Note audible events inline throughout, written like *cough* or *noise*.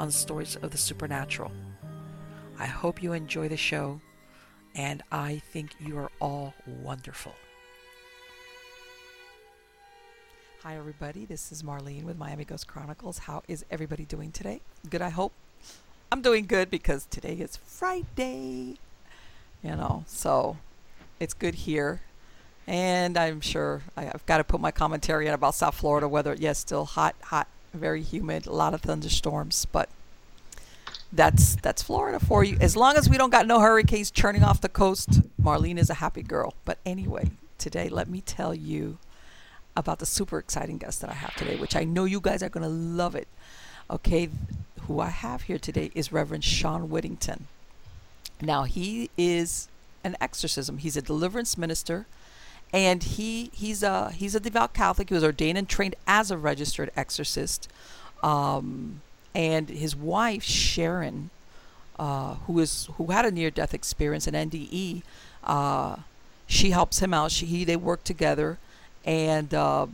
on Stories of the Supernatural. I hope you enjoy the show, and I think you are all wonderful. Hi, everybody. This is Marlene with Miami Ghost Chronicles. How is everybody doing today? Good, I hope. I'm doing good because today is Friday. You know, so it's good here. And I'm sure I've got to put my commentary in about South Florida weather. Yes, still hot, hot, very humid, a lot of thunderstorms, but that's that's Florida for you. As long as we don't got no hurricanes churning off the coast, Marlene is a happy girl. But anyway, today let me tell you about the super exciting guest that I have today, which I know you guys are going to love it. Okay, who I have here today is Reverend Sean Whittington. Now, he is an exorcism. He's a deliverance minister, and he he's a he's a devout Catholic. He was ordained and trained as a registered exorcist. Um, and his wife Sharon, uh, who is who had a near death experience, an NDE, uh, she helps him out. She he, they work together, and uh,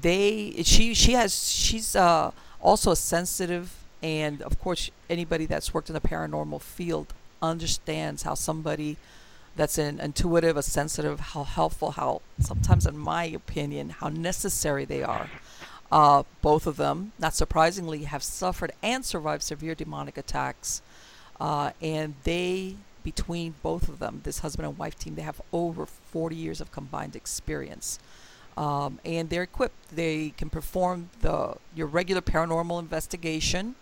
they she she has she's uh, also a sensitive and of course anybody that's worked in the paranormal field understands how somebody that's an intuitive, a sensitive, how helpful, how sometimes, in my opinion, how necessary they are. Uh, both of them, not surprisingly, have suffered and survived severe demonic attacks. Uh, and they, between both of them, this husband and wife team, they have over 40 years of combined experience. Um, and they're equipped. They can perform the your regular paranormal investigation.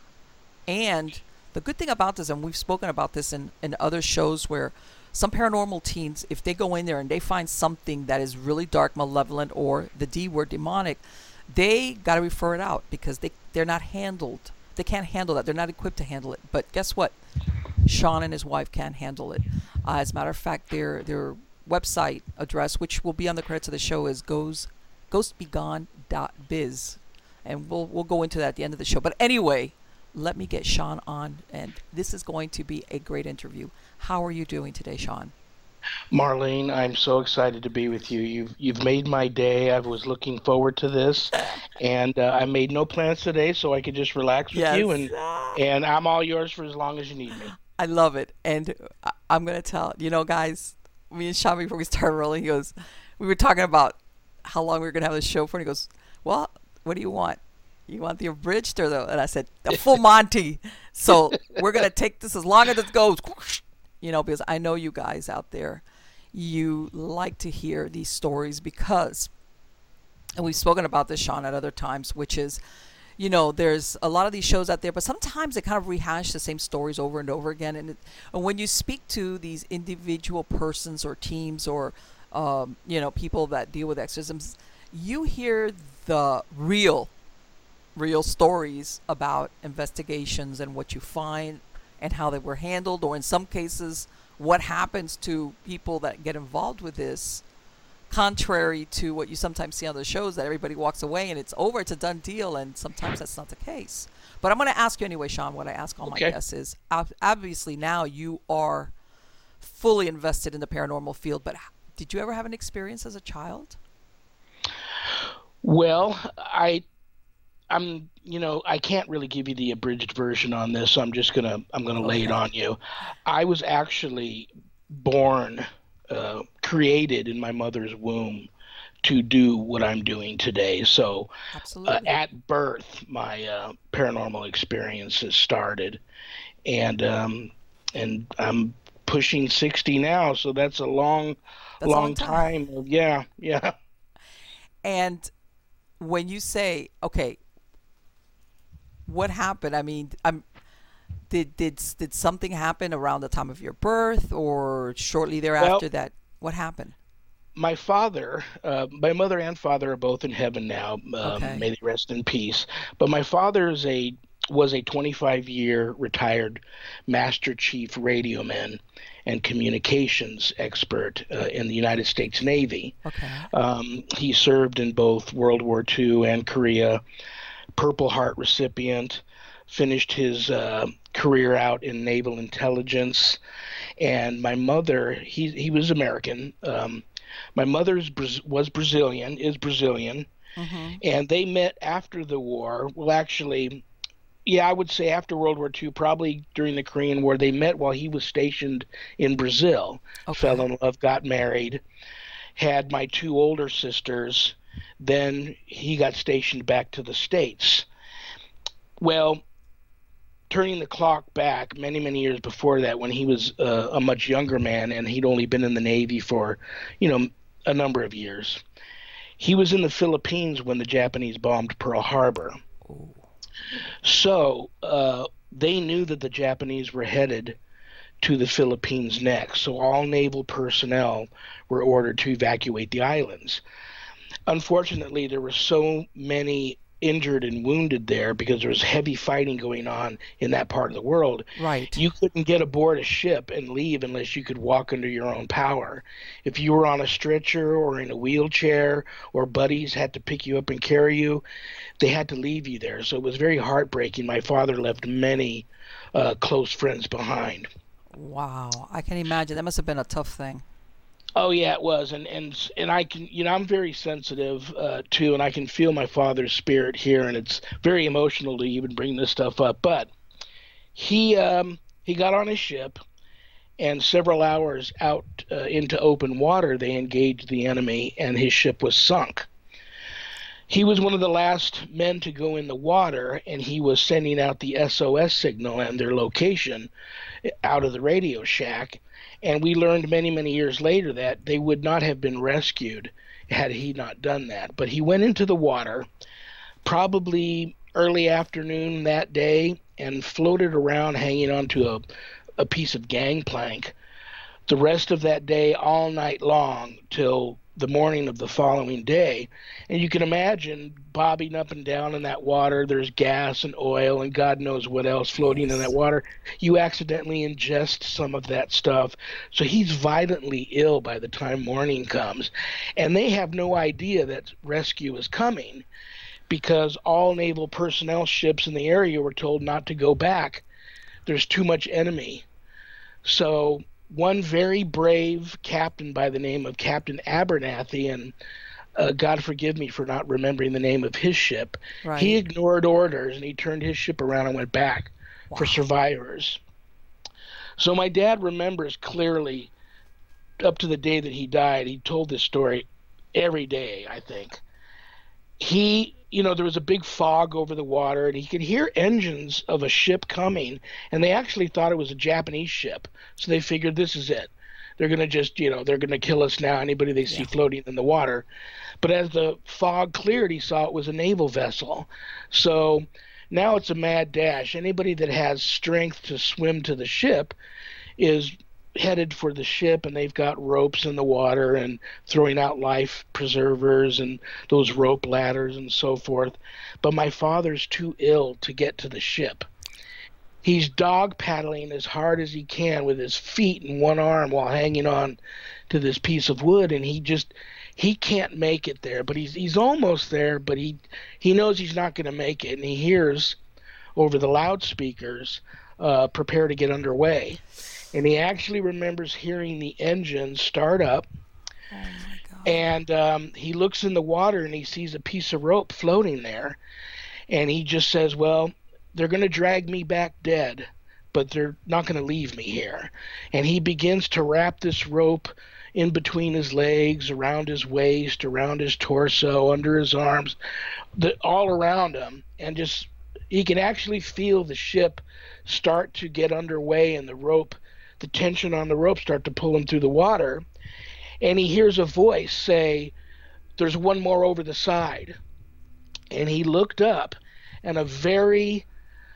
And the good thing about this, and we've spoken about this in, in other shows where some paranormal teens, if they go in there and they find something that is really dark, malevolent, or the D word demonic, they got to refer it out because they they're not handled. They can't handle that. They're not equipped to handle it. But guess what? Sean and his wife can handle it. Uh, as a matter of fact, their their website address, which will be on the credits of the show, is goes ghostbegone.biz, and we'll we'll go into that at the end of the show. But anyway, let me get Sean on, and this is going to be a great interview. How are you doing today, Sean? Marlene, I'm so excited to be with you. You've you've made my day. I was looking forward to this, and uh, I made no plans today, so I could just relax with Yes. you, and and I'm all yours for as long as you need me. I love it. And I- I'm going to tell, you know, guys, me and Sean, before we started rolling, he goes, we were talking about how long we were going to have the show for. And he goes, well, what do you want? You want the abridged or the, and I said, the full *laughs* Monty. So we're going to take this as long as it goes, you know, because I know you guys out there, you like to hear these stories because, and we've spoken about this, Sean, at other times, which is, you know, there's a lot of these shows out there, but sometimes they kind of rehash the same stories over and over again. And, it, and when you speak to these individual persons or teams or, um, you know, people that deal with exorcisms, you hear the real, real stories about investigations and what you find and how they were handled, or in some cases, what happens to people that get involved with this contrary to what you sometimes see on the shows that everybody walks away and it's over, it's a done deal, and sometimes that's not the case. But I'm going to ask you anyway, Sean. What I ask all Okay. my guests is obviously now you are fully invested in the paranormal field, but did you ever have an experience as a child? Well, I, I'm, you know, I can't really give you the abridged version on this, so I'm just gonna, I'm gonna lay it on you. I was actually born, uh, created in my mother's womb to do what I'm doing today. So, uh, at birth, my uh, paranormal experiences started, and um, and I'm pushing 60 now, so that's a long, That's a long long time. time. Yeah, yeah. And when you say, okay, what happened? I mean, I'm did did did something happen around the time of your birth or shortly thereafter that what happened? my father, uh, my mother and father are both in heaven now. Um, Okay. May they rest in peace. But my father is a was a 25 year retired Master Chief radioman and communications expert uh, in the United States Navy. Okay. Um, he served in both World War II and Korea. Purple Heart recipient. Finished his uh, career out in naval intelligence. And my mother, he he was American. Um, my mother's was Brazilian, is Brazilian, hmm and they met after the war. Well, actually, yeah, I would say after World War II, probably during the Korean War. They met while he was stationed in Brazil. Okay. Fell in love, got married, had my two older sisters. Then he got stationed back to the States. Well, turning the clock back many, many years before that, when he was uh, a much younger man and he'd only been in the Navy for, you know, a number of years, he was in the Philippines when the Japanese bombed Pearl Harbor. So uh, they knew that the Japanese were headed to the Philippines next. So all naval personnel were ordered to evacuate the islands. Unfortunately, there were so many injured and wounded there because there was heavy fighting going on in that part of the world. Right. You couldn't get aboard a ship and leave unless you could walk under your own power. If you were on a stretcher or in a wheelchair or buddies had to pick you up and carry you, they had to leave you there. So it was very heartbreaking. My father left many uh, close friends behind. wow. I can imagine that must have been a tough thing. Oh yeah, it was, and and and I can, you know, I'm very sensitive uh, too, and I can feel my father's spirit here, and it's very emotional to even bring this stuff up. But he um, he got on his ship, and several hours out uh, into open water, they engaged the enemy, and his ship was sunk. He was one of the last men to go in the water, and he was sending out the SOS signal and their location out of the radio shack. And we learned many, many years later that they would not have been rescued had he not done that. But he went into the water probably early afternoon that day and floated around hanging onto a, a piece of gangplank the rest of that day all night long till the morning of the following day. And you can imagine bobbing up and down in that water. There's gas and oil and God knows what else floating in that water. You accidentally ingest some of that stuff. So he's violently ill by the time morning comes. And they have no idea that rescue is coming because all naval personnel ships in the area were told not to go back. There's too much enemy. So one very brave captain by the name of Captain Abernathy, and uh, God forgive me for not remembering the name of his ship, Right. he ignored orders and he turned his ship around and went back for survivors. So my dad remembers clearly up to the day that he died. He told this story every day, I think. He, you know, there was a big fog over the water and he could hear engines of a ship coming and they actually thought it was a Japanese ship. So they figured this is it. They're going to just, you know, they're going to kill us now anybody they see Yeah. floating in the water. But as the fog cleared, he saw it was a naval vessel. So now it's a mad dash. Anybody that has strength to swim to the ship is headed for the ship and they've got ropes in the water and throwing out life preservers and those rope ladders and so forth. But my father's too ill to get to the ship. He's dog paddling as hard as he can with his feet and one arm while hanging on to this piece of wood and he just he can't make it there but he's he's almost there but he he knows he's not going to make it and he hears over the loudspeakers uh, prepare to get underway and he actually remembers hearing the engine start up. Oh my God. and um, he looks in the water and he sees a piece of rope floating there. And he just says well they're going to drag me back dead but they're not going to leave me here. And he begins to wrap this rope in between his legs around his waist around his torso under his arms the, all around him. And just He can actually feel the ship start to get underway and the rope, the tension on the rope start to pull him through the water. And he hears a voice say, There's one more over the side. And he looked up, and a very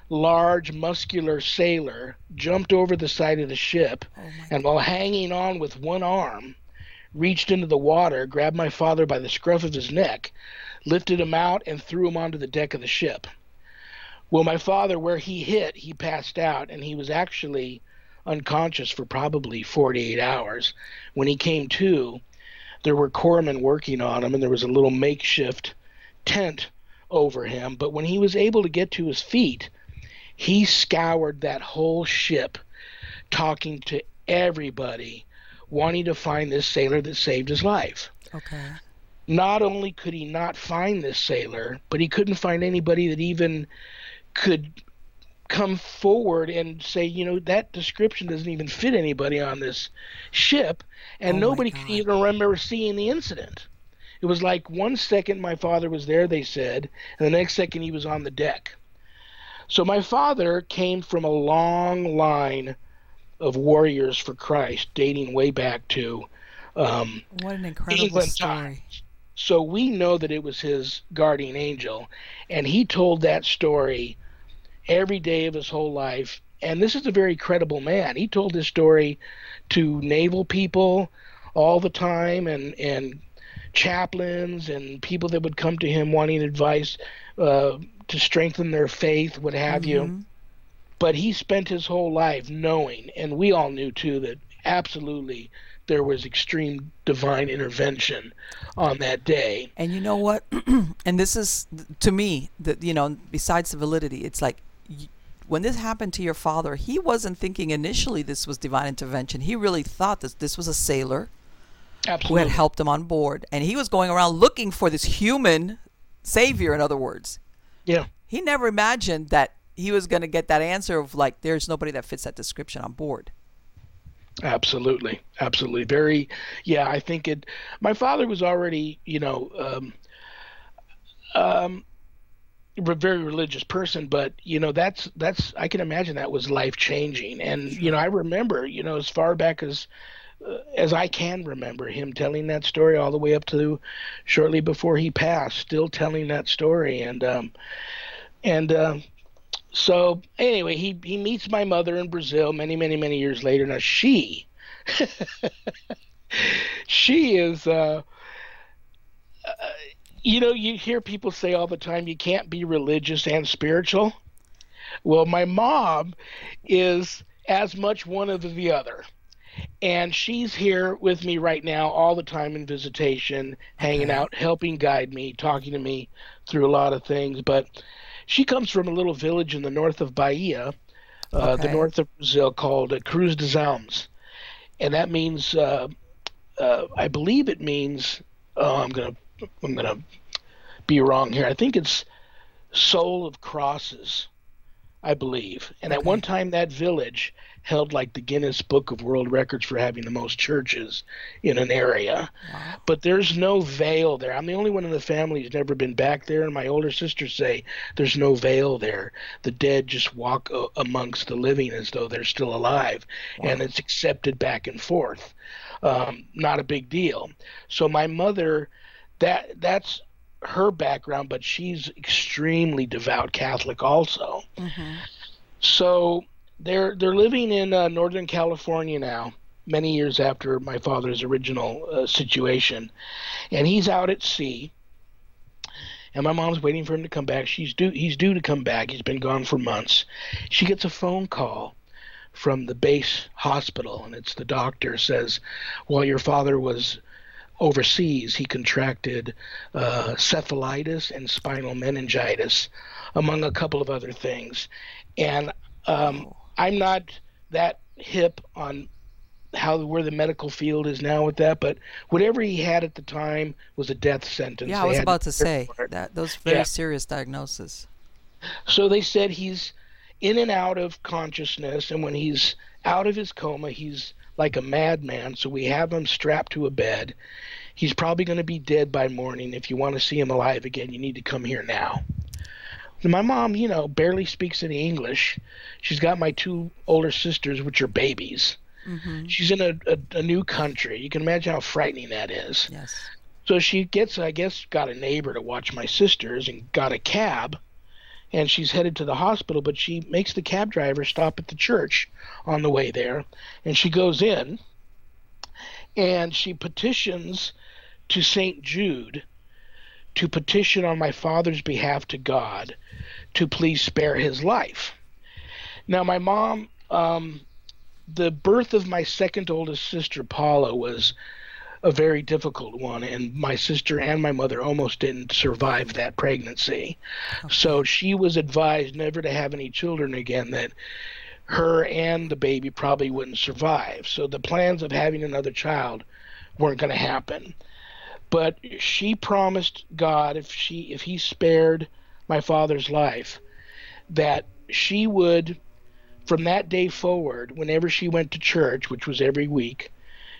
large, muscular sailor jumped over the side of the ship, Oh and while hanging on with one arm, reached into the water, grabbed my father by the scruff of his neck, lifted him out, and threw him onto the deck of the ship. Well, my father, where he hit, he passed out, and he was actually unconscious for probably 48 hours. When he came to, there were corpsmen working on him, and there was a little makeshift tent over him. But when he was able to get to his feet, he scoured that whole ship, talking to everybody, wanting to find this sailor that saved his life. Okay. Not only could he not find this sailor, but he couldn't find anybody that even could come forward and say, you know, that description doesn't even fit anybody on this ship, and Oh nobody could God. even remember seeing the incident. It was like one second my father was there, they said, and the next second he was on the deck. So my father came from a long line of warriors for Christ, dating way back to um, What an incredible England story. times. So we know that it was his guardian angel, and he told that story every day of his whole life. And this is a very credible man. He told this story to naval people all the time, and and chaplains and people that would come to him wanting advice uh, to strengthen their faith, what have you Mhm. but he spent his whole life knowing, and we all knew too, that absolutely there was extreme divine intervention on that day. And you know what? *clears throat* and this is to me that you know, besides the validity, it's like when this happened to your father, he wasn't thinking initially this was divine intervention. He really thought that this was a sailor who had helped him on board, and he was going around looking for this human savior. In other words, Yeah. he never imagined that he was going to get that answer of like, "There's nobody that fits that description on board." Absolutely, absolutely. Very, yeah. I think it. My father was already, you know, um, um, very religious person, but you know, that's that's. I can imagine that was life changing, and you know, I remember, you know, as far back as uh, as I can remember him telling that story all the way up to shortly before he passed, still telling that story, and um, and um, so anyway, he he meets my mother in Brazil many many many years later. Now she, *laughs* she is. Uh, uh, you know, you hear people say all the time, you can't be religious and spiritual. Well, my mom is as much one of the other. And she's here with me right now all the time in visitation, hanging out, helping guide me, talking to me through a lot of things. But she comes from a little village in the north of Bahia, uh, the north of Brazil, called uh, Cruz das Almas. And that means, uh, uh, I believe it means, oh, I'm going to I'm going to be wrong here. I think it's Soul of Crosses, I believe. And at one time, that village held like the Guinness Book of World Records for having the most churches in an area. Wow. But there's no veil there. I'm the only one in the family who's never been back there, and my older sisters say there's no veil there. The dead just walk uh, amongst the living as though they're still alive, and it's accepted back and forth. Um, not a big deal. So my mother, that that's her background, but she's extremely devout Catholic also. hmm So they're they're living in uh, Northern California now, many years after my father's original uh, situation, and he's out at sea. And my mom's waiting for him to come back. She's due. He's due to come back. He's been gone for months. She gets a phone call from the base hospital, and it's the doctor says, "While your father was overseas, he contracted uh, cephalitis and spinal meningitis, among a couple of other things." And um. I'm not that hip on how where the medical field is now with that, but whatever he had at the time was a death sentence. Yeah, I was about to say that those very Yeah. serious diagnosis. So they said he's in and out of consciousness, and when he's out of his coma, he's like a madman. So we have him strapped to a bed. He's probably going to be dead by morning. If you want to see him alive again, you need to come here now. my mom, you know, barely speaks any English. She's got my two older sisters, which are babies. Mm-hmm. She's in a, a, a new country. You can imagine how frightening that is. Yes. So she gets, I guess, got a neighbor to watch my sisters and got a cab. And she's headed to the hospital, but she makes the cab driver stop at the church on the way there. And she goes in and she petitions to St. Jude to petition on my father's behalf to God to please spare his life. Now, my mom, um, the birth of my second oldest sister, Paula, was a very difficult one, and my sister and my mother almost didn't survive that pregnancy. Okay. So she was advised never to have any children again, that her and the baby probably wouldn't survive. So the plans of having another child weren't going to happen. But she promised God if she if he spared my father's life that she would from that day forward whenever she went to church, which was every week,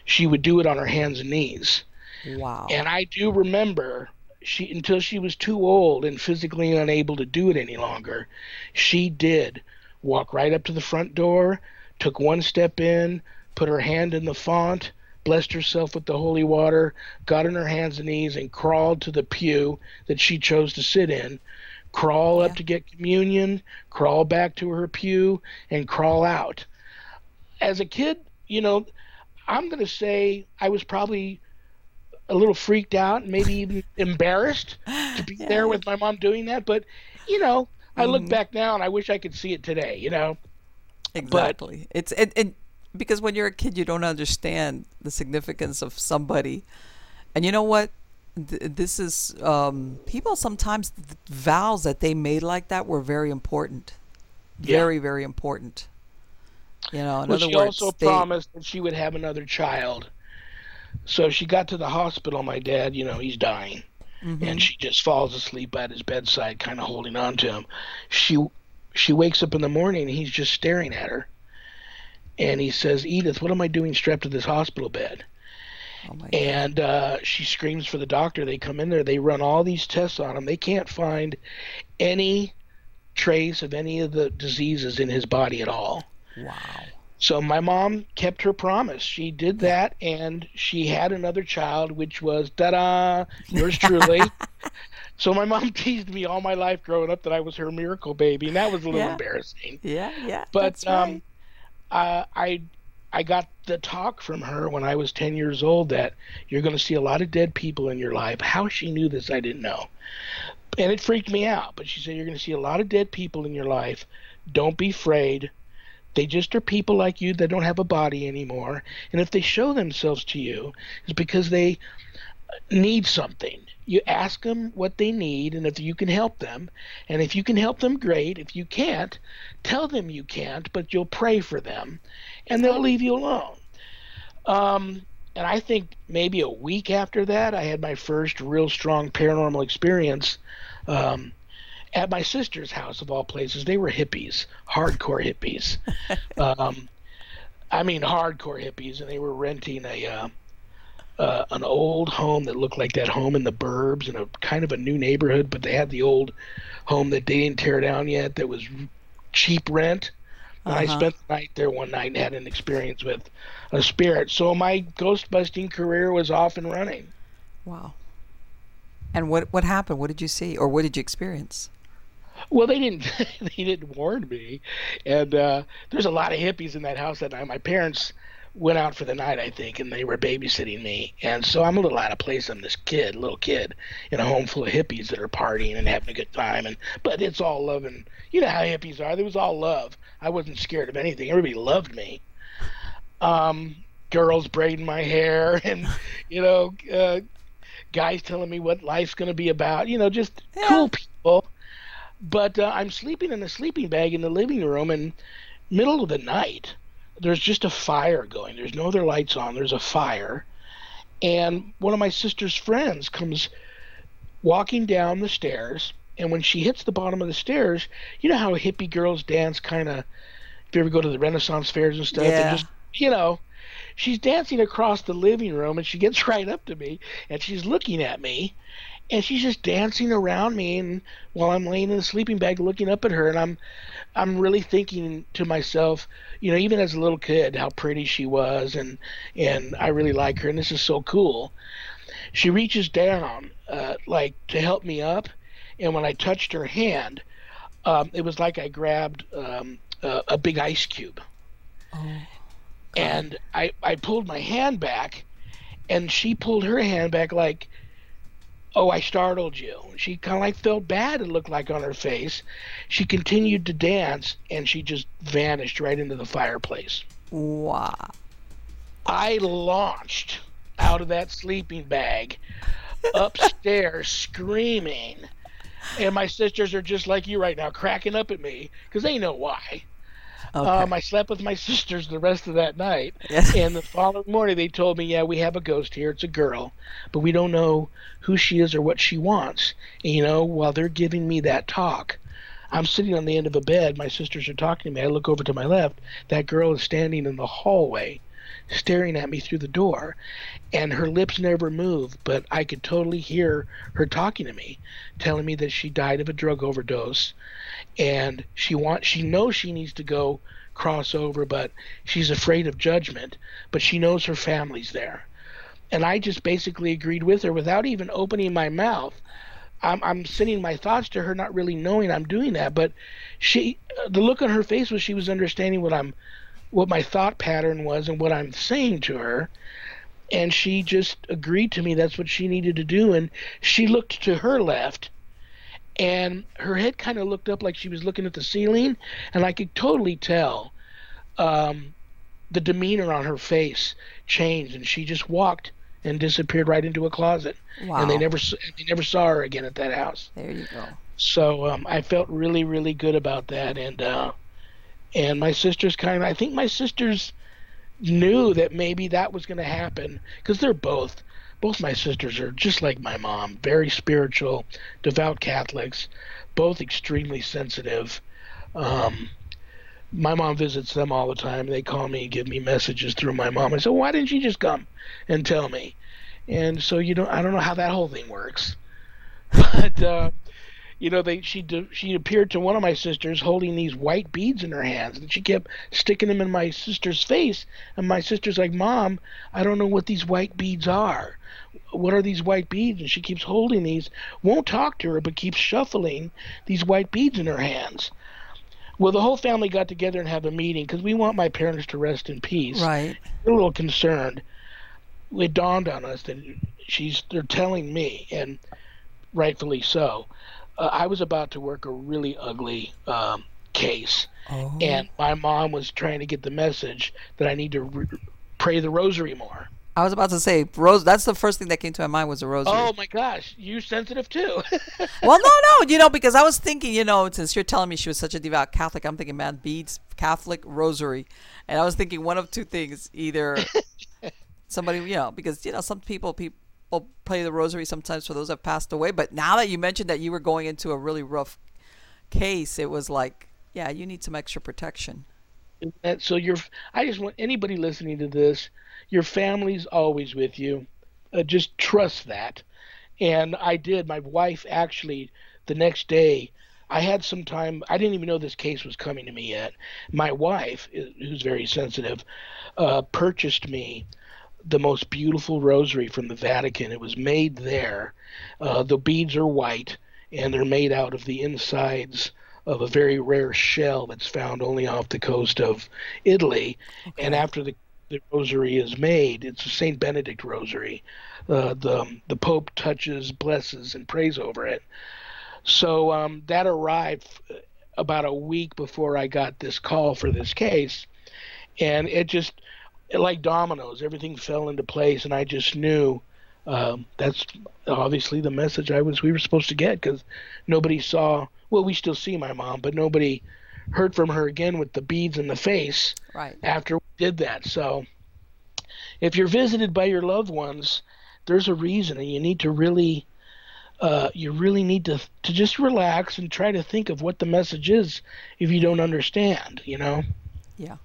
she would do it on her hands and knees. Wow. And I do remember she until she was too old and physically unable to do it any longer, she did walk right up to the front door, took one step in, put her hand in the font, blessed herself with the holy water, got on her hands and knees and crawled to the pew that she chose to sit in, crawl Yeah. up to get communion, crawl back to her pew and crawl out. As a kid, you know, I'm going to say I was probably a little freaked out, maybe even *laughs* embarrassed to be Yeah. there with my mom doing that. But, you know, I look Mhm. back now and I wish I could see it today, you know? Exactly. it's it, it because when you're a kid, you don't understand the significance of somebody, and you know what? This is um, people sometimes vows that they made like that were very important, Yeah. very very important. You know, other she words, also they, promised that she would have another child. So she got to the hospital. My dad, you know, he's dying. Mhm. and she just falls asleep at his bedside, kind of holding on to him. She she wakes up in the morning and he's just staring at her, and he says, "Edith, what am I doing strapped to this hospital bed?" oh. And uh, she screams for the doctor. They come in there. They run all these tests on him. They can't find any trace of any of the diseases in his body at all. Wow. So my mom kept her promise. She did that, and she had another child, which was da da, *laughs* yours truly. so my mom *laughs* teased me all my life growing up that I was her miracle baby, and that was a little Yeah. embarrassing. Yeah, yeah. But um, right. uh, I I got the talk from her when I was 10 years old that you're going to see a lot of dead people in your life. How she knew this, I didn't know. And it freaked me out. But she said, You're going to see a lot of dead people in your life. Don't be afraid. They just are people like you that don't have a body anymore. And if they show themselves to you, it's because they need something. You ask them what they need and if you can help them. And if you can help them, great. If you can't, tell them you can't, but you'll pray for them and they'll leave you alone. Um, and I think maybe a week after that, I had my first real strong paranormal experience um, at my sister's house, of all places. They were hippies, hardcore hippies. *laughs* um, I mean, hardcore hippies, and they were renting a. Uh, uh, an old home that looked like that home in the burbs in a kind of a new neighborhood, but they had the old home that they didn't tear down yet that was cheap rent. And I Uh-huh. spent the night there one night and had an experience with a spirit. So my ghost busting career was off and running. Wow. And what what happened? What did you see, or what did you experience? Well, they didn't *laughs* they didn't warn me, and uh, there's a lot of hippies in that house that night. My parents went out for the night, I think, and they were babysitting me, and so I'm a little out of place. I'm this kid, little kid, in a home full of hippies that are partying and having a good time, and but it's all love and you know how hippies are. It was all love. I wasn't scared of anything. Everybody loved me. Um, girls braiding my hair, *laughs* and you know, uh, guys telling me what life's going to be about. You know, just Yeah. cool people. But uh, I'm sleeping in a sleeping bag in the living room, and middle of the night, there's just a fire going. There's no other lights on. There's a fire, and one of my sister's friends comes walking down the stairs. And when she hits the bottom of the stairs, you know how hippie girls dance, kind of. If you ever go to the Renaissance fairs and stuff, Yeah. just you know, she's dancing across the living room and she gets *laughs* right up to me and she's looking at me and she's just dancing around me and while I'm laying in the sleeping bag looking up at her and I'm I'm really thinking to myself, you know, even as a little kid, how pretty she was and and I really like her and this is so cool. She reaches down uh, like to help me up, and when I touched her hand, um, it was like I grabbed um, a, a big ice cube. Oh. And I, I pulled my hand back, and she pulled her hand back like, oh, I startled you. She kind of like felt bad, it looked like on her face. She continued to dance, and she just vanished right into the fireplace. Wow. I launched out of that sleeping bag upstairs *laughs* screaming. And my sisters are just like you right now, cracking up at me because they know why. Okay. Um, I slept with my *laughs* sisters the rest of that night. Yes. *laughs* And the following morning, they told me, yeah, we have a ghost here. It's a girl, but we don't know who she is or what she wants. And, you know, while they're giving me that talk, I'm sitting on the end of a bed. My sisters are talking to me. I look over to my left. That girl is standing in the hallway, staring at me through the door. And her lips never moved, but I could totally hear her talking to me, telling me that she died of a drug overdose and she wants she knows she needs to go cross over but she's afraid of judgment but she knows her family's there. And i just basically agreed with her without even opening my mouth. I'm, I'm sending my thoughts to her not really knowing i'm doing that but she the look on her face was she was understanding what i'm what my thought pattern was and what i'm saying to her and she just agreed to me that's what she needed to do and she looked to her left and her head kind of looked up like she was looking at the ceiling, and I could totally tell um, the demeanor on her face changed, and she just walked and disappeared right into a closet, Wow. and they never they never saw her again at that house. There you go. So um, I felt really really good about that, and uh, and my sisters kind of I think my sisters knew that maybe that was going to happen because they're both both my sisters are just like my mom, very spiritual, devout Catholics, both extremely sensitive. Um, my mom visits them all the time. They call me, give me messages through my mom. I said, "Why didn't you just come and tell me?" And so you know, I don't know how that whole thing works, *laughs* but uh, you know, they she she appeared to one of my sisters holding these white beads in her hands, and she kept sticking them in my sister's face. And my sister's like, "Mom, I don't know what these white beads are. What are these white beads?" And she keeps holding these, won't talk to her, but keeps shuffling these white beads in her hands. Well, the whole family got together and have a meeting because we want my parents to rest in peace. Right. We're a little concerned. It dawned on us that she's. They're telling me, and rightfully so. Uh, I was about to work a really ugly um, case, Oh. and my mom was trying to get the message that I need to re- pray the rosary more. I was about to say rose. That's the first thing that came to my mind was a rosary. Oh my gosh, you sensitive too? *laughs* well, no, no, you know, because I was thinking, you know, since you're telling me she was such a devout Catholic, I'm thinking, man, beads, Catholic, rosary, and I was thinking one of two things: either *laughs* somebody, you know, because you know, some people people play the rosary sometimes for those that have passed away. But now that you mentioned that you were going into a really rough case, it was like, yeah, you need some extra protection. And so you're i just want anybody listening to this your family's always with you uh, just trust that and i did my wife actually the next day i had some time i didn't even know this case was coming to me yet my wife who's very sensitive uh, purchased me the most beautiful rosary from the vatican it was made there uh, the beads are white and they're made out of the insides of a very rare shell that's found only off the coast of Italy. And after the, the rosary is made, it's a Saint Benedict rosary. Uh, the the Pope touches, blesses, and prays over it. So um, that arrived about a week before I got this call for this case, and it just like dominoes, everything fell into place, and I just knew um, that's obviously the message I was we were supposed to get because nobody saw. Well, we still see my mom, but nobody heard from her again with the beads in the face Right. after we did that. So, if you're visited by your loved ones, there's a reason, and you need to really, uh, you really need to to just relax and try to think of what the message is if you don't understand. You know. Yeah.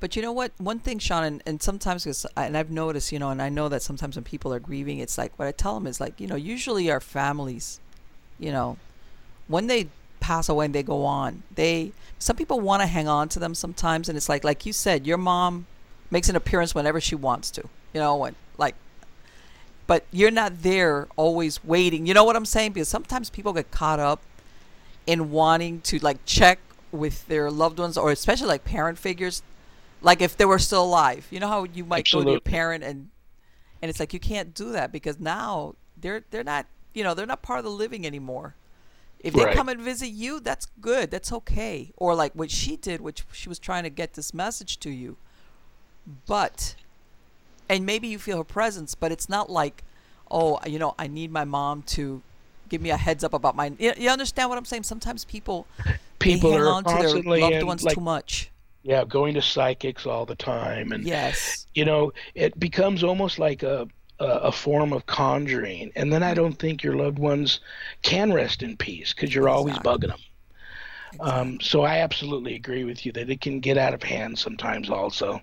But you know what? One thing, Sean, and, and sometimes, and I've noticed, you know, and I know that sometimes when people are grieving, it's like what I tell them is like, you know, usually our families, you know, when they pass away and they go on, they some people want to hang on to them sometimes, and it's like, like you said, your mom makes an appearance whenever she wants to, you know, and like, but you're not there always waiting. You know what I'm saying? Because sometimes people get caught up in wanting to like check with their loved ones, or especially like parent figures like if they were still alive. You know how you might Absolutely. go to your parent and and it's like you can't do that because now they're they're not you know they're not part of the living anymore. If they Right. come and visit you, that's good. That's okay. Or like what she did, which she was trying to get this message to you. But and maybe you feel her presence, but it's not like, oh, you know, I need my mom to give me a heads up about my. You, you understand what I'm saying? Sometimes people People hang are on to their loved ones like too much. Yeah, going to psychics all the time, and Yes. you know, it becomes almost like a a, form of conjuring, and then I don't think your loved ones can rest in peace because you're always Exactly. bugging them. Um, so I absolutely agree with you that it can get out of hand sometimes. Also,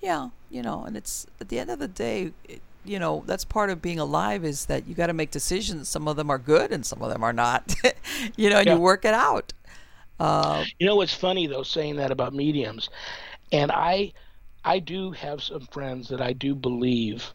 Yeah, you know, and it's at the end of the day, it, you know, that's part of being alive is that you got to make decisions. Some of them are good and some of them are not. *laughs* you know, and Yeah. you work it out. Uh, you know what's funny though, saying that about mediums, and I, I do have some friends that I do believe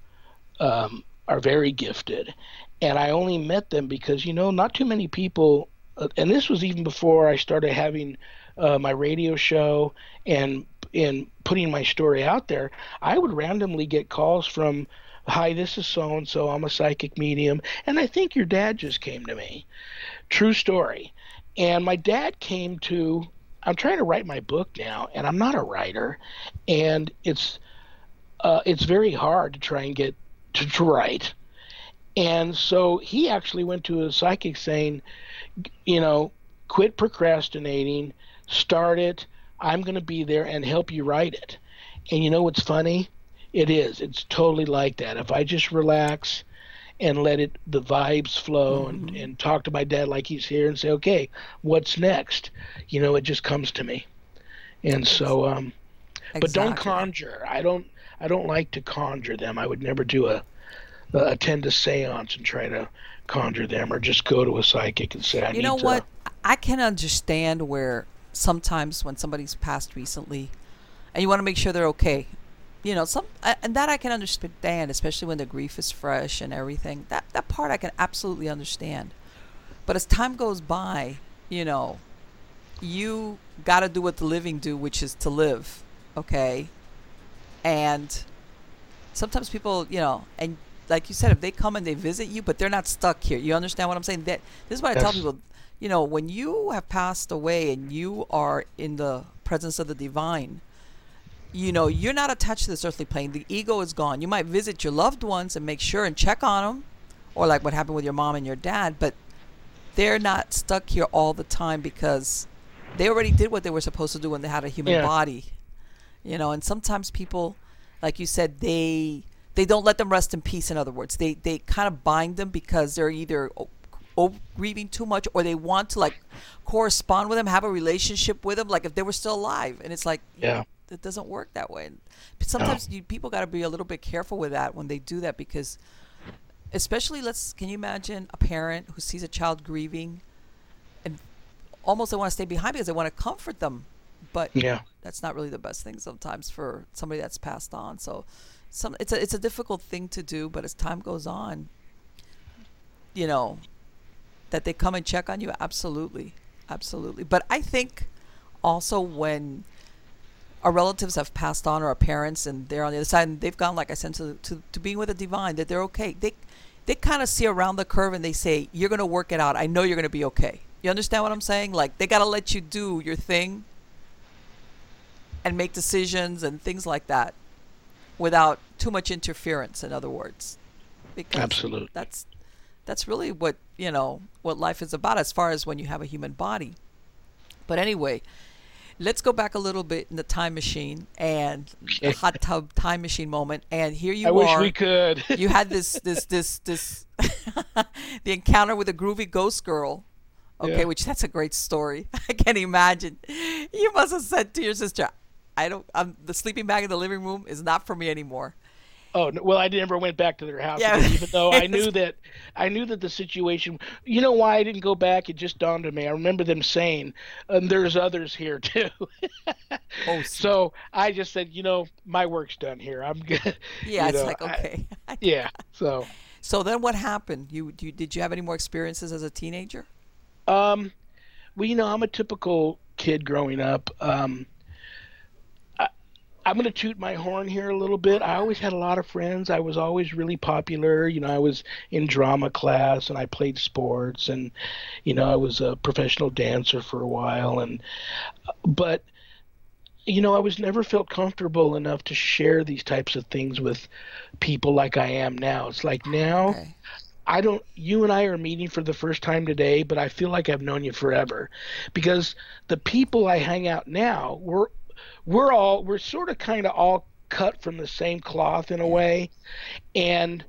um, are very gifted, and I only met them because you know not too many people, uh, and this was even before I started having uh, my radio show and and putting my story out there. I would randomly get calls from, "Hi, this is so and so. I'm a psychic medium, and I think your dad just came to me." True story. And my dad came to. I'm trying to write my book now, and I'm not a writer, and it's uh, it's very hard to try and get to, to write. And so he actually went to a psychic saying, you know, quit procrastinating, start it. I'm going to be there and help you write it. And you know what's funny? It is. It's totally like that. If I just relax and let it the vibes flow and, and talk to my dad like he's here and say, okay, what's next? You know, it just comes to me. And so, um, but don't conjure. I don't. I don't like to conjure them. I would never do a, attend a séance and try to conjure them, or just go to a psychic and say, "I You need know to." what? I can understand where sometimes when somebody's passed recently, and you want to make sure they're okay. You know, some a- and that I can understand, especially when the grief is fresh and everything. That that part I can absolutely understand. But as time goes by, you know, you got to do what the living do, which is to live, okay? And sometimes people, you know, and like you said, if they come and they visit you, but they're not stuck here. You understand what I'm saying? That this is what I tell people. You know, when you have passed away and you are in the presence of the divine, you know, you're not attached to this earthly plane. The ego is gone. You might visit your loved ones and make sure and check on them, or like what happened with your mom and your dad, but they're not stuck here all the time because they already did what they were supposed to do when they had a human Yeah. body. You know, and sometimes people, like you said, they they don't let them rest in peace. In other words, they they kind of bind them because they're either grieving too much or they want to like correspond with them, have a relationship with them, like if they were still alive. And it's like, Yeah. It doesn't work that way. And oh. sometimes you, people got to be a little bit careful with that when they do that because, especially, let's can you imagine a parent who sees a child grieving, and almost they want to stay behind because they want to comfort them, but Yeah. that's not really the best thing sometimes for somebody that's passed on. So, some it's a it's a difficult thing to do, but as time goes on, you know, that they come and check on you, absolutely, absolutely. But I think also when our relatives have passed on or our parents and they're on the other side and they've gone like I said to to, to being with the divine that they're okay. They they kind of see around the curve and they say you're going to work it out. I know you're going to be okay. You understand what I'm saying? Like they got to let you do your thing and make decisions and things like that without too much interference in other words. Because Absolutely. that's that's really what, you know, what life is about as far as when you have a human body. But anyway, let's go back a little bit in the time machine and the hot tub time machine moment. And here you I wish are. we could. *laughs* you had this this this this *laughs* the encounter with a groovy ghost girl. Okay, Yeah. which that's a great story. *laughs* I can't imagine. You must have said to your sister, I don't. I'm the sleeping bag in the living room is not for me anymore. Oh well, I never went back to their house, Yeah. even though *laughs* I knew that I knew that the situation. You know why I didn't go back? It just dawned on me. I remember them saying, "And there's others here *laughs* too." Oh, so I just said, you know, my work's done here. I'm good. *laughs* Yeah, you it's know, like I- okay. yeah. So, so then, what happened? You, you did you have any more experiences as a teenager? um, well, you know, I'm a typical kid growing up. Um, I, I'm going to toot my horn here a little bit. I always had a lot of friends. I was always really popular. You know, I was in drama class and I played sports, and you know, I was a professional dancer for a while. And but you know, I was never felt comfortable enough to share these types of things with people like I am now. It's like ah, now. Okay. I don't. You and I are meeting for the first time today, but I feel like I've known you forever, because the people I hang out now, we're we're all we're sort of kind of all cut from the same cloth in a way, and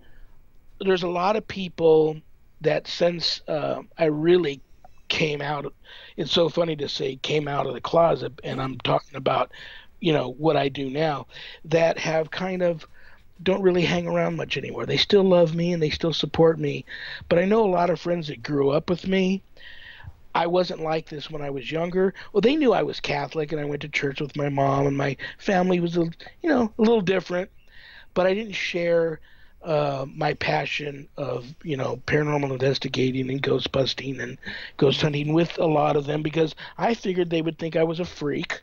there's a lot of people that since uh, I really came out, it's so funny to say came out of the closet, and I'm talking about, you know, what I do now, that have kind of don't really hang around much anymore. They still love me and they still support me. But I know a lot of friends that grew up with me. I wasn't like this when I was younger. Well, they knew I was Catholic and I went to church with my mom and my family was a, you know, a little different, but I didn't share uh, my passion of, you know, paranormal investigating and ghost busting and ghost hunting with a lot of them because I figured they would think I was a freak.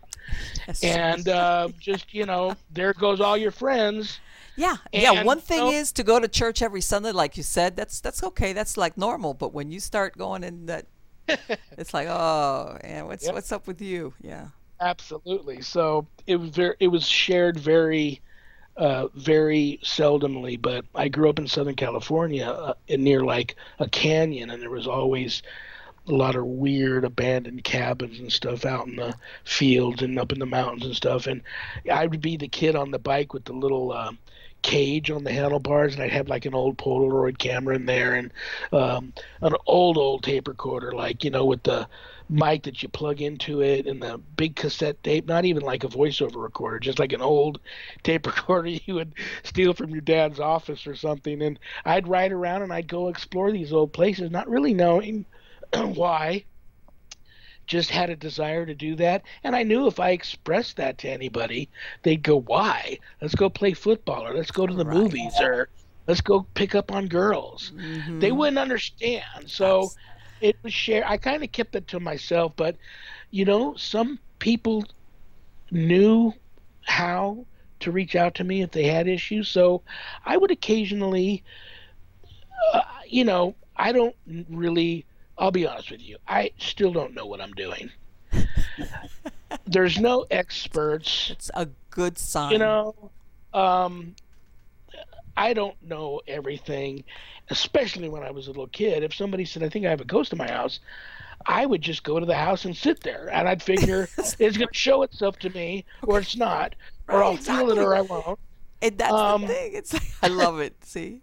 Yes. And uh, just, you know, there goes all your friends. Yeah, yeah. One thing you know- is to go to church every Sunday, like you said. That's that's okay. That's like normal. But when you start going in that, *laughs* it's like, oh, and what's Yep. what's up with you? Yeah. Absolutely. So it was very, it was shared very, uh, very seldomly. But I grew up in Southern California, uh, near like a canyon, and there was always a lot of weird abandoned cabins and stuff out in the fields and up in the mountains and stuff. And I would be the kid on the bike with the little uh, cage on the handlebars, and I'd have like an old Polaroid camera in there and um, an old old tape recorder, like you know, with the mic that you plug into it and the big cassette tape, not even like a voiceover recorder, just like an old *laughs* tape recorder *laughs* you would steal from your dad's office or something. And I'd ride around and I'd go explore these old places, not really knowing *clears throat* why. Just had a desire to do that. And I knew if I expressed that to anybody, they'd go, Why? Let's go play football or let's go to the Right. movies or let's go pick up on girls. They Mhm. wouldn't understand. So Abs- it was shared. I kind of kept it to myself, but you know, some people knew how to reach out to me if they had issues. So I would occasionally, uh, you know, I don't really. I'll be honest with you. I still don't know what I'm doing. *laughs* There's no experts It's a good sign. you know um i don't know everything especially when i was a little kid if somebody said i think i have a ghost in my house i would just go to the house and sit there and i'd figure *laughs* it's going to show itself to me or it's not or Right, i'll feel it or i won't And that's um, the thing. It's like *laughs* I love it. See.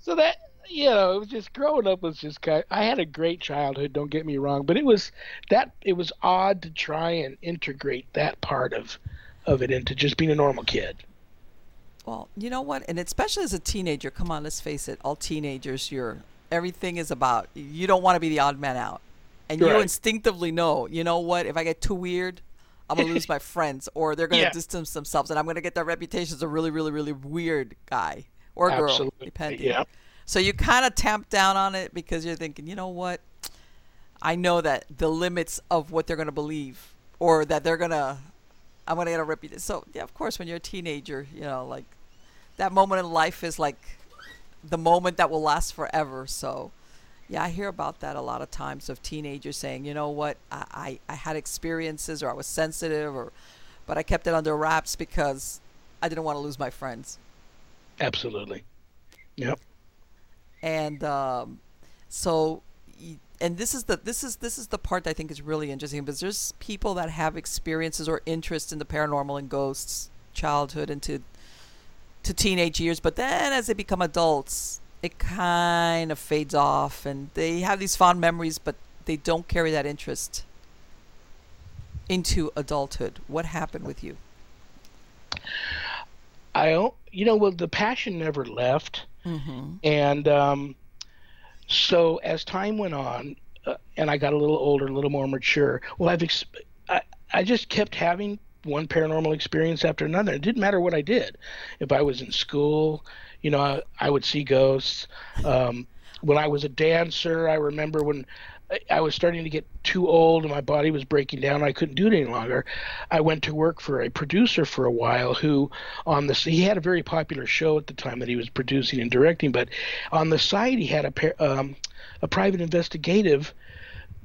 so that you know it was just growing up was just kind i had a great childhood don't get me wrong but it was that it was odd to try and integrate that part of of it into just being a normal kid Well, you know what? And especially as a teenager, come on, let's face it, all teenagers, you're everything is about you don't want to be the odd man out. And you instinctively know, you know what, if I get too weird, I'm gonna lose my *laughs* friends or they're gonna Yeah. distance themselves and I'm gonna get that reputation as a really, really, really weird guy or girl, Absolutely, depending. yeah. So you kind of tamp down on it because you're thinking, you know what? I know that the limits of what they're going to believe or that they're going to, I'm going to get a reputation. So, yeah, of course, when you're a teenager, you know, like that moment in life is like the moment that will last forever. So, yeah, I hear about that a lot of times of teenagers saying, you know what, I, I, I had experiences or I was sensitive or, but I kept it under wraps because I didn't want to lose my friends. absolutely yep and um, so and this is the this is this is the part that I think is really interesting because there's people that have experiences or interest in the paranormal and ghosts childhood into to teenage years but then as they become adults it kind of fades off and they have these fond memories but they don't carry that interest into adulthood? What happened with you? I don't, you know, well, the passion never left, Mm-hmm. and um, so as time went on, uh, and I got a little older, a little more mature. Well, I've ex- I, I just kept having one paranormal experience after another. It didn't matter what I did. If I was in school, you know, I, I would see ghosts. Um, when I was a dancer, I remember when I- was starting to get too old and my body was breaking down. I couldn't do it any longer. I went to work for a producer for a while who, on the he had a very popular show at the time that he was producing and directing, but on the side he had a um, a private investigative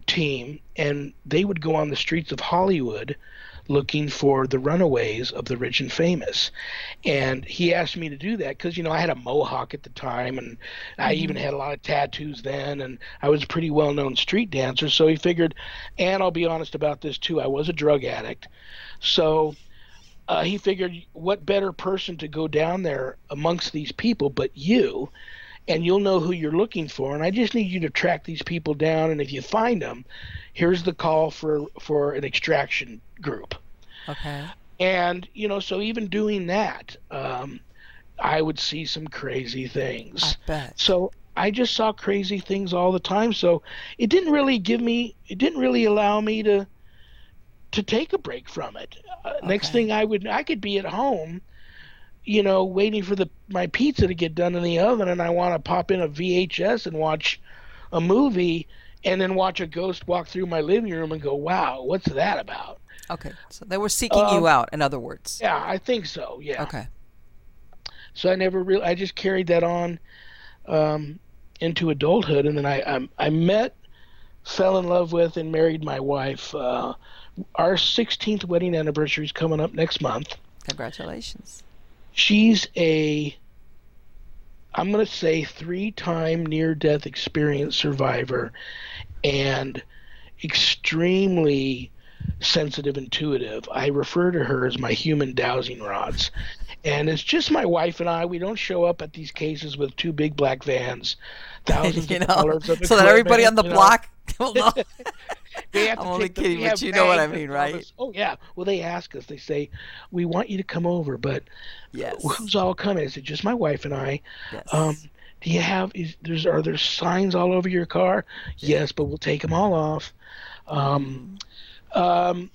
team, and they would go on the streets of Hollywood looking for the runaways of the rich and famous. And he asked me to do that because, you know, I had a mohawk at the time and I even had a lot of tattoos then. And I was a pretty well known street dancer. So he figured, and I'll be honest about this too, I was a drug addict. So uh, he figured, what better person to go down there amongst these people but you? and you'll know who you're looking for. And I just need you to track these people down. And if you find them, here's the call for for an extraction group. Okay. And you know, so even doing that, um, I would see some crazy things. I bet. So I just saw crazy things all the time. So it didn't really give me, it didn't really allow me to to take a break from it. Uh, Next thing I would, I could be at home, you know, waiting for the my pizza to get done in the oven, and I want to pop in a VHS and watch a movie, and then watch a ghost walk through my living room and go, "Wow, what's that about?" Okay. So they were seeking Um, you out, in other words. Yeah, I think so. Yeah. Okay. So I never really, I just carried that on um, into adulthood, and then I, I I met, fell in love with, and married my wife. Uh, our 16th wedding anniversary is coming up next month. Congratulations. She's a, I'm going to say, three-time near-death experience survivor, and extremely sensitive intuitive. I refer to her as my human dowsing rods. And it's just my wife and I. We don't show up at these cases with two big black vans, thousands *laughs* you of know, dollars of so that everybody on the block *laughs* will know. *laughs* They have to I'm only kidding, but you know what I mean, right? us- oh yeah. Well, they ask us. They say, "We want you to come over, but yes. who's all coming?" I said, "Just my wife and I." yes. Um, do you have? Is there's are there signs all over your car? Yes, but we'll take them all off. Um, um,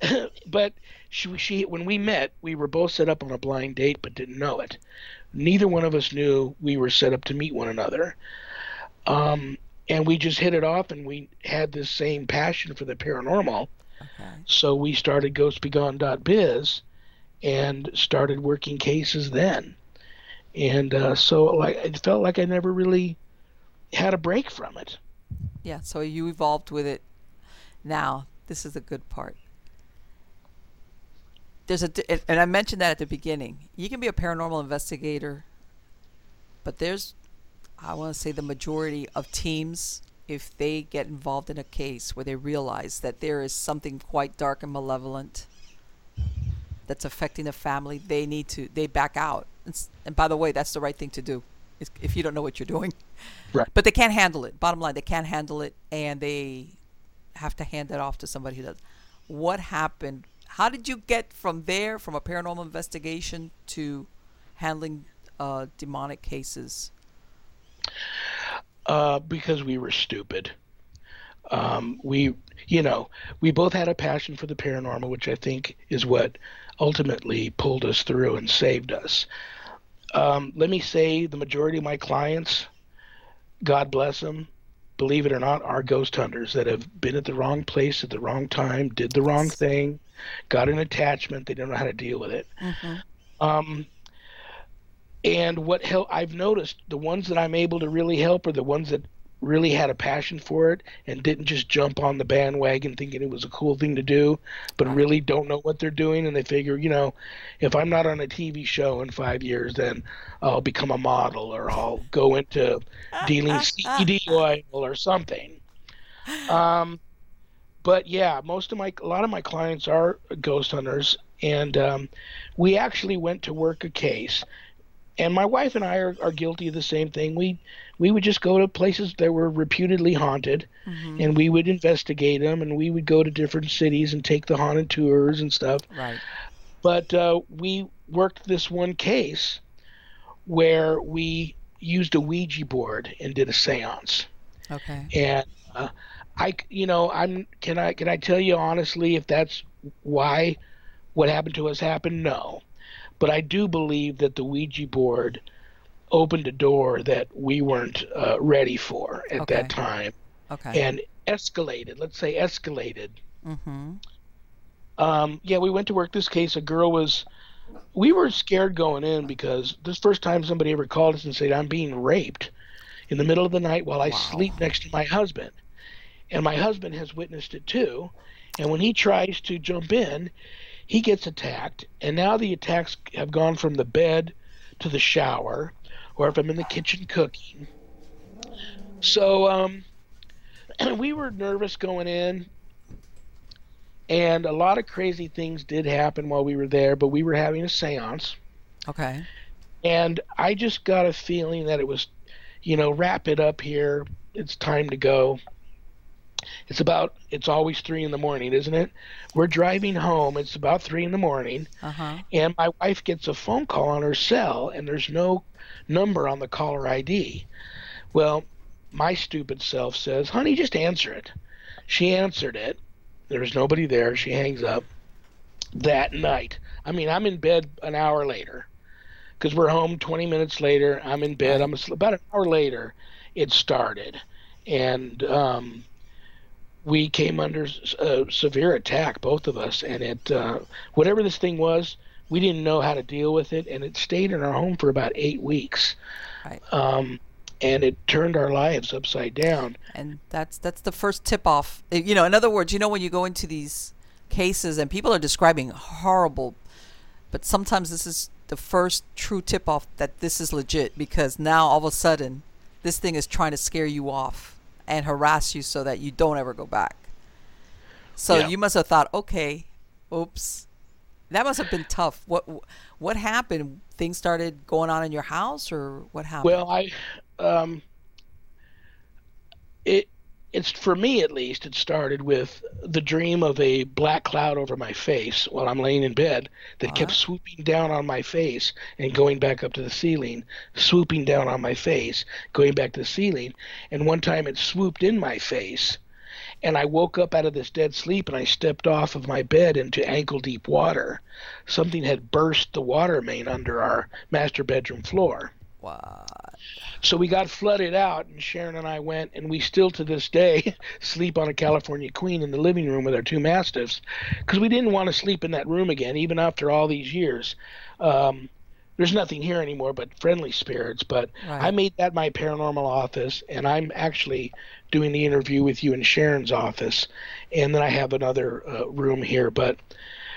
*clears throat* but she, she when we met, we were both set up on a blind date, but didn't know it. Neither one of us knew we were set up to meet one another. Um, and we just hit it off, and we had this same passion for the paranormal. okay. So we started GhostBegone.biz and started working cases then. And uh, so like it felt like I never really had a break from it. Yeah. So you evolved with it. Now, this is the good part. There's a, and- I mentioned that at the beginning. You can be a paranormal investigator, but there's, I want to say, the majority of teams, if they get involved in a case where they realize that there is something quite dark and malevolent that's affecting the family, they need to, they back out. And, and by the way, that's the right thing to do if you don't know what you're doing. Right. But they can't handle it. Bottom line, they can't handle it, and they have to hand it off to somebody who does. What happened? How did you get from there, from a paranormal investigation to handling uh, demonic cases? Uh, because we were stupid. Um, we, you know, we both had a passion for the paranormal, which I think is what ultimately pulled us through and saved us. Um, let me say the majority of my clients, God bless them, believe it or not, are ghost hunters that have been at the wrong place at the wrong time, did the wrong thing, got an attachment, they don't know how to deal with it. Mm-hmm. Um, and what help I've noticed, the ones that I'm able to really help are the ones that really had a passion for it and didn't just jump on the bandwagon thinking it was a cool thing to do, but really don't know what they're doing. And they figure, you know, if I'm not on a TV show in five years, then I'll become a model or I'll go into dealing *laughs* CBD oil or something. Um, but yeah, most of my a lot of my clients are ghost hunters, and um, we actually went to work a case, and my wife and I are, are guilty of the same thing. We we would just go to places that were reputedly haunted, Mm-hmm. and we would investigate them, and we would go to different cities and take the haunted tours and stuff. Right. But uh, we worked this one case where we used a Ouija board and did a séance, Okay. and uh, I, you know, I'm can I can I tell you honestly if that's why what happened to us happened? No, but I do believe that the Ouija board opened a door that we weren't uh, ready for at Okay. that time Okay. and escalated. Let's say escalated. mm-hmm. Um, yeah, we went to work this case. A girl was. We were scared going in because this first time somebody ever called us and said, "I'm being raped," in the middle of the night while I Wow. sleep next to my husband, and my husband has witnessed it too. And when he tries to jump in, he gets attacked. And now the attacks have gone from the bed to the shower, or if I'm in the kitchen cooking. So um, *clears throat* we were nervous going in and a lot of crazy things did happen while we were there but we were having a seance Okay. and i just got a feeling that it was you know wrap it up here it's time to go it's about it's always three in the morning isn't it we're driving home it's about three in the morning Uh huh. and my wife gets a phone call on her cell and there's no number on the caller id well my stupid self says honey just answer it. She answered it. There was nobody there. She hangs up that night. I mean i'm in bed an hour later because we're home 20 minutes later. I'm in bed. I'm asleep. about an hour later it started. And um, we came under a severe attack both of us and it uh, whatever this thing was we didn't know how to deal with it and it stayed in our home for about eight weeks Right. um, and it turned our lives upside down and that's that's the first tip off Uh, you know in other words you know when you go into these cases and people are describing horrible but sometimes this is the first true tip off that this is legit because now all of a sudden this thing is trying to scare you off and harass you so that you don't ever go back so Yeah. you must have thought okay oops that must have been tough what what happened things started going on in your house or what happened Well, I, um, it, it's for me at least. It started with the dream of a black cloud over my face while I'm laying in bed that kept Uh-huh. swooping down on my face and going back up to the ceiling, swooping down on my face, going back to the ceiling. And one time it swooped in my face, and I woke up out of this dead sleep and I stepped off of my bed into ankle deep water. Something had burst the water main under our master bedroom floor. what So we got flooded out, and Sharon and I went, and we still to this day *laughs* sleep on a California Queen in the living room with our two mastiffs, because we didn't want to sleep in that room again, even after all these years. Um, there's nothing here anymore but friendly spirits, but Right. I made that my paranormal office, and I'm actually doing the interview with you in Sharon's office, and then I have another uh, room here, but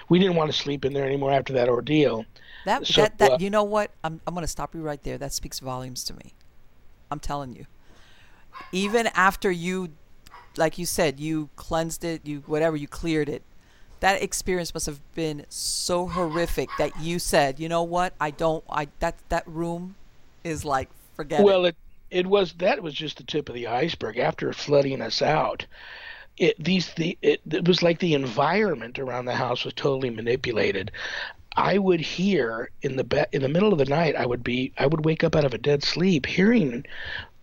we didn't want to sleep in there anymore after that ordeal. That So, that that uh, you know what? I'm I'm gonna stop you right there. That speaks volumes to me. I'm telling you. Even after you, like you said, you cleansed it, you whatever, you cleared it. That experience must have been so horrific that you said, you know what? I don't. I that that room is like forget well, it. it it was that was just the tip of the iceberg. After flooding us out, it these the it, it was like the environment around the house was totally manipulated. I would hear in the be- in the middle of the night. I would be I would wake up out of a dead sleep hearing,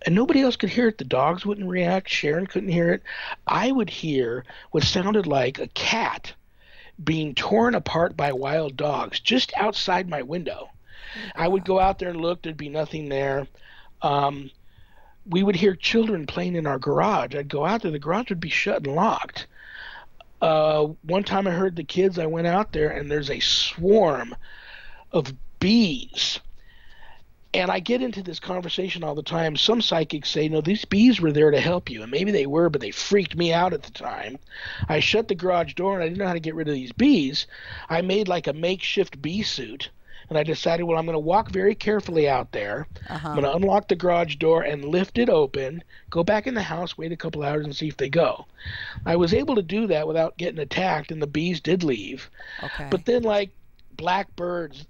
and nobody else could hear it. The dogs wouldn't react. Sharon couldn't hear it. I would hear what sounded like a cat being torn apart by wild dogs just outside my window. I would go out there and look. There'd be nothing there. Um, we would hear children playing in our garage. I'd go out there. The garage would be shut and locked. Uh, one time I heard the kids. I went out there and there's a swarm of bees. And I get into this conversation all the time. Some psychics say, no, these bees were there to help you. And maybe they were, but they freaked me out at the time. I shut the garage door and I didn't know how to get rid of these bees. I made like a makeshift bee suit. And I decided, well, I'm going to walk very carefully out there. Uh-huh. I'm going to unlock the garage door and lift it open, go back in the house, wait a couple hours, and see if they go. I was able to do that without getting attacked, and the bees did leave. Okay. But then, like blackbirds,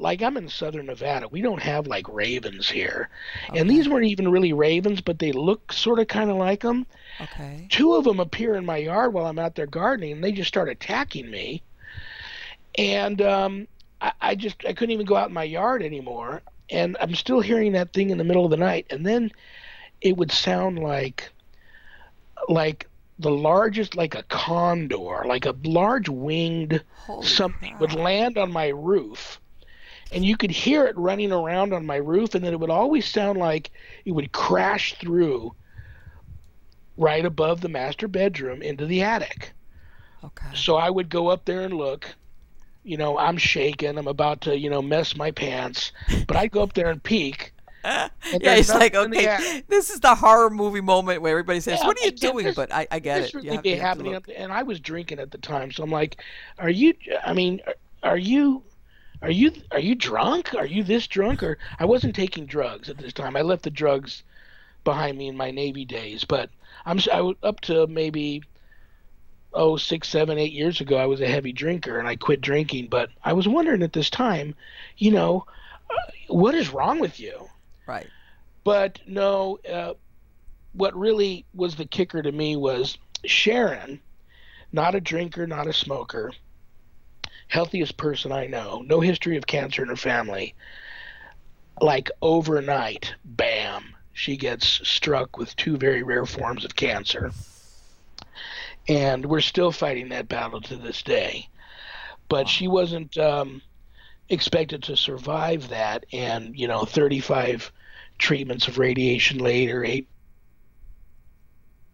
like I'm in southern Nevada. We don't have like ravens here. Okay. And these weren't even really ravens, but they look sort of kind of like them. Okay. Two of them appear in my yard while I'm out there gardening, and they just start attacking me. And um, I, I just I couldn't even go out in my yard anymore. And I'm still hearing that thing in the middle of the night, and then it would sound like like the largest like a condor like a large winged Holy something crap. would land on my roof and you could hear it running around on my roof and then it would always sound like it would crash through right above the master bedroom into the attic Okay. so i would go up there and look you know i'm shaking i'm about to you know mess my pants but i'd go up there and peek *laughs* and yeah, it's like nothing in the okay, this is the horror movie moment where everybody says, Yeah, "What are you doing?" this- But I, I get this it. Really be you have to happening, up- and I was drinking at the time, so I'm like, "Are you? I mean, are, are you? Are you? Are you drunk? Are you this drunk?" Or I wasn't taking drugs at this time. I left the drugs behind me in my Navy days, but I'm I was up to maybe oh six, seven, eight years ago. I was a heavy drinker, and I quit drinking. But I was wondering at this time, you know, uh, what is wrong with you? Right. But no, uh, what really was the kicker to me was Sharon, not a drinker, not a smoker, healthiest person I know, no history of cancer in her family. Like overnight, bam, she gets struck with two very rare forms of cancer. And we're still fighting that battle to this day. But she wasn't um, expected to survive that. And, you know, 35 treatments of radiation later, eight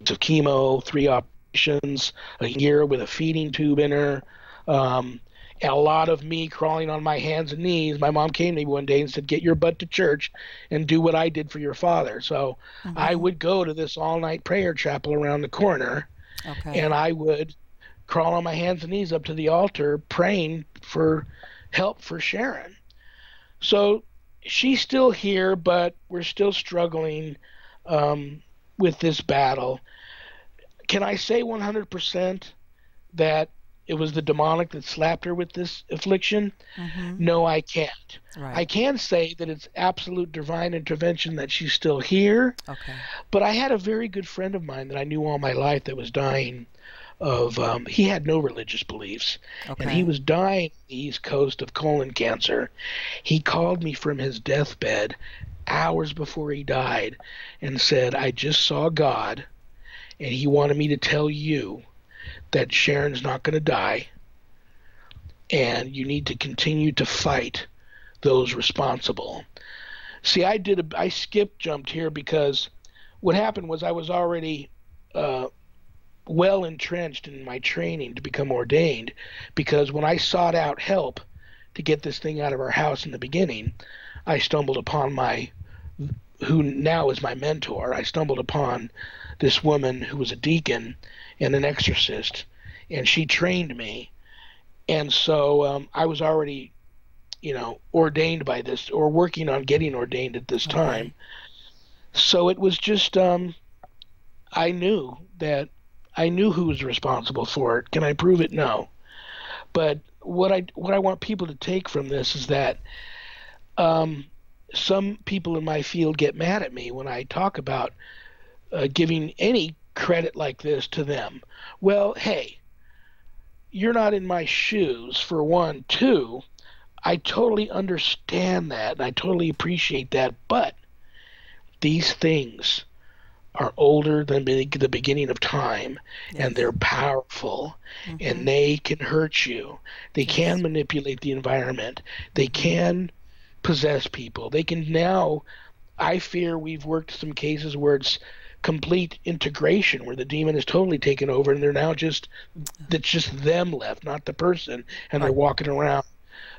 of chemo, three operations, a year with a feeding tube in her, um, and a lot of me crawling on my hands and knees. My mom came to me one day and said, "Get your butt to church and do what I did for your father." So I Mhm. would go to this all-night prayer chapel around the corner, Okay. and I would crawl on my hands and knees up to the altar praying for help for Sharon. So she's still here, but we're still struggling um, with this battle. Can I say 100% that it was the demonic that slapped her with this affliction? Mhm. No, I can't. Right. I can say that it's absolute divine intervention that she's still here. okay. But I had a very good friend of mine that I knew all my life that was dying of, um, he had no religious beliefs. Okay. And he was dying on the East Coast of colon cancer. He called me from his deathbed hours before he died and said, I just saw God, and he wanted me to tell you that Sharon's not going to die, and you need to continue to fight those responsible. See, I did a, I skip jumped here because what happened was I was already uh, well entrenched in my training to become ordained because when I sought out help to get this thing out of our house in the beginning, I stumbled upon my who now is my mentor. I stumbled upon this woman who was a deacon and an exorcist, and she trained me. And so um, I was already, you know, ordained by this or working on getting ordained at this Okay. time. So it was just, um, I knew that I knew who was responsible for it. Can I prove it? No. But what I what I want people to take from this is that um, some people in my field get mad at me when I talk about uh, giving any credit like this to them. Well, hey, you're not in my shoes for one. Two, I totally understand that and I totally appreciate that, but these things are older than the beginning of time and they're powerful Mhm. and they can hurt you. They can manipulate the environment. They can possess people. They can now I fear we've worked some cases where it's complete integration where the demon is totally taken over and they're now just that's just them left, not the person, and they're walking around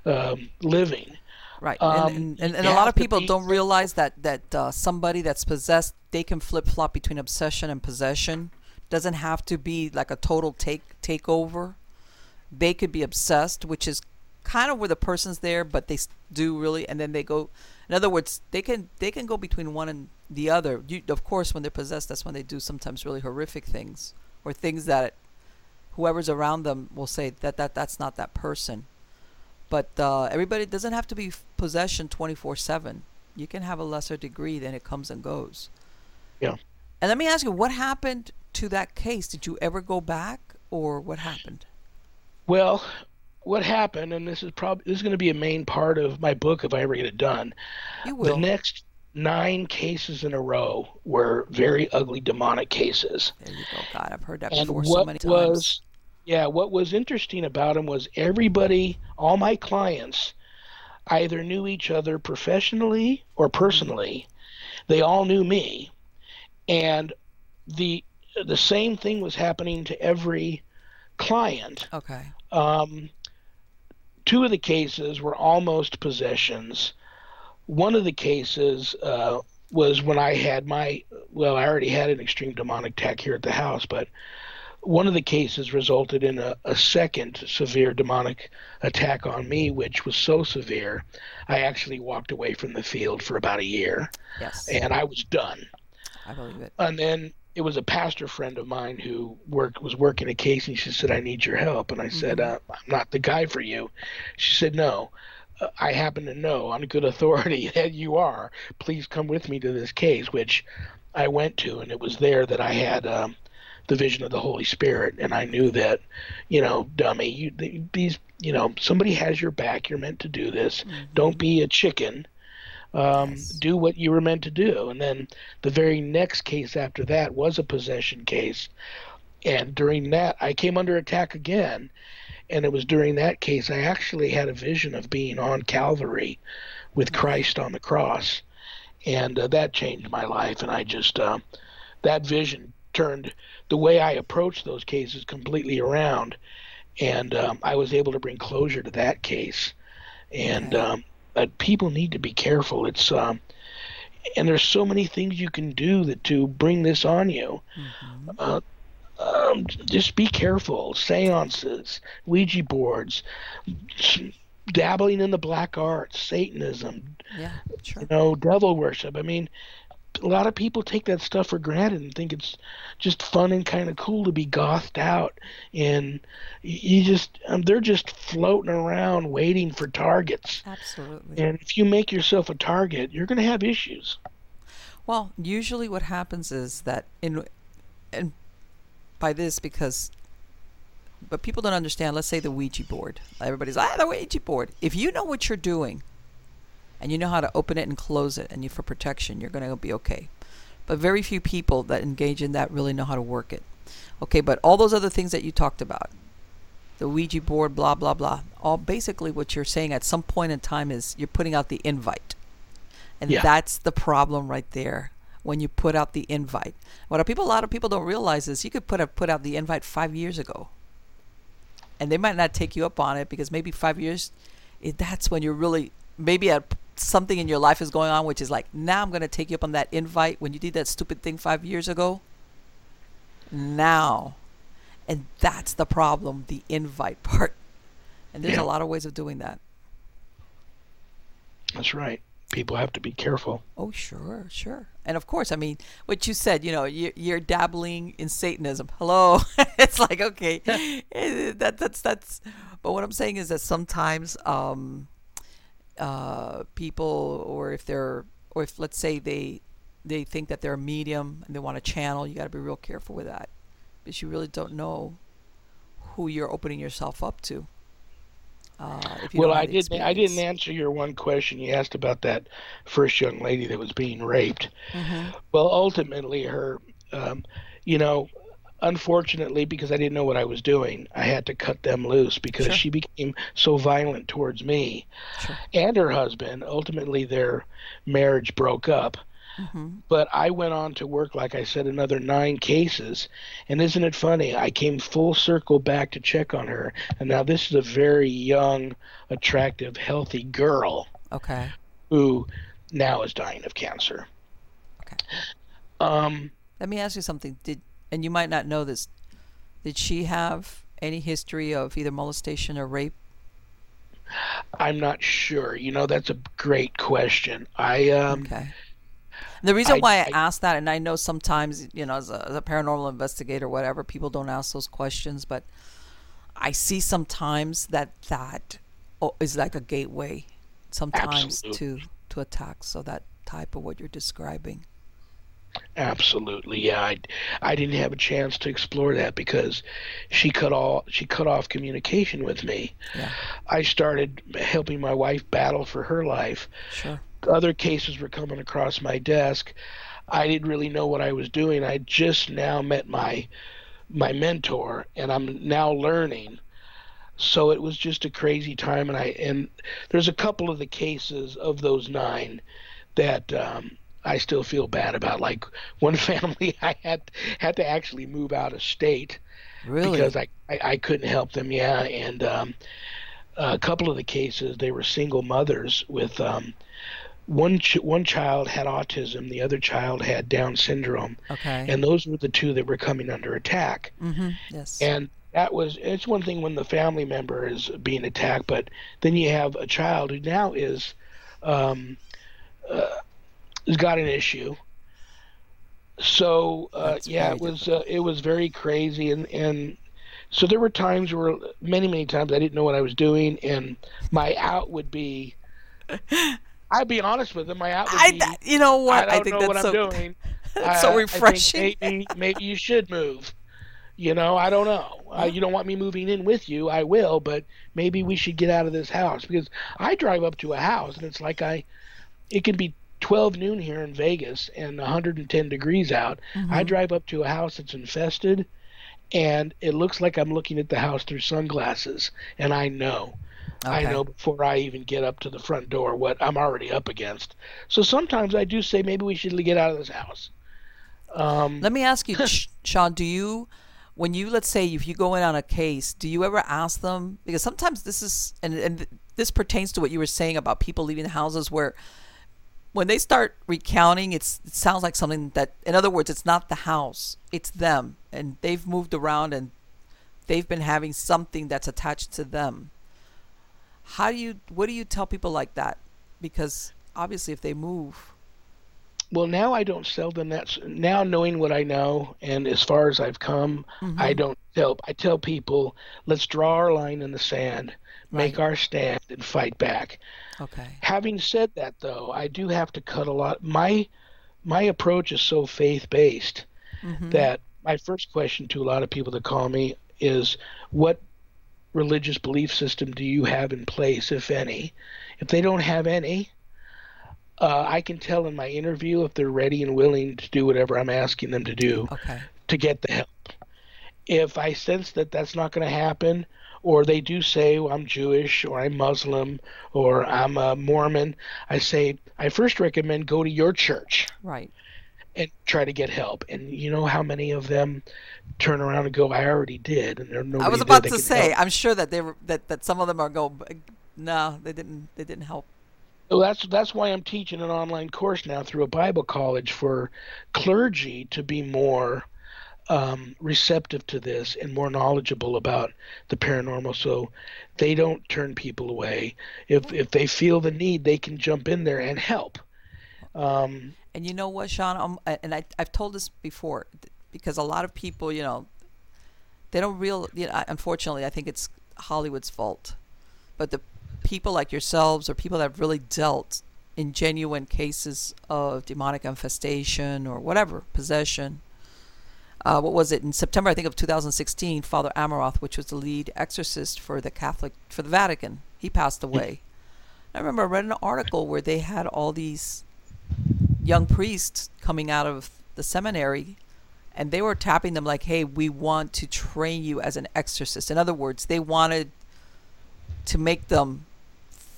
um, living. Right, Um, and, and, and, a lot of people be- don't realize that that uh, somebody that's possessed, they can flip flop between obsession and possession. Doesn't have to be like a total take takeover. They could be obsessed, which is kind of where the person's there, but they do really, and then they go. In other words, they can they can go between one and the other. You, of course, when they're possessed, that's when they do sometimes really horrific things or things that whoever's around them will say that that that's not that person. But uh, everybody doesn't have to be possession 24 7. You can have a lesser degree, then it comes and goes. Yeah. And let me ask you, what happened to that case? Did you ever go back, or what happened? Well, what happened, and this is probably this is going to be a main part of my book if I ever get it done. You will. The next nine cases in a row were very ugly demonic cases. There you go. God, I've heard that and before so many times. was yeah what was interesting about them was everybody all my clients either knew each other professionally or personally they all knew me and the the same thing was happening to every client okay. um, two of the cases were almost possessions. One of the cases uh, was when I had my, well, I already had an extreme demonic attack here at the house, but one of the cases resulted in a, a second severe demonic attack on me, which was so severe, I actually walked away from the field for about a year. Yes. and I was done. I believe it. and then it was a pastor friend of mine who worked was working a case and she said i need your help. And i said uh, i'm not the guy for you. She said no i happen to know on good authority *laughs* that you are please come with me to this case which i went to and it was there that i had um, the vision of the holy spirit and i knew that you know dummy you these you know somebody has your back you're meant to do this don't be a chicken um, Yes. do what you were meant to do. And then the very next case after that was a possession case. And during that, I came under attack again. And it was during that case I actually had a vision of being on Calvary with Christ on the cross. And uh, that changed my life. And I just, uh, that vision turned the way I approached those cases completely around. And um, I was able to bring closure to that case. And, um, but people need to be careful. It's um, and there's so many things you can do that to bring this on you. Mhm. Uh, um, just be careful. Seances, Ouija boards, dabbling in the black arts, Satanism, Yeah, sure. you know, devil worship. I mean, a lot of people take that stuff for granted and think it's just fun and kind of cool to be gothed out. And you just, um, they're just floating around waiting for targets. Absolutely. And if you make yourself a target, you're going to have issues. Well, usually what happens is that in and by this because but people don't understand, let's say the Ouija board. Everybody's ah the Ouija board. If you know what you're doing and you know how to open it and close it and you for protection, you're gonna be okay. But very few people that engage in that really know how to work it. Okay, but all those other things that you talked about, the Ouija board, blah blah blah, all basically what you're saying at some point in time is you're putting out the invite. And Yeah. that's the problem right there when you put out the invite. What a people a lot of people don't realize is you could put a, put out the invite five years ago. And they might not take you up on it because maybe five years it, that's when you're really maybe at something in your life is going on which is like now I'm gonna take you up on that invite when you did that stupid thing five years ago. Now. And that's the problem, the invite *laughs* part. And there's Yeah. a lot of ways of doing that. That's right. People have to be careful. Oh, sure, sure. And of course, I mean, what you said, you know, you're, you're dabbling in Satanism. Hello. *laughs* it's like, okay, eh, that, that's, that's, but what I'm saying is that sometimes um, uh, people, or if they're, or if let's say they, they think that they're a medium and they want to channel, you got to be real careful with that because you really don't know who you're opening yourself up to. Uh, well, I didn't. I didn't answer your one question you asked about that first young lady that was being raped. Mhm. Well, ultimately, her, um, you know, unfortunately, because I didn't know what I was doing, I had to cut them loose because Sure. she became so violent towards me Sure. and her husband. Ultimately, their marriage broke up. Mhm. But I went on to work, like I said, another nine cases. And isn't it funny? I came full circle back to check on her. And now this is a very young, attractive, healthy girl Okay. who now is dying of cancer. Okay. Um, Let me ask you something. Did and you might not know this. Did she have any history of either molestation or rape? I'm not sure. You know, that's a great question. I um, Okay. The reason I- why I, I- ask that, and I know sometimes, you know, as a, as a paranormal investigator, whatever, people don't ask those questions, but I see sometimes that that oh, like a gateway sometimes Absolutely. to to attacks. So that type of what you're describing. Absolutely, yeah. I, I didn't have a chance to explore that because she cut all she cut off communication with me. Yeah, I started helping my wife battle for her life. sure. Other cases were coming across my desk. I didn't really know what I was doing. I just now met my my mentor, and I'm now learning. So it was just a crazy time, and I and there's a couple of the cases of those nine that um, I still feel bad about. Like *laughs* one family, I had had to actually move out of state Really? because I, I, I couldn't help them. Yeah, and um, a couple of the cases they were single mothers with um, one ch- one child had autism, the other child had Down syndrome, okay. and those were the two that were coming under attack. mm-hmm. Yes. And that was it's one thing when the family member is being attacked, but then you have a child who now is um, uh, has got an issue. So uh, yeah, it was uh, it was very crazy, and and so there were times where many many times I didn't know what I was doing, and my out would be. *laughs* I'd be honest with them. My out I, you know what? I don't think know that's what so I'm doing. *laughs* that's so I- I refreshing. maybe, maybe *laughs* you should move. You know, I don't know. Uh, you don't want me moving in with you. I will, but maybe we should get out of this house because I drive up to a house and it's like I, it can be 12 noon here in Vegas and 110 degrees out. Mm-hmm. I drive up to a house that's infested and it looks like I'm looking at the house through sunglasses and I know. I know before I even get up to the front door what I'm already up against. So sometimes I do say maybe we should get out of this house. Um, Let me ask you, *laughs* Sean, do you, when you, let's say, if you go in on a case, do you ever ask them? Because sometimes this is, and, and this pertains to what you were saying about people leaving houses where when they start recounting, it's, it sounds like something that, in other words, it's not the house, it's them. And they've moved around and they've been having something that's attached to them. How do you, what do you tell people like that? Because obviously, if they move, Well, now I don't sell them that. s- Now knowing what I know and as far as I've come, I don't tell. I tell people, let's draw our line in the sand, make Right. our stand, and fight back. okay. Having said that, though, I do have to cut a lot. My my approach is so faith based Mhm. that my first question to a lot of people that call me is, what religious belief system do you have in place, if any? If they don't have any, uh, I can tell in my interview if they're ready and willing to do whatever I'm asking them to do Okay. to get the help. If I sense that that's not going to happen, or they do say well, I'm Jewish or I'm Muslim or I'm a Mormon, I say I first recommend go to your church Right. And try to get help. And you know how many of them turn around and go, "I already did," and there nobody I was about to say, help. I'm sure that they were that, that some of them are go, no, they didn't they didn't help. So that's that's why I'm teaching an online course now through a Bible college for clergy to be more um, receptive to this and more knowledgeable about the paranormal, so they don't turn people away. If if they feel the need, they can jump in there and help. Um, And you know what, Sean? Um, and I I've told this before because a lot of people, you know, they don't real. You know, unfortunately, I think it's Hollywood's fault, but the people like yourselves or people that have really dealt in genuine cases of demonic infestation or whatever possession. Uh, what was it in September? I think of 2016. Father Amorth, which was the lead exorcist for the Catholic for the Vatican, he passed away. I remember I read an article where they had all these young priests coming out of the seminary and they were tapping them like hey we want to train you as an exorcist in other words they wanted to make them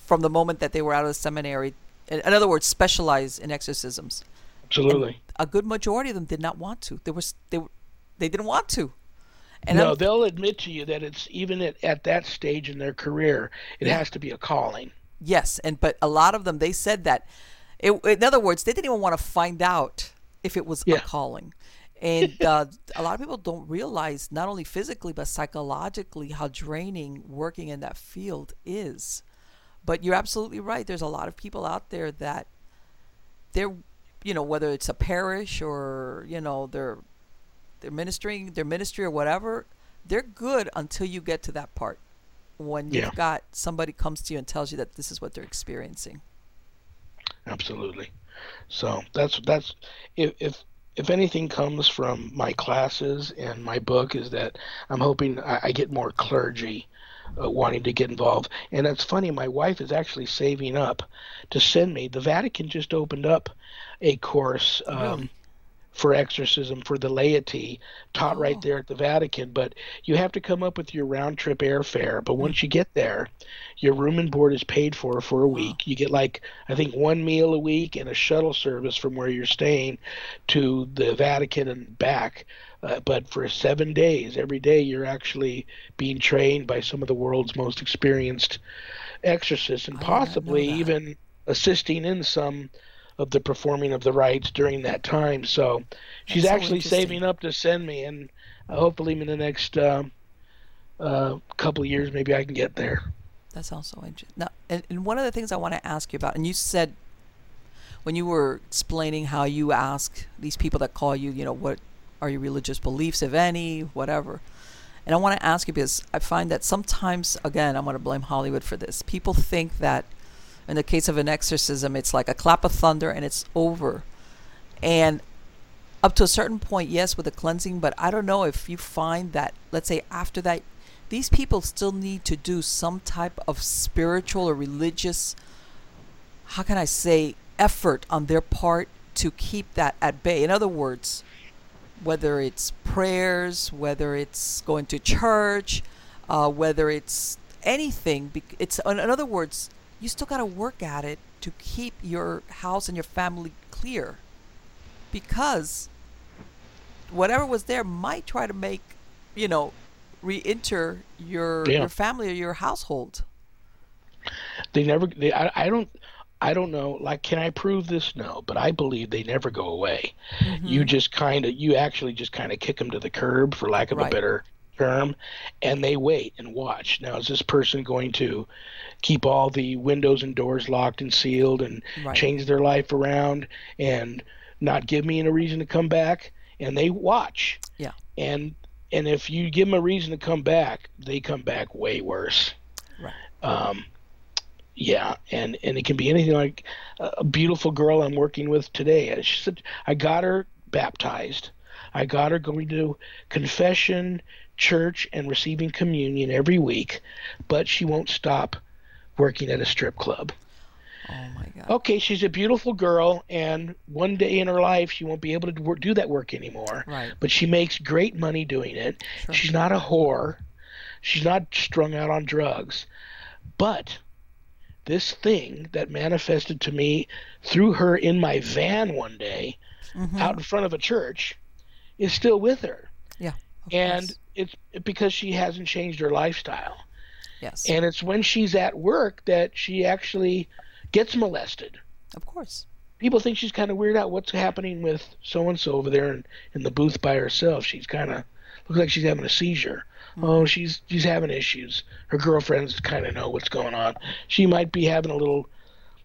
from the moment that they were out of the seminary in other words specialize in exorcisms absolutely. a good majority of them did not want to they were s- they were- they didn't want to and no, I'm- they'll admit to you that it's even at, at that stage in their career, it Yeah. has to be a calling. Yes, and but a lot of them they said that. It, in other words, they didn't even want to find out if it was a calling, *laughs* and uh, a lot of people don't realize not only physically but psychologically how draining working in that field is. But you're absolutely right. There's a lot of people out there that they're, you know, whether it's a parish or you know they're they're ministering their ministry or whatever, they're good until you get to that part when you've Yeah. got somebody comes to you and tells you that this is what they're experiencing. Absolutely. So that's that's if if if anything comes from my classes and my book is that I'm hoping I, I get more clergy uh, wanting to get involved. And it's funny, my wife is actually saving up to send me. The Vatican just opened up a course. Um? For exorcism for the laity, taught Oh. right there at the Vatican, but you have to come up with your round trip airfare. But once you get there, your room and board is paid for for a week. You get like I think one meal a week and a shuttle service from where you're staying to the Vatican and back. Uh, but for seven days, every day you're actually being trained by some of the world's most experienced exorcists, and I did not know possibly even assisting in some of the performing of the rites during that time. So she's That's actually saving up to send me, and uh, hopefully in the next um uh, couple of years, maybe I can get there. That's also interesting. Now, and, and one of the things I want to ask you about, and you said when you were explaining how you ask these people that call you, you know, what are your religious beliefs, if any, whatever. And I want to ask you because I find that sometimes, again, I'm going to blame Hollywood for this. People think that in the case of an exorcism, it's like a clap of thunder and it's over. And up to a certain point, yes, with the cleansing, but I don't know if you find that, let's say, after that, these people still need to do some type of spiritual or religious, how can I say, effort on their part to keep that at bay. In other words, whether it's prayers, whether it's going to church, uh, whether it's anything, it's in other words, you still got to work at it to keep your house and your family clear, because whatever was there might try to make, you know, re-enter your Yeah. your family or your household. They never. They, I, I don't. I don't know. Like, can I prove this? No, but I believe they never go away. Mm-hmm. You just kind of. You actually just kind of kick them to the curb, for lack of Right. a better term, and they wait and watch. Now, is this person going to keep all the windows and doors locked and sealed and Right. change their life around and not give me a reason to come back? And they watch. Yeah. And and if you give them a reason to come back, they come back way worse. Right. Um, yeah, and and it can be anything like a beautiful girl I'm working with today. She said I got her baptized. I got her going to confession, church, and receiving communion every week, but she won't stop working at a strip club. Oh my God. Okay, she's a beautiful girl, and one day in her life she won't be able to do that work anymore. Right. But she makes great money doing it. Sure. She's not a whore. She's not strung out on drugs. But this thing that manifested to me through her in my van one day Mhm. out in front of a church is still with her. Yeah. And course. It's because she hasn't changed her lifestyle. yes, And it's when she's at work that she actually gets molested. of course. People think she's kind of weird out. What's happening with so and so over there in, in the booth by herself? She's kind of looks like she's having a seizure. Oh, she's she's having issues. Her girlfriends kind of know what's going on. She might be having a little,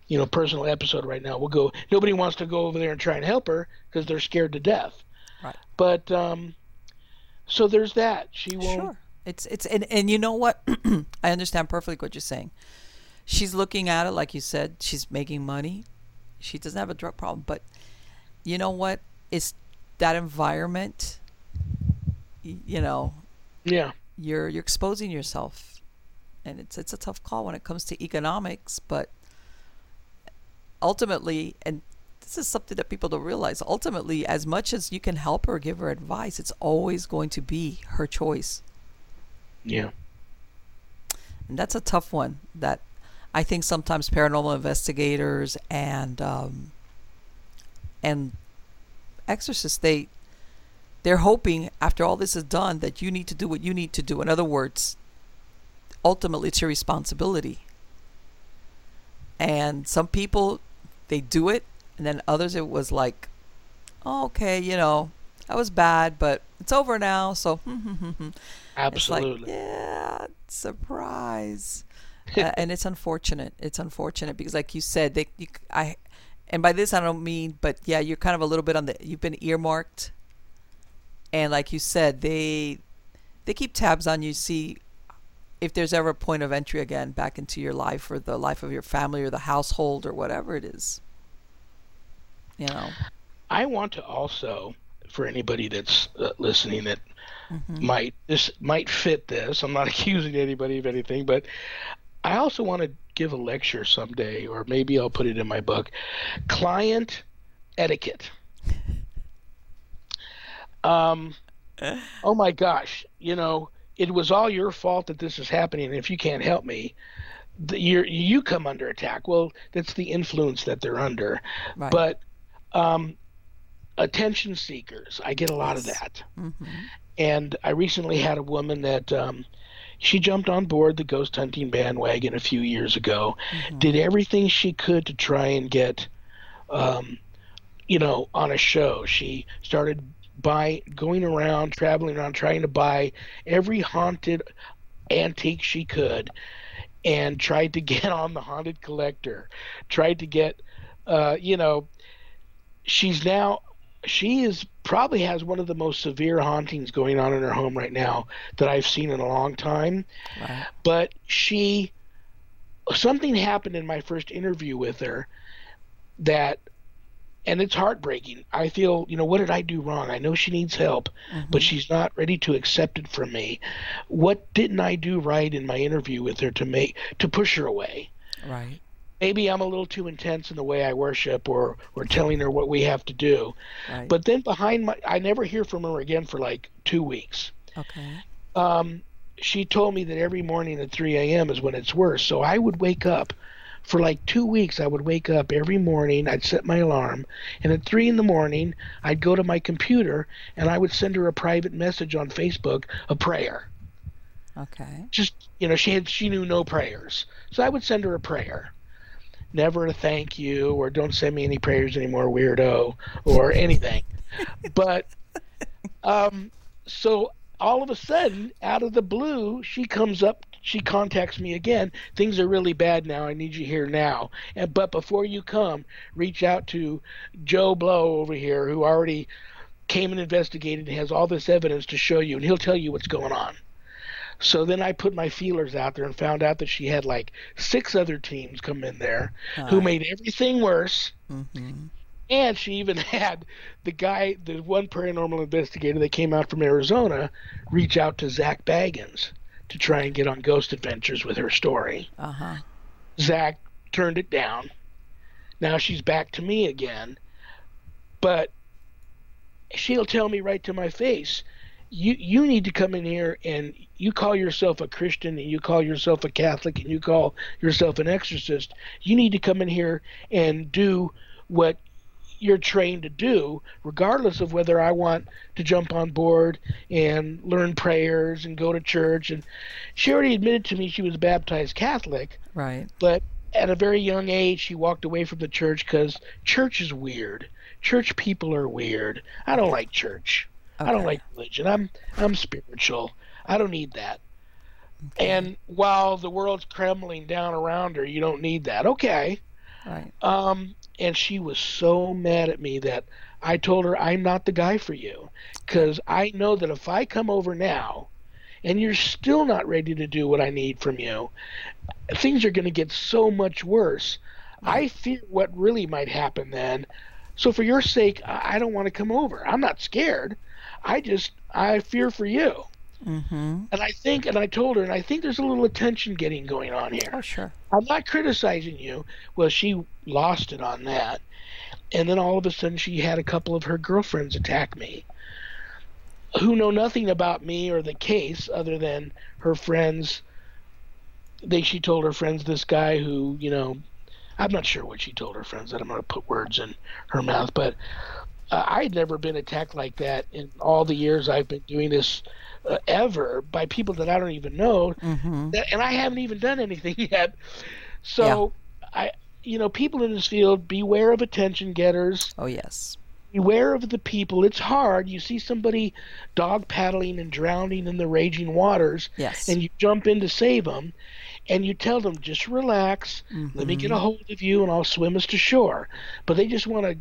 you know, personal episode right now. We'll go. Nobody wants to go over there and try and help her because they're scared to death. Right. But um, so there's that. She won't. Sure. It's it's and, and you know what? *clears throat* I understand perfectly what you're saying. She's looking at it like you said, she's making money. She doesn't have a drug problem, but you know what? It's that environment you know, Yeah. you're you're exposing yourself. And it's it's a tough call when it comes to economics, but ultimately and this is something that people don't realize. Ultimately, as much as you can help her, give her advice, it's always going to be her choice. Yeah. and that's a tough one that I think sometimes paranormal investigators and um, and exorcists they they're hoping after all this is done that you need to do what you need to do. In other words, ultimately it's your responsibility. And some people they do it, and then others it was like, oh, okay, you know, that was bad, but it's over now. So *laughs* It's like, Absolutely. yeah, surprise. *laughs* uh, and it's unfortunate. It's unfortunate because, like you said, they, you, I, and by this I don't mean, but yeah, you're kind of a little bit on the. You've been earmarked, and like you said, they, they keep tabs on you. See, if there's ever a point of entry again back into your life or the life of your family or the household or whatever it is. You know. I want to also, for anybody that's uh, listening that mm-hmm. might this might fit this. I'm not *laughs* accusing anybody of anything, but I also want to give a lecture someday, or maybe I'll put it in my book. Client etiquette. *laughs* Um, oh my gosh, you know, it was all your fault that this is happening. And if you can't help me, the, you you come under attack. Well, that's the influence that they're under. Right. But um, attention seekers, I get a lot yes. of that. Mm-hmm. And I recently had a woman that um, she jumped on board the ghost hunting bandwagon a few years ago, mm-hmm. did everything she could to try and get, um, you know, on a show. She started by going around, traveling around, trying to buy every haunted antique she could, and tried to *laughs* get on the haunted collector. Tried to get, uh, you know, she's now she is probably has one of the most severe hauntings going on in her home right now that I've seen in a long time. Right. But she something happened in my first interview with her that and it's heartbreaking. I feel, you know, what did I do wrong? I know she needs help, mm-hmm. but she's not ready to accept it from me. What didn't I do right in my interview with her to make to push her away? Right maybe I'm a little too intense in the way I worship or or telling her what we have to do. Right. But then behind my I never hear from her again for like 2 weeks. Okay. Um she told me that every morning at 3 a.m. is when it's worse. So I would wake up for like two weeks. I would wake up every morning. I'd set my alarm, and at three in the morning, I'd go to my computer and I would send her a private message on Facebook, a prayer. Okay. Just you know, she had she knew no prayers, so I would send her a prayer never a thank you or don't send me any prayers anymore, weirdo, or anything. but um, so all of a sudden, out of the blue, she comes up. She contacts me again. Things are really bad now. I need you here now. And but before you come, reach out to Joe Blow over here, who already came and investigated and has all this evidence to show you, and he'll tell you what's going on. So then I put my feelers out there and found out that she had like six other teams come in there who made everything worse. Mm-hmm. And she even *laughs* had the guy, the one paranormal investigator that came out from Arizona, reach out to Zak Bagans to try and get on Ghost Adventures with her story. Uh-huh. Zak turned it down. Now she's back to me again. But she'll tell me right to my face, you you need to come in here and you call yourself a Christian and you call yourself a Catholic and you call yourself an exorcist. You need to come in here and do what you're trained to do, regardless of whether I want to jump on board and learn prayers and go to church. And she already admitted to me she was baptized Catholic. Right. But at a very young age, she walked away from the church because church is weird. Church people are weird. I don't like church. Okay. I don't like religion. I'm I'm spiritual. I don't need that. Okay. And while the world's crumbling down around her, you don't need that. Okay. Right. Um, and she was so mad at me that I told her I'm not the guy for you because I know that if I come over now and you're still not ready to do what I need from you, things are going to get so much worse. Right. I fear what really might happen then. So for your sake, I don't want to come over. I'm not scared. I just I fear for you. Mm-hmm. And I think, and I told her, and I think there's a little attention getting going on here. Oh, sure. I'm not criticizing you. Well, she lost it on that. And then all of a sudden, she had a couple of her girlfriends attack me who know nothing about me or the case other than her friends. They, she told her friends this guy who, you know, I'm not sure what she told her friends that I'm going to put words in her mouth, but uh, I'd never been attacked like that in all the years I've been doing this uh, ever by people that I don't even know, mm-hmm. that, and I haven't even done anything *laughs* yet. So yeah. I, you know, people in this field beware of attention getters. Oh yes. Beware of the people. It's hard. You see somebody dog paddling and drowning in the raging waters, yes. and you jump in to save them, and you tell them just relax. Mm-hmm. Let me get a mm-hmm. hold of you, and I'll swim us to shore. But they just want to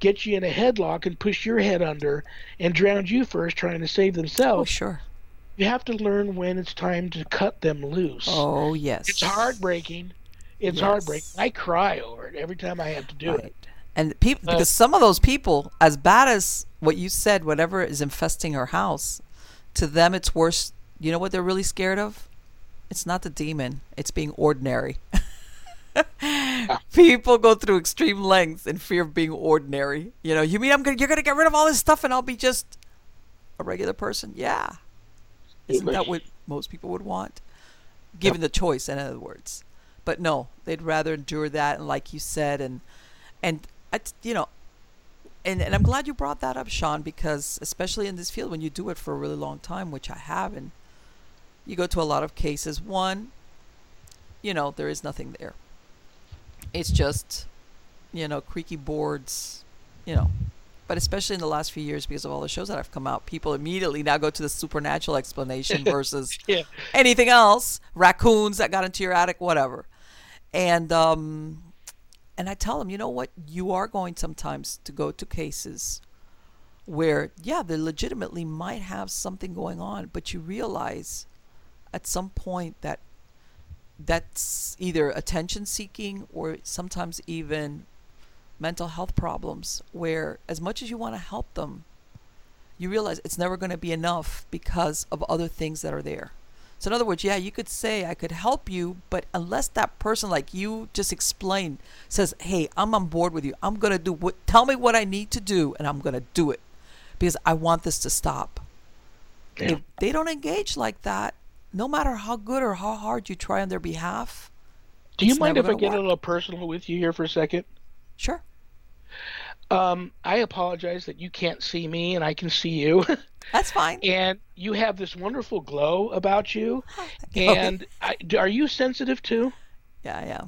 get you in a headlock and push your head under and drown you first, trying to save themselves. Oh, sure. you have to learn when it's time to cut them loose. Oh yes. It's heartbreaking. It's Yes. heartbreaking. I cry over it every time I have to do Right. it. And people, Uh, because some of those people, as bad as what you said, whatever is infesting her house, to them it's worse. You know what they're really scared of? It's not the demon. It's being ordinary. *laughs* *laughs* people go through extreme lengths in fear of being ordinary. You know, you mean I'm gonna you're gonna get rid of all this stuff and I'll be just a regular person? Yeah. Isn't that what most people would want? Given the choice, in other words. But no, they'd rather endure that, and like you said, and and I, you know, and and I'm glad you brought that up, Sean, because especially in this field, when you do it for a really long time, which I have, and you go to a lot of cases. One, you know, there is nothing there. It's just, you know, creaky boards, you know. But especially in the last few years, because of all the shows that have come out, people immediately now go to the supernatural explanation *laughs* versus Yeah. anything else raccoons that got into your attic whatever and um and i tell them you know what you are going sometimes to go to cases where yeah they legitimately might have something going on but you realize at some point that that's either attention seeking or sometimes even mental health problems where as much as you want to help them you realize it's never going to be enough because of other things that are there. So in other words, yeah, you could say I could help you, but unless that person like you just explained says, "Hey, I'm on board with you. I'm going to do what tell me what I need to do and I'm going to do it because I want this to stop." Yeah. If they don't engage like that, no matter how good or how hard you try on their behalf, Do you mind if I get gonna a little personal with you here for a second? sure. Um, I apologize that you can't see me and I can see you. *laughs* That's fine. and you have this wonderful glow about you. *laughs* Okay. And I, are you sensitive too? yeah, yeah.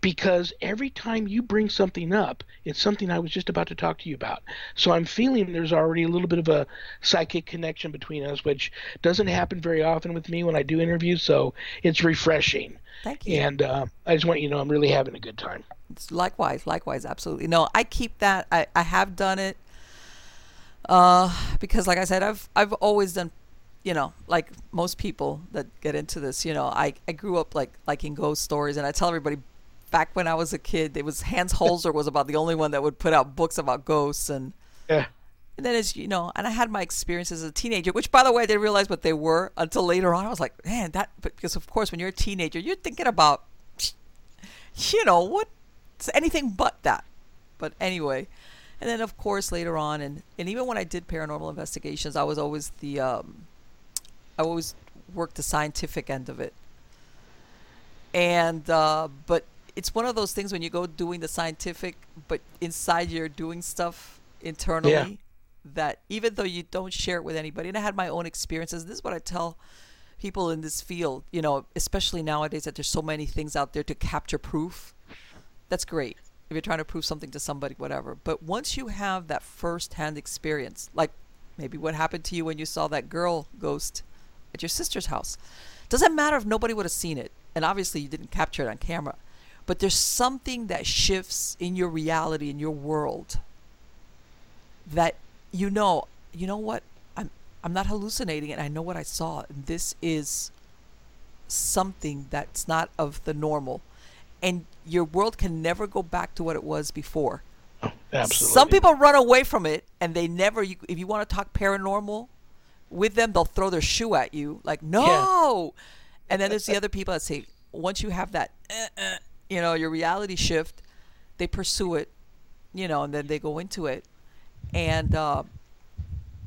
Because every time you bring something up, it's something I was just about to talk to you about. So I'm feeling there's already a little bit of a psychic connection between us, which doesn't happen very often with me when I do interviews. So it's refreshing. Thank you. And uh, I just want you to know I'm really having a good time. It's likewise, likewise, absolutely. No, I keep that. I, I have done it. Uh, because like I said, I've I've always done, you know, like most people that get into this, you know, I, I grew up like liking ghost stories, and I tell everybody, back when I was a kid, it was Hans Holzer was about the only one that would put out books about ghosts, and Yeah. and then as you know, and I had my experiences as a teenager, which by the way, I didn't realize what they were until later on. I was like, man, that because of course when you're a teenager, you're thinking about, you know, what it's anything but that. But anyway, and then of course later on, and and even when I did paranormal investigations, I was always the um, I always worked the scientific end of it. And uh, but it's one of those things when you go doing the scientific, but inside you're doing stuff internally that even though you don't share it with anybody, and I had my own experiences. This is what I tell people in this field, you know, especially nowadays that there's so many things out there to capture proof. That's great if you're trying to prove something to somebody, whatever. But once you have that first-hand experience, like maybe what happened to you when you saw that girl ghost at your sister's house, doesn't matter if nobody would have seen it, and obviously you didn't capture it on camera. But there's something that shifts in your reality, in your world, that you know, you know what? I'm I'm not hallucinating and I know what I saw. And this is something that's not of the normal. And your world can never go back to what it was before. Absolutely. Some people run away from it and they never you, if you want to talk paranormal with them, they'll throw their shoe at you like, "No." And then there's the other people that say once you have that uh, uh, you know, your reality shift, they pursue it, you know, and then they go into it. And uh,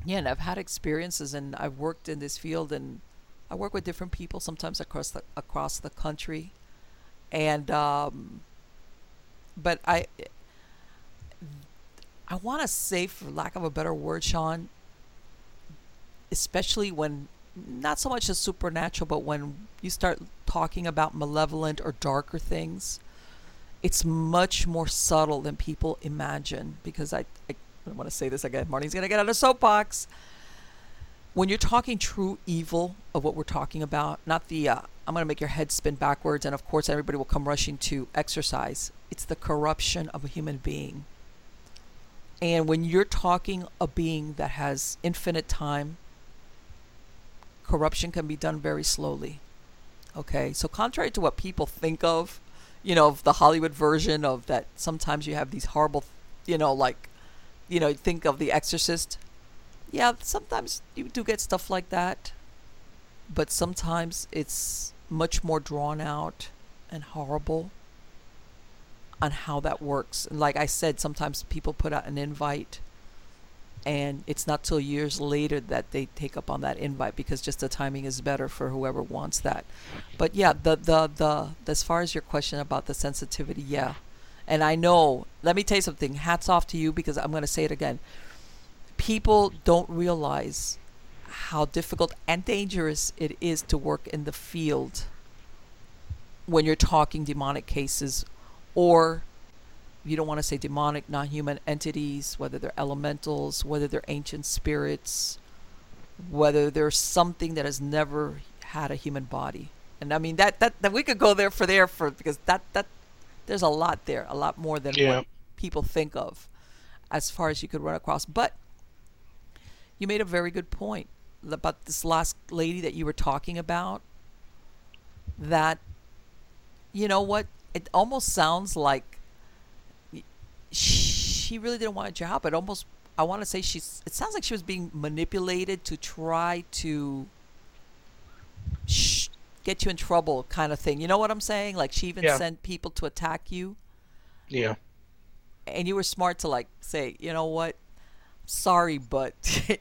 yeah, and I've had experiences, and I've worked in this field, and I work with different people sometimes across the across the country, and um, but I I want to say, for lack of a better word, Sean, especially when not so much the supernatural, but when you start talking about malevolent or darker things, it's much more subtle than people imagine. Because I, I, I want to say this again. Marnie's gonna get on a soapbox. When you're talking true evil of what we're talking about, not the uh, I'm gonna make your head spin backwards, and of course everybody will come rushing to exercise. It's the corruption of a human being. And when you're talking a being that has infinite time, corruption can be done very slowly. Okay, so contrary to what people think of, you know, of the Hollywood version of that, sometimes you have these horrible, you know, like, you know, think of The Exorcist. Yeah, sometimes you do get stuff like that, but sometimes it's much more drawn out and horrible on how that works. And like I said, sometimes people put out an invite and it's not till years later that they take up on that invite because just the timing is better for whoever wants that. But yeah, the the the as far as your question about the sensitivity, yeah. And I know, let me tell you something. Hats off to you because I'm going to say it again. People don't realize how difficult and dangerous it is to work in the field when you're talking demonic cases or you don't want to say demonic, non human entities, whether they're elementals, whether they're ancient spirits, whether there's something that has never had a human body. And I mean that that, that we could go there for there for because that that there's a lot there, a lot more than Yeah. what people think of as far as you could run across. But you made a very good point about this last lady that you were talking about that you know what it almost sounds like she really didn't want a job it almost i want to say she's it sounds like she was being manipulated to try to sh- get you in trouble kind of thing you know what i'm saying like she even Yeah. sent people to attack you Yeah. and you were smart to like say you know what sorry but *laughs*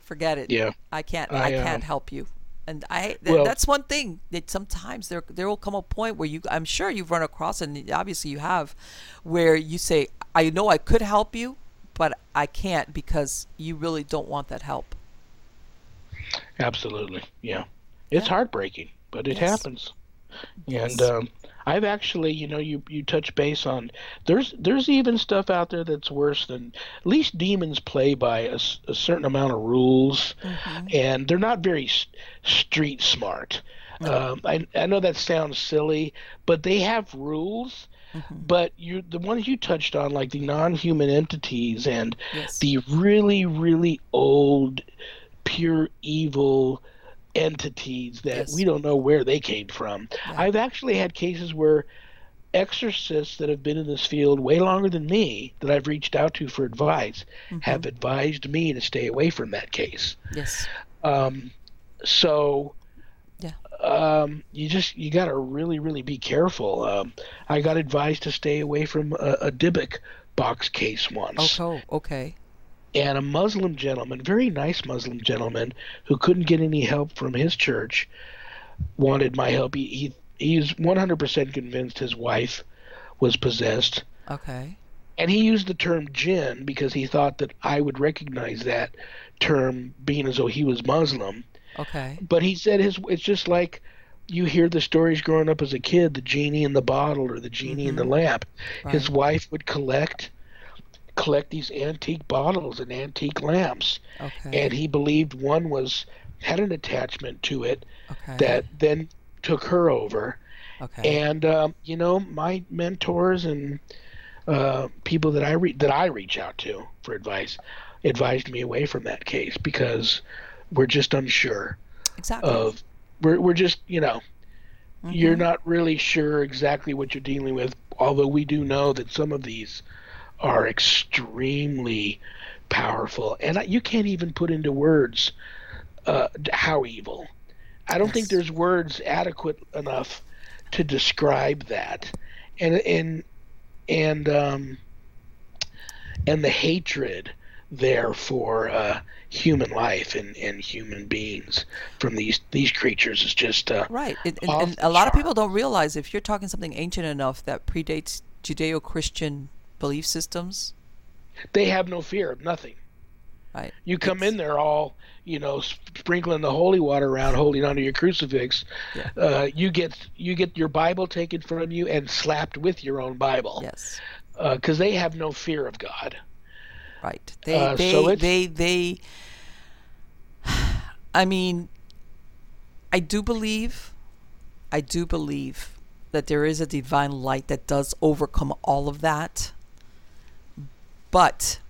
forget it Yeah. i can't i, I, can't um, help you and i th- Well- that's one thing that sometimes there there will come a point where you i'm sure you've run across and obviously you have where you say i know i could help you but i can't because you really don't want that help Absolutely. Yeah. It's Yeah. heartbreaking, but it Yes. happens. And um, I've actually, you know, you you touch base on there's there's even stuff out there that's worse than at least demons play by a certain amount of rules, Mm-hmm. and they're not very s- street smart. Um, I I know that sounds silly, but they have rules. Mm-hmm. But you the ones you touched on, like the non-human entities and Yes. the really really old, pure evil entities that Yes. we don't know where they came from. Yeah. I've actually had cases where exorcists that have been in this field way longer than me that I've reached out to for advice Mm-hmm. have advised me to stay away from that case. yes Um, so Yeah. um, you just you got to really really be careful. Um, I got advised to stay away from a, a Dybbuk box case once okay okay and a Muslim gentleman, very nice Muslim gentleman, who couldn't get any help from his church, wanted my help. He, he he's 100% convinced his wife was possessed, okay and he used the term jinn because he thought that I would recognize that term, being as though he was Muslim. okay But he said his it's just like you hear the stories growing up as a kid, the genie in the bottle or the genie in the mm-hmm. lamp. His wife would collect collect these antique bottles and antique lamps. Okay. And he believed one was had an attachment to it okay. that then took her over. Okay. And um, you know my mentors and uh, people that I re- that I reach out to for advice advised me away from that case because we're just unsure exactly. of we're we're just you know Mm-hmm. you're not really sure exactly what you're dealing with although we do know that some of these are extremely powerful. And you can't even put into words uh, how evil. I don't think there's words adequate enough to describe that. And and and um and the hatred there for uh, human life and, and human beings from these these creatures is just uh, Right. And, and, and a lot of people don't realize if you're talking something ancient enough that predates Judeo Christian belief systems, they have no fear of nothing. right? You come It's- in there all, you know, sprinkling the holy water around, holding onto your crucifix. Yeah. Uh, you get you get your Bible taken from you and slapped with your own Bible, Yes. because they have no fear of God. Right. They Uh, they so they they *sighs* I mean I do believe I do believe that there is a divine light that does overcome all of that. But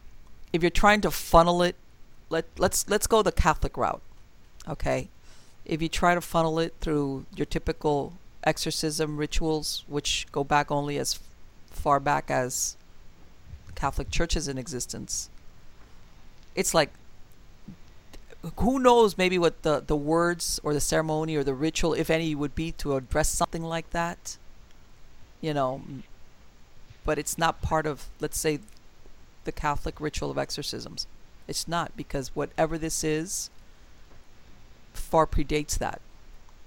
if you're trying to funnel it, let let's let's go the Catholic route. Okay, if you try to funnel it through your typical exorcism rituals, which go back only as far back as Catholic churches in existence, it's like who knows maybe what the, the words or the ceremony or the ritual, if any, would be to address something like that. You know, but it's not part of, let's say, the Catholic ritual of exorcisms. It's not because whatever this is far predates that.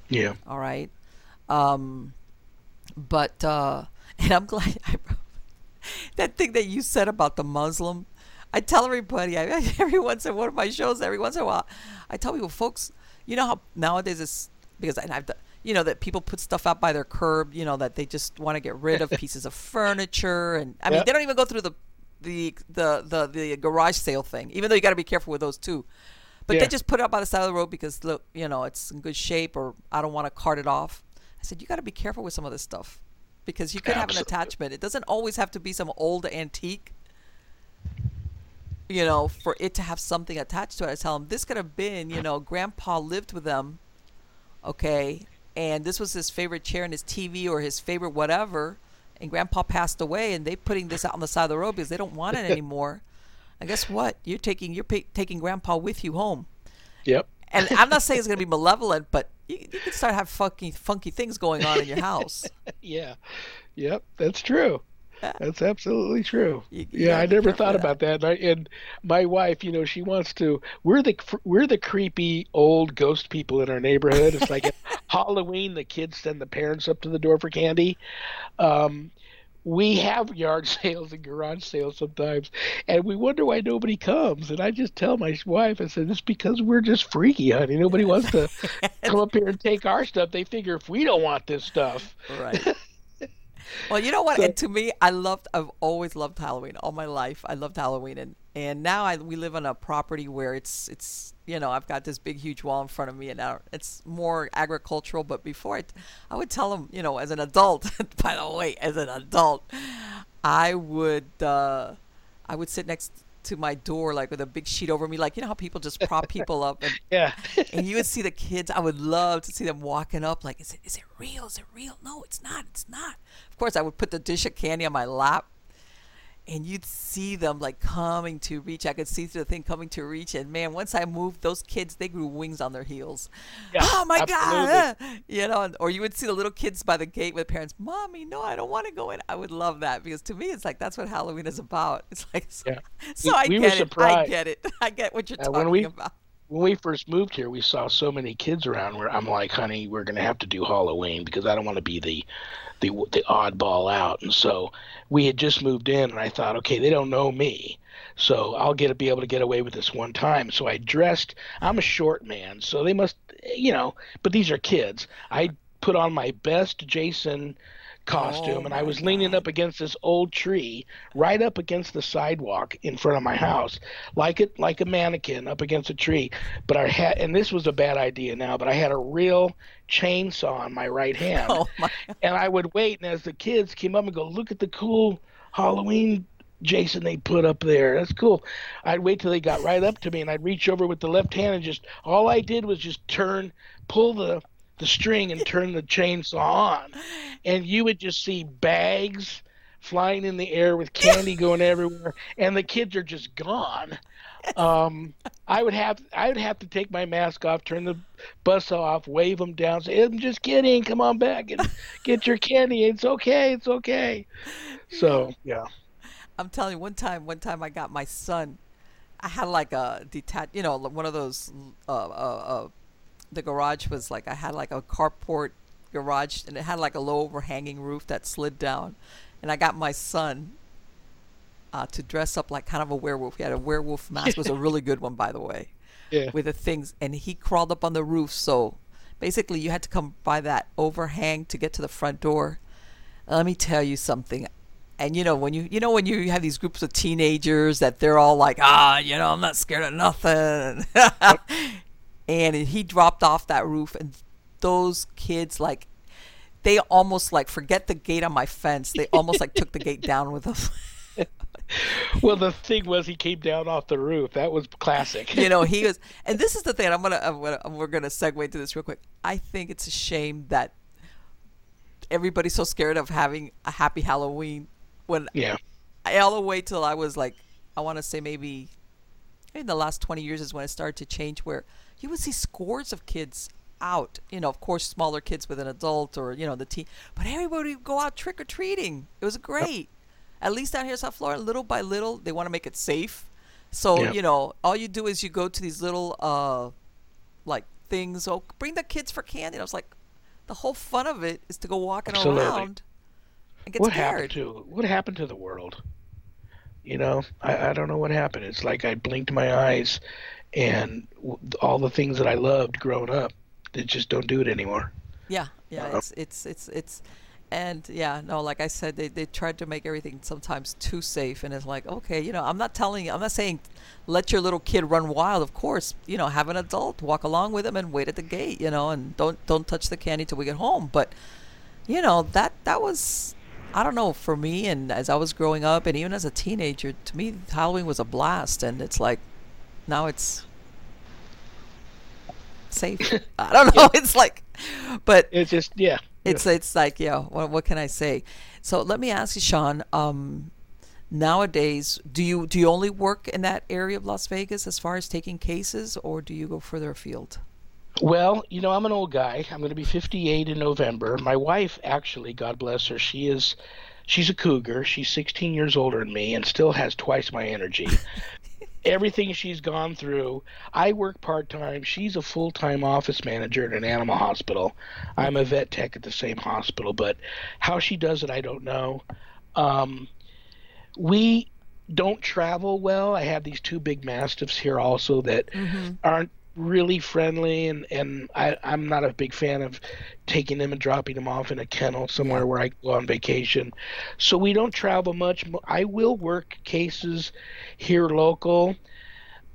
Yeah. All right. Um, but uh, *laughs* and I'm glad *laughs* I, that thing that you said about the Muslim. I tell everybody I, *laughs* every once in one of my shows, every once in a while, I tell people, folks, you know how nowadays it's because and I've done, you know that people put stuff out by their curb, you know that they just want to get rid of pieces of furniture, and I mean Yep. they don't even go through the the the the, the garage sale thing, even though you got to be careful with those too. But Yeah. they just put it up by the side of the road because look, you know, it's in good shape, or I don't want to cart it off. I said you got to be careful with some of this stuff because you could have an attachment. It doesn't always have to be some old antique. You know, for it to have something attached to it. I tell them this could have been, you know, Grandpa lived with them, okay, and this was his favorite chair and his TV or his favorite whatever, and Grandpa passed away, and they putting this out on the side of the road because they don't want it *laughs* anymore. and guess what? You're taking you're pa- taking Grandpa with you home Yep. and I'm not saying it's going to be malevolent, but you, you can start have funky, funky things going on in your house. *laughs* Yeah. Yep. That's true. *laughs* That's absolutely true. You- you yeah, I never thought about that. And, I, and my wife, you know, she wants to. We're the we're the creepy old ghost people in our neighborhood. It's like at *laughs* Halloween, the kids send the parents up to the door for candy. Um, we have yard *laughs* sales and garage sales sometimes, and we wonder why nobody comes. And I just tell my wife, I said, "It's because we're just freaky, honey. Nobody wants to come up here and take our stuff. They figure if we don't want this stuff, Right. Well, you know what? So- and to me, I loved. I've always loved Halloween all my life. I loved Halloween, and and now I we live on a property where it's it's you know I've got this big huge wall in front of me, and now it's more agricultural. But before I, I would tell them, you know, as an adult. *laughs* by the way, as an adult, I would uh, I would sit next to my door like with a big sheet over me, like you know how people just prop people up and *laughs* yeah, and you would see the kids. I would love to see them walking up, like, is it is it real? Is it real? No, it's not. It's not. Of course, I would put the dish of candy on my lap, and you'd see them like coming to reach. I could see through the thing coming to reach, and man, once I moved, those kids they grew wings on their heels. Yeah, oh my god! *laughs* You know, or you would see the little kids by the gate with parents. Mommy, no, I don't want to go in. I would love that because to me, it's like that's what Halloween is about. It's like so, *laughs* Yeah. so We- I we get it. I get it. *laughs* I get what you're talking we- about. when we first moved here, we saw so many kids around where I'm like, honey, we're gonna have to do Halloween because I don't want to be the, the the oddball out. And so we had just moved in, and I thought, okay, they don't know me, so I'll get to be able to get away with this one time. So I dressed. I'm a short man, so they must, you know. But these are kids. I put on my best Jason costume Oh and I was oh leaning up against this old tree right up against the sidewalk in front of my house like it like a mannequin up against a tree. But I had and this was a bad idea now but I had a real chainsaw in my right *laughs* hand. Oh my and I would wait and as the kids came up and go look at the cool Halloween Jason they put up there. That's cool. I'd wait till they got right up to me and I'd reach over with the left hand and just all I did was just turn pull the the string and turn the chainsaw on. And you would just see bags flying in the air with candy going everywhere. And the kids are just gone. Um i would have i would have to take my mask off turn the bus off wave them down say i'm just kidding. Come on back and get your candy. It's okay. It's okay. So yeah. I'm telling you, one time, one time I got my son. I had like a detached, you know, one of those. Uh, uh, uh, the garage was like I had like a carport garage, and it had like a low overhanging roof that slid down, and I got my son. Uh, to dress up like kind of a werewolf. He had a werewolf mask. It was a *laughs* really good one, by the way. yeah with the things and he crawled up on the roof so basically you had to come by that overhang to get to the front door let me tell you something and you know when you you know when you have these groups of teenagers that they're all like ah you know i'm not scared of nothing *laughs* and he dropped off that roof and those kids like they almost like forget the gate on my fence they almost like took the gate down with them *laughs* well, the thing was, he came down off the roof. That was classic. you know, he *laughs* was, and this is the thing. I'm gonna, I'm gonna, we're gonna segue to this real quick. I think it's a shame that everybody's so scared of having a happy Halloween. When yeah, all the way till I was like, I want to say maybe in the last 20 years is when it started to change, where you would see scores of kids out. You know, of course, smaller kids with an adult or you know the teen, but everybody would go out trick or treating. It was great. At least down here in South Florida, little by little, they want to make it safe. So Yeah. you know, all you do is you go to these little uh, like things. Oh, bring the kids for candy. And I was like, the whole fun of it is to go walking Absolutely. around and get what scared. happened to what happened to the world? You know, I, I don't know what happened. It's like I blinked my eyes, and all the things that I loved growing up, they just don't do it anymore. Yeah, yeah, Uh-huh. it's it's it's it's, and yeah, no, like I said, they they tried to make everything sometimes too safe, and it's like, okay, you know, I'm not telling you, I'm not saying, let your little kid run wild. Of course, you know, have an adult walk along with him and wait at the gate, you know, and don't don't touch the candy till we get home. But, you know, that that was. I don't know. For me, and as I was growing up, and even as a teenager, to me, Halloween was a blast. And it's like, now it's safe. *laughs* I don't know. It's like, but It's just yeah. it's it's like yeah what, what can i say so let me ask you sean um nowadays do you do you only work in that area of las vegas as far as taking cases or do you go further afield Well, you know, I'm an old guy. I'm going to be 58 in November. My wife, actually, God bless her, she is, she's a cougar. She's 16 years older than me and still has twice my energy. *laughs* Everything she's gone through. I work part time. She's a full time office manager at an animal hospital. I'm a vet tech at the same hospital, but how she does it, I don't know. Um, we don't travel well. I have these two big mastiffs here also that aren't really friendly and and I, I'm not a big fan of taking them and dropping them off in a kennel somewhere where I go on vacation. So we don't travel much. I will work cases here local,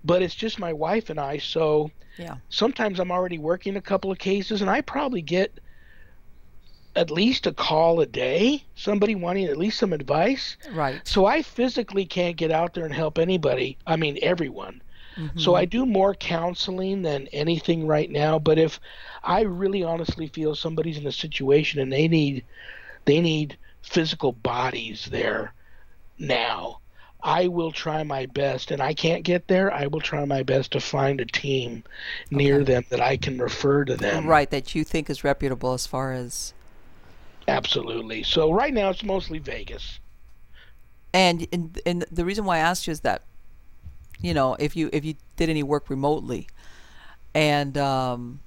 but it's just my wife and I. So yeah sometimes I'm already working a couple of cases and I probably get at least a call a day, somebody wanting at least some advice. right So I physically can't get out there and help anybody. I mean, everyone. Mm-hmm. So I do more counseling than anything right now. But if I really honestly feel somebody's in a situation and they need they need physical bodies there now, I will try my best. And I can't get there. I will try my best to find a team near Okay. them that I can refer to them. right that you think is reputable as far as Absolutely. So right now it's mostly Vegas. and and, and the reason why i asked you is that you know if you if you did any work remotely and um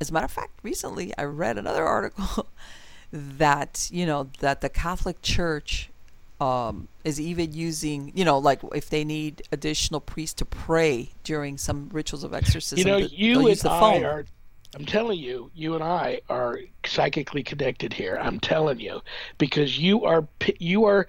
as a matter of fact recently i read another *laughs* article that you know that the catholic church um is even using you know like if they need additional priests to pray during some rituals of exorcism You know, you and I are. I'm telling you, you and I are psychically connected here. I'm telling you, because you are you are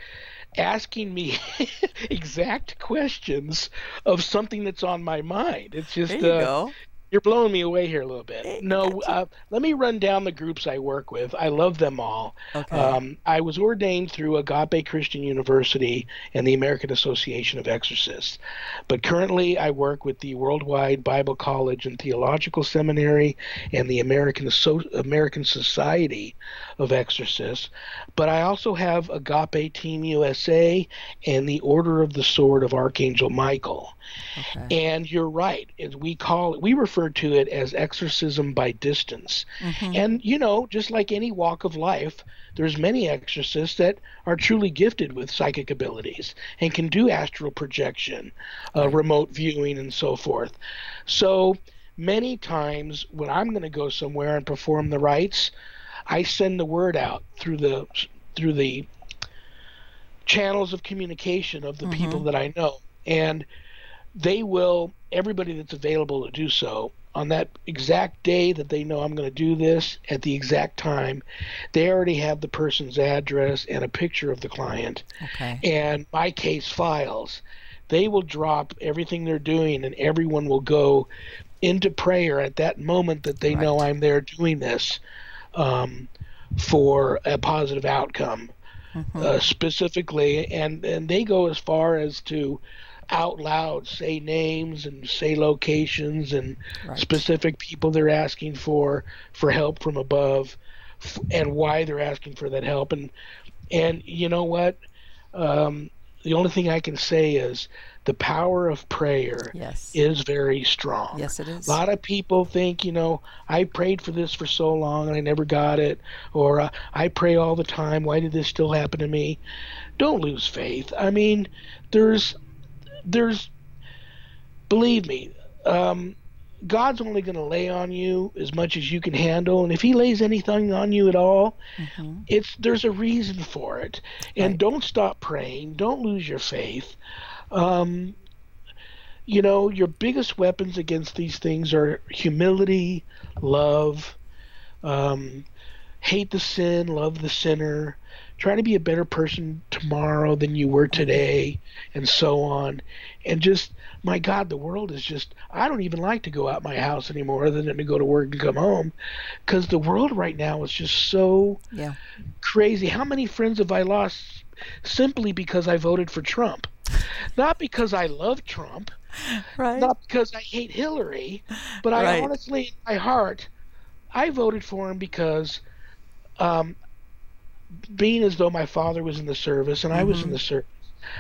asking me *laughs* exact questions of something that's on my mind. It's just there you uh, go you're blowing me away here a little bit. No, uh, let me run down the groups I work with. I love them all. Okay. Um, I was ordained through Agape Christian University and the American Association of Exorcists. But currently, I work with the Worldwide Bible College and Theological Seminary and the American, Asso- American Society of Exorcists. But I also have Agape Team USA and the Order of the Sword of Archangel Michael. Okay. And you're right. As we call it, we refer to it as exorcism by distance. Mhm. And you know, just like any walk of life, there's many exorcists that are truly gifted with psychic abilities and can do astral projection, uh, remote viewing, and so forth. So many times when I'm going to go somewhere and perform the rites, I send the word out through the through the channels of communication of the people that I know, and they will everybody that's available to do so on that exact day that they know I'm going to do this at the exact time. They already have the person's address and a picture of the client okay and my case files. They will drop everything they're doing, and everyone will go into prayer at that moment that they know I'm there doing this um, for a positive outcome. mm-hmm. uh, specifically, and and they go as far as to out loud say names and say locations and right. specific people they're asking for for help from above f- and why they're asking for that help and and you know what um, the only thing I can say is the power of prayer yes. is very strong. Yes, it is. A lot of people think, you know, I prayed for this for so long and I never got it, or uh, I pray all the time. Why did this still happen to me? Don't lose faith. I mean, there's, there's, believe me, um, God's only going to lay on you as much as you can handle, and if He lays anything on you at all, mm-hmm. it's there's a reason for it. And right. don't stop praying. Don't lose your faith. Um, you know, your biggest weapons against these things are humility, love, um, hate the sin, love the sinner, try to be a better person tomorrow than you were today, and so on. And just, my God, the world is just, I don't even like to go out my house anymore other than to go to work and come home because the world right now is just so yeah. crazy. How many friends have I lost simply because I voted for Trump? Not because I love Trump, right. not because I hate Hillary, but I right. honestly, in my heart, I voted for him because, um, being as though my father was in the service and mm-hmm. I was in mm-hmm. the service,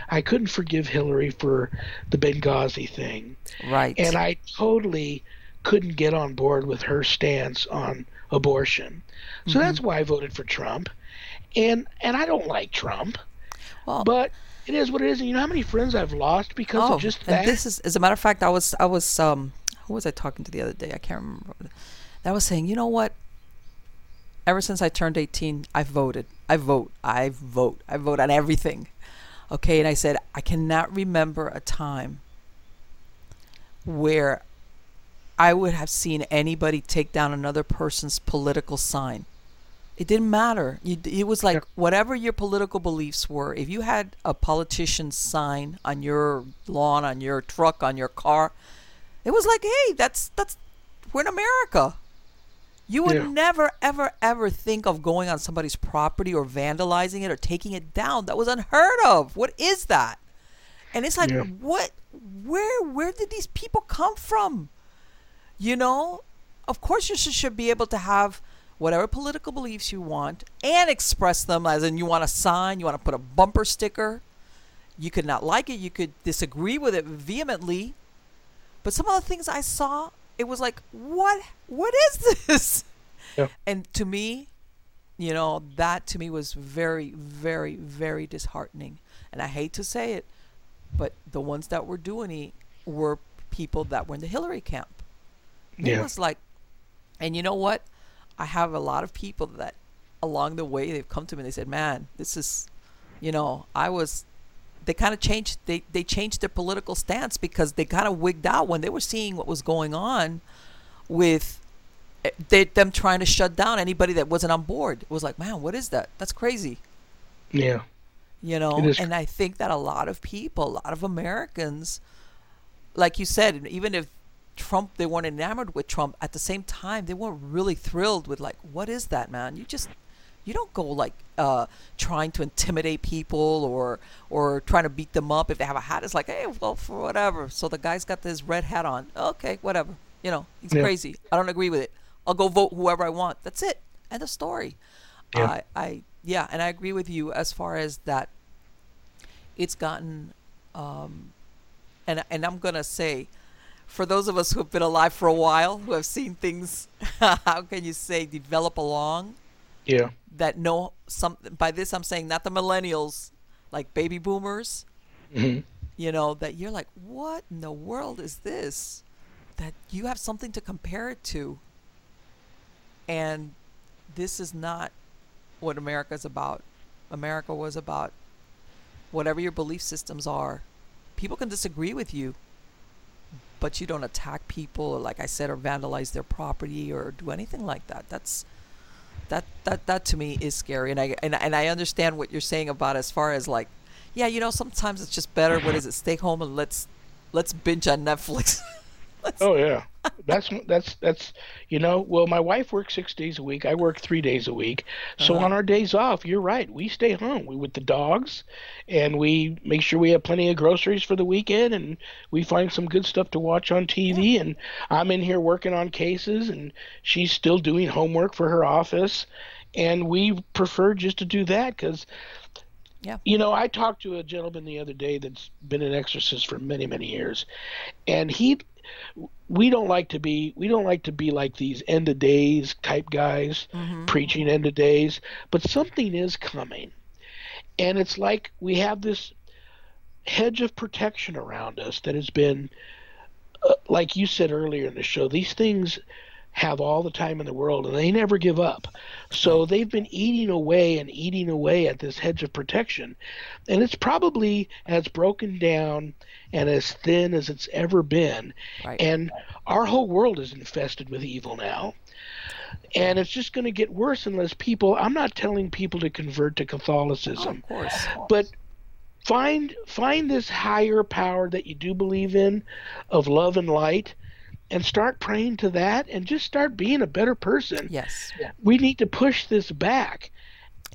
I couldn't forgive Hillary for the Benghazi thing. Right. And I totally couldn't get on board with her stance on abortion. So mm-hmm. that's why I voted for Trump. And and I don't like Trump. Well, but it is what it is. And you know how many friends I've lost because oh, of just that. And this is, as a matter of fact, I was, I was, um, who was I talking to the other day? I can't remember. That was saying, you know what? Ever since I turned 18, I voted. I vote. I vote. I vote on everything. Okay, and I said I cannot remember a time where I would have seen anybody take down another person's political sign. It didn't matter. It was like whatever your political beliefs were. If you had a politician's sign on your lawn, on your truck, on your car, it was like, hey, that's that's we're in America. You would yeah. never, ever, ever think of going on somebody's property or vandalizing it or taking it down. That was unheard of. What is that? And it's like, yeah. what? Where? Where did these people come from? You know, of course you should, should be able to have whatever political beliefs you want and express them as in you want a sign, you want to put a bumper sticker. You could not like it, you could disagree with it vehemently. But some of the things I saw, it was like, what what is this? *laughs* Yeah. And to me, you know, that to me was very, very, very disheartening. And I hate to say it, but the ones that were doing it were people that were in the Hillary camp. Yeah. It was like, and you know what? I have a lot of people that along the way they've come to me and they said, "Man, this is, you know, I was." They kind of changed. They they changed their political stance because they kind of wigged out when they were seeing what was going on with eh, they, them trying to shut down anybody that wasn't on board. It was like, man, what is that? That's crazy. Yeah. You know, and I think that a lot of people, a lot of Americans, like you said, even if Trump, they weren't enamored with Trump. At the same time, they weren't really thrilled with like, what is that, man? You just, you don't go like uh, trying to intimidate people or or trying to beat them up if they have a hat. It's like, hey, well, for whatever. So the guy's got this red hat on. Okay, whatever. You know, he's yeah. crazy. I don't agree with it. I'll go vote whoever I want. That's it. End of story. Yeah. I, I yeah, and I agree with you as far as that. It's gotten, um, and and I'm gonna say for those of us who have been alive for a while, who have seen things, *laughs* how can you say, develop along? Yeah. That know some. By this, I'm saying not the millennials, like baby boomers. Mm-hmm. You know that you're like, what in the world is this? That you have something to compare it to. And this is not what America's about. America was about whatever your belief systems are. People can disagree with you but you don't attack people, or like I said, or vandalize their property or do anything like that. That's that that that to me is scary, and I and and I understand what you're saying about as far as like, yeah, you know, sometimes it's just better. What mm-hmm. is it? Stay home and let's let's binge on Netflix. *laughs* oh yeah, that's that's that's you know. Well, my wife works six days a week. I work three days a week. So Uh-huh. on our days off, you're right. We stay home. We with the dogs, and we make sure we have plenty of groceries for the weekend, and we find some good stuff to watch on TV. And I'm in here working on cases, and she's still doing homework for her office, and we prefer just to do that because Yeah. you know, I talked to a gentleman the other day that's been an exorcist for many, many years, and he, we don't like to be, we don't like to be like these end of days type guys Mhm. preaching end of days, but something is coming, and it's like we have this hedge of protection around us that has been, uh, like you said earlier in the show, these things have all the time in the world and they never give up. So they've been eating away and eating away at this hedge of protection. And it's probably as broken down and as thin as it's ever been. Right. And our whole world is infested with evil now. And it's just going to get worse unless people, I'm not telling people to convert to Oh, Catholicism, of course. but find find this higher power that you do believe in of love and light and start praying to that and just start being a better person Yes. we need to push this back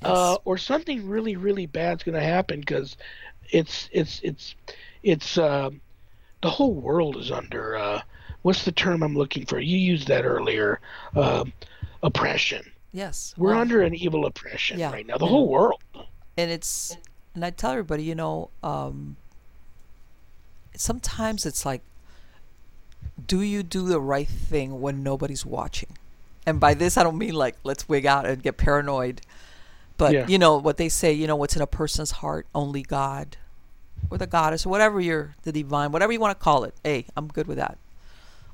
Yes. uh, or something really really bad's going to happen because it's it's it's it's uh, the whole world is under uh, what's the term i'm looking for you used that earlier uh, oppression yes. we're Well, under an evil oppression Yeah. right now the And- whole world and it's and I tell everybody, you know, um, sometimes it's like, do you do the right thing when nobody's watching? And by this, I don't mean like let's wig out and get paranoid, but Yeah. you know what they say, you know, what's in a person's heart, only God, or the goddess, or whatever you're, the divine, whatever you want to call it. Hey, I'm good with that.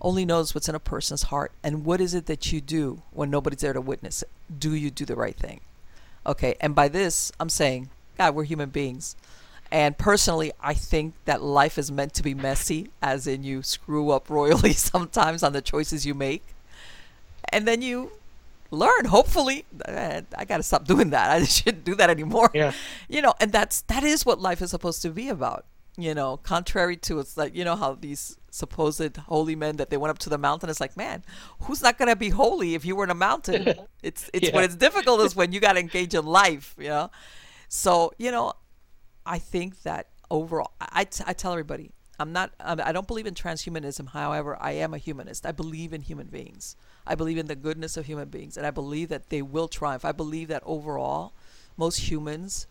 Only knows what's in a person's heart, and what is it that you do when nobody's there to witness it? Do you do the right thing? Okay, and by this, I'm saying, God, we're human beings. And personally, I think that life is meant to be messy, as in you screw up royally *laughs* sometimes on the choices you make. And then you learn, hopefully. Eh, I got to stop doing that. *laughs* I shouldn't do that anymore. Yeah. You know, and that's that is what life is supposed to be about. You know, contrary to it's like, you know, how these supposed holy men that they went up to the mountain, it's like, man, who's not going to be holy if you were in a mountain? *laughs* It's it's when it's difficult is when you got to engage in life, you know. So you know, I think that overall, I, t- I tell everybody, I'm not, I don't believe in transhumanism. However, I am a humanist. I believe in human beings. I believe in the goodness of human beings, and I believe that they will triumph. I believe that overall, most humans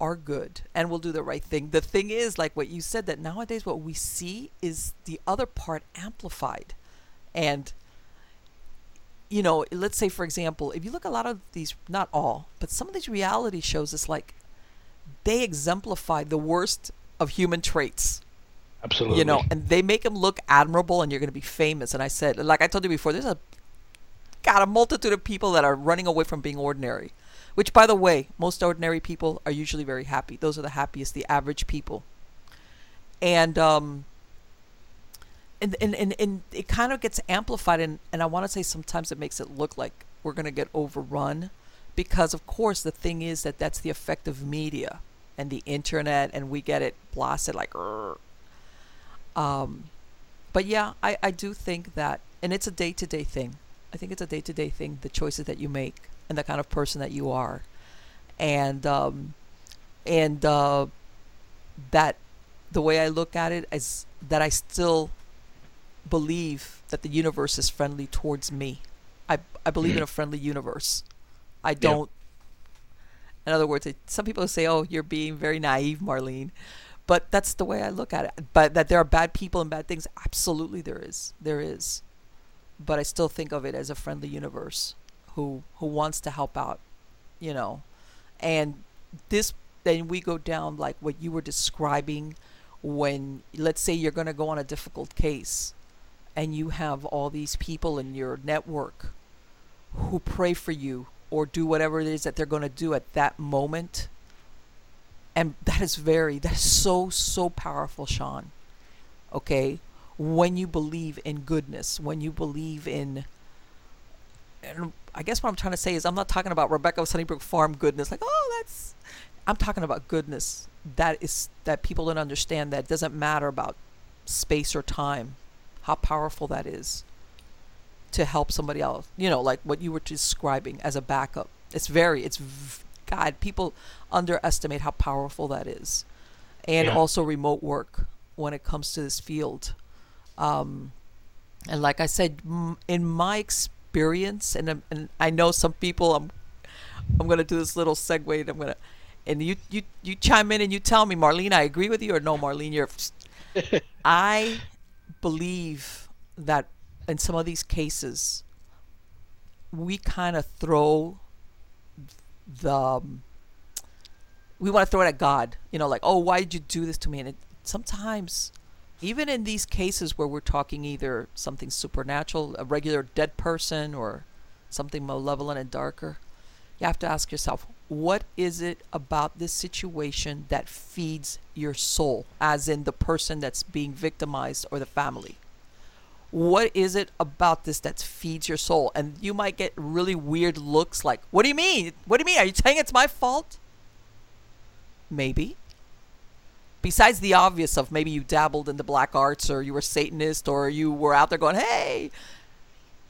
are good and will do the right thing. The thing is, like what you said, that nowadays what we see is the other part amplified, and you know, let's say for example, if you look a lot of these, not all, but some of these reality shows, it's like they exemplify the worst of human traits. Absolutely you know and they make them look admirable and you're going to be famous. And i said like i told you before there's a got a multitude of people that are running away from being ordinary which by the way most ordinary people are usually very happy. Those are the happiest the average people. And um and and, and, and it kind of gets amplified and, and i want to say sometimes it makes it look like we're going to get overrun because of course the thing is that that's the effect of media and the internet and we get it blasted like um but yeah i i do think that and it's a day-to-day thing. I think it's a day-to-day thing the choices that you make and the kind of person that you are. And um and uh that the way i look at it is that i still believe that the universe is friendly towards me. I i believe in a friendly universe. I don't in other words, it, some people say, "Oh, you're being very naive, Marlene," but that's the way I look at it. But that there are bad people and bad things, absolutely there is. There is. But I still think of it as a friendly universe who who wants to help out, you know. And this then we go down like what you were describing when let's say you're going to go on a difficult case and you have all these people in your network who pray for you or do whatever it is that they're going to do at that moment. And that is very, that is so, so powerful, Sean. Okay? When you believe in goodness, when you believe in, and I guess what I'm trying to say is I'm not talking about Rebecca of Sunnybrook Farm goodness, like, oh, that's, I'm talking about goodness that is, that people don't understand that it doesn't matter about space or time. how powerful that is to help somebody else. You know, like what you were describing as a backup. It's very, it's, God, people underestimate how powerful that is. And Yeah. also remote work when it comes to this field. Um, and like I said, m- in my experience, and, I'm- and I know some people, I'm, I'm going to do this little segue. And I'm going to, and you, you, you chime in and you tell me, Marlene, I agree with you, or no, Marlene, you're. *laughs* I believe that in some of these cases, we kind of throw the. um, we want to throw it at God, you know, like, oh, why did you do this to me? And it, sometimes, even in these cases where we're talking either something supernatural, a regular dead person, or something malevolent and darker, you have to ask yourself, what is it about this situation that feeds your soul, as in the person that's being victimized or the family? What is it about this that feeds your soul? And you might get really weird looks like, what do you mean? What do you mean? Are you saying it's my fault? Maybe. Besides the obvious of maybe you dabbled in the black arts or you were Satanist or you were out there going, hey,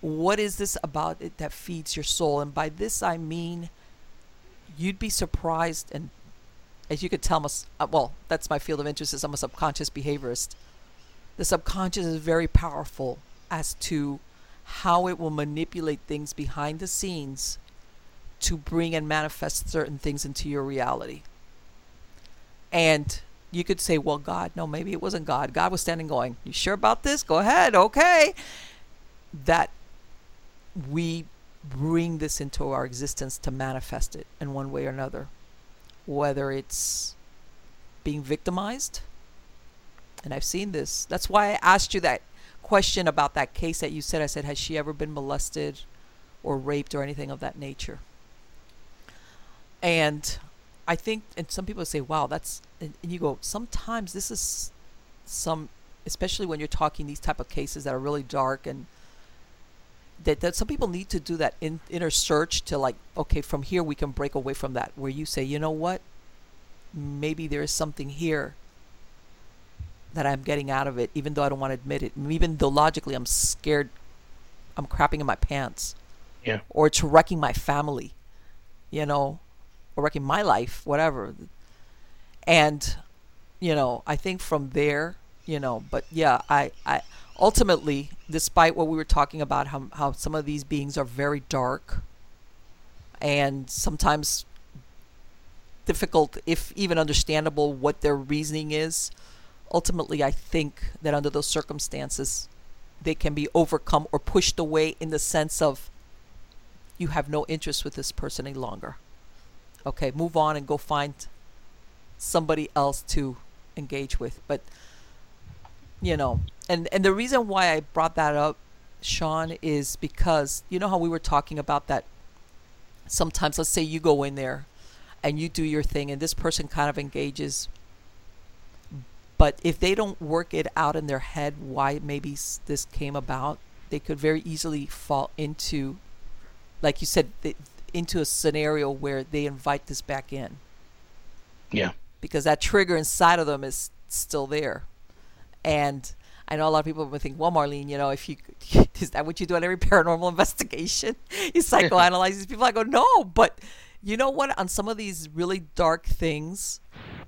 what is this about it that feeds your soul? And by this I mean you'd be surprised and as you could tell, I'm a uh, well, that's my field of interest is I'm a subconscious behaviorist. The subconscious is very powerful as to how it will manipulate things behind the scenes to bring and manifest certain things into your reality. And you could say, well, God, no, maybe it wasn't God. God was standing going, you sure about this? Go ahead. Okay. That we bring this into our existence to manifest it in one way or another. Whether it's being victimized, and I've seen this. That's why I asked you that question about that case that you said. I said, has she ever been molested or raped or anything of that nature? And I think, and some people say, wow, that's, and, you go, sometimes this is some, especially when you're talking these type of cases that are really dark and that, that some people need to do that in, inner search to like, okay, from here we can break away from that, where you say, you know what, maybe there is something here that I'm getting out of it, even though I don't want to admit it, even though logically I'm scared, I'm crapping in my pants, Yeah. or it's wrecking my family, you know, or wrecking my life, whatever. And, you know, I think from there, you know, but yeah, I, I ultimately, despite what we were talking about, how how some of these beings are very dark, and sometimes difficult, if even understandable, what their reasoning is. Ultimately, I think that under those circumstances, they can be overcome or pushed away in the sense of you have no interest with this person any longer. Okay, move on and go find somebody else to engage with. But you know, and and the reason why I brought that up, Sean, is because you know how we were talking about that. Sometimes, let's say you go in there, and you do your thing, and this person kind of engages. But if they don't work it out in their head why maybe this came about, they could very easily fall into, like you said, th- into a scenario where they invite this back in Yeah. because that trigger inside of them is still there. And I know a lot of people would think, well, Marlene, you know, if you *laughs* is that what you do on every paranormal *laughs* investigation? *laughs* You psychoanalyze these people. I go, no, but you know what? On some of these really dark things,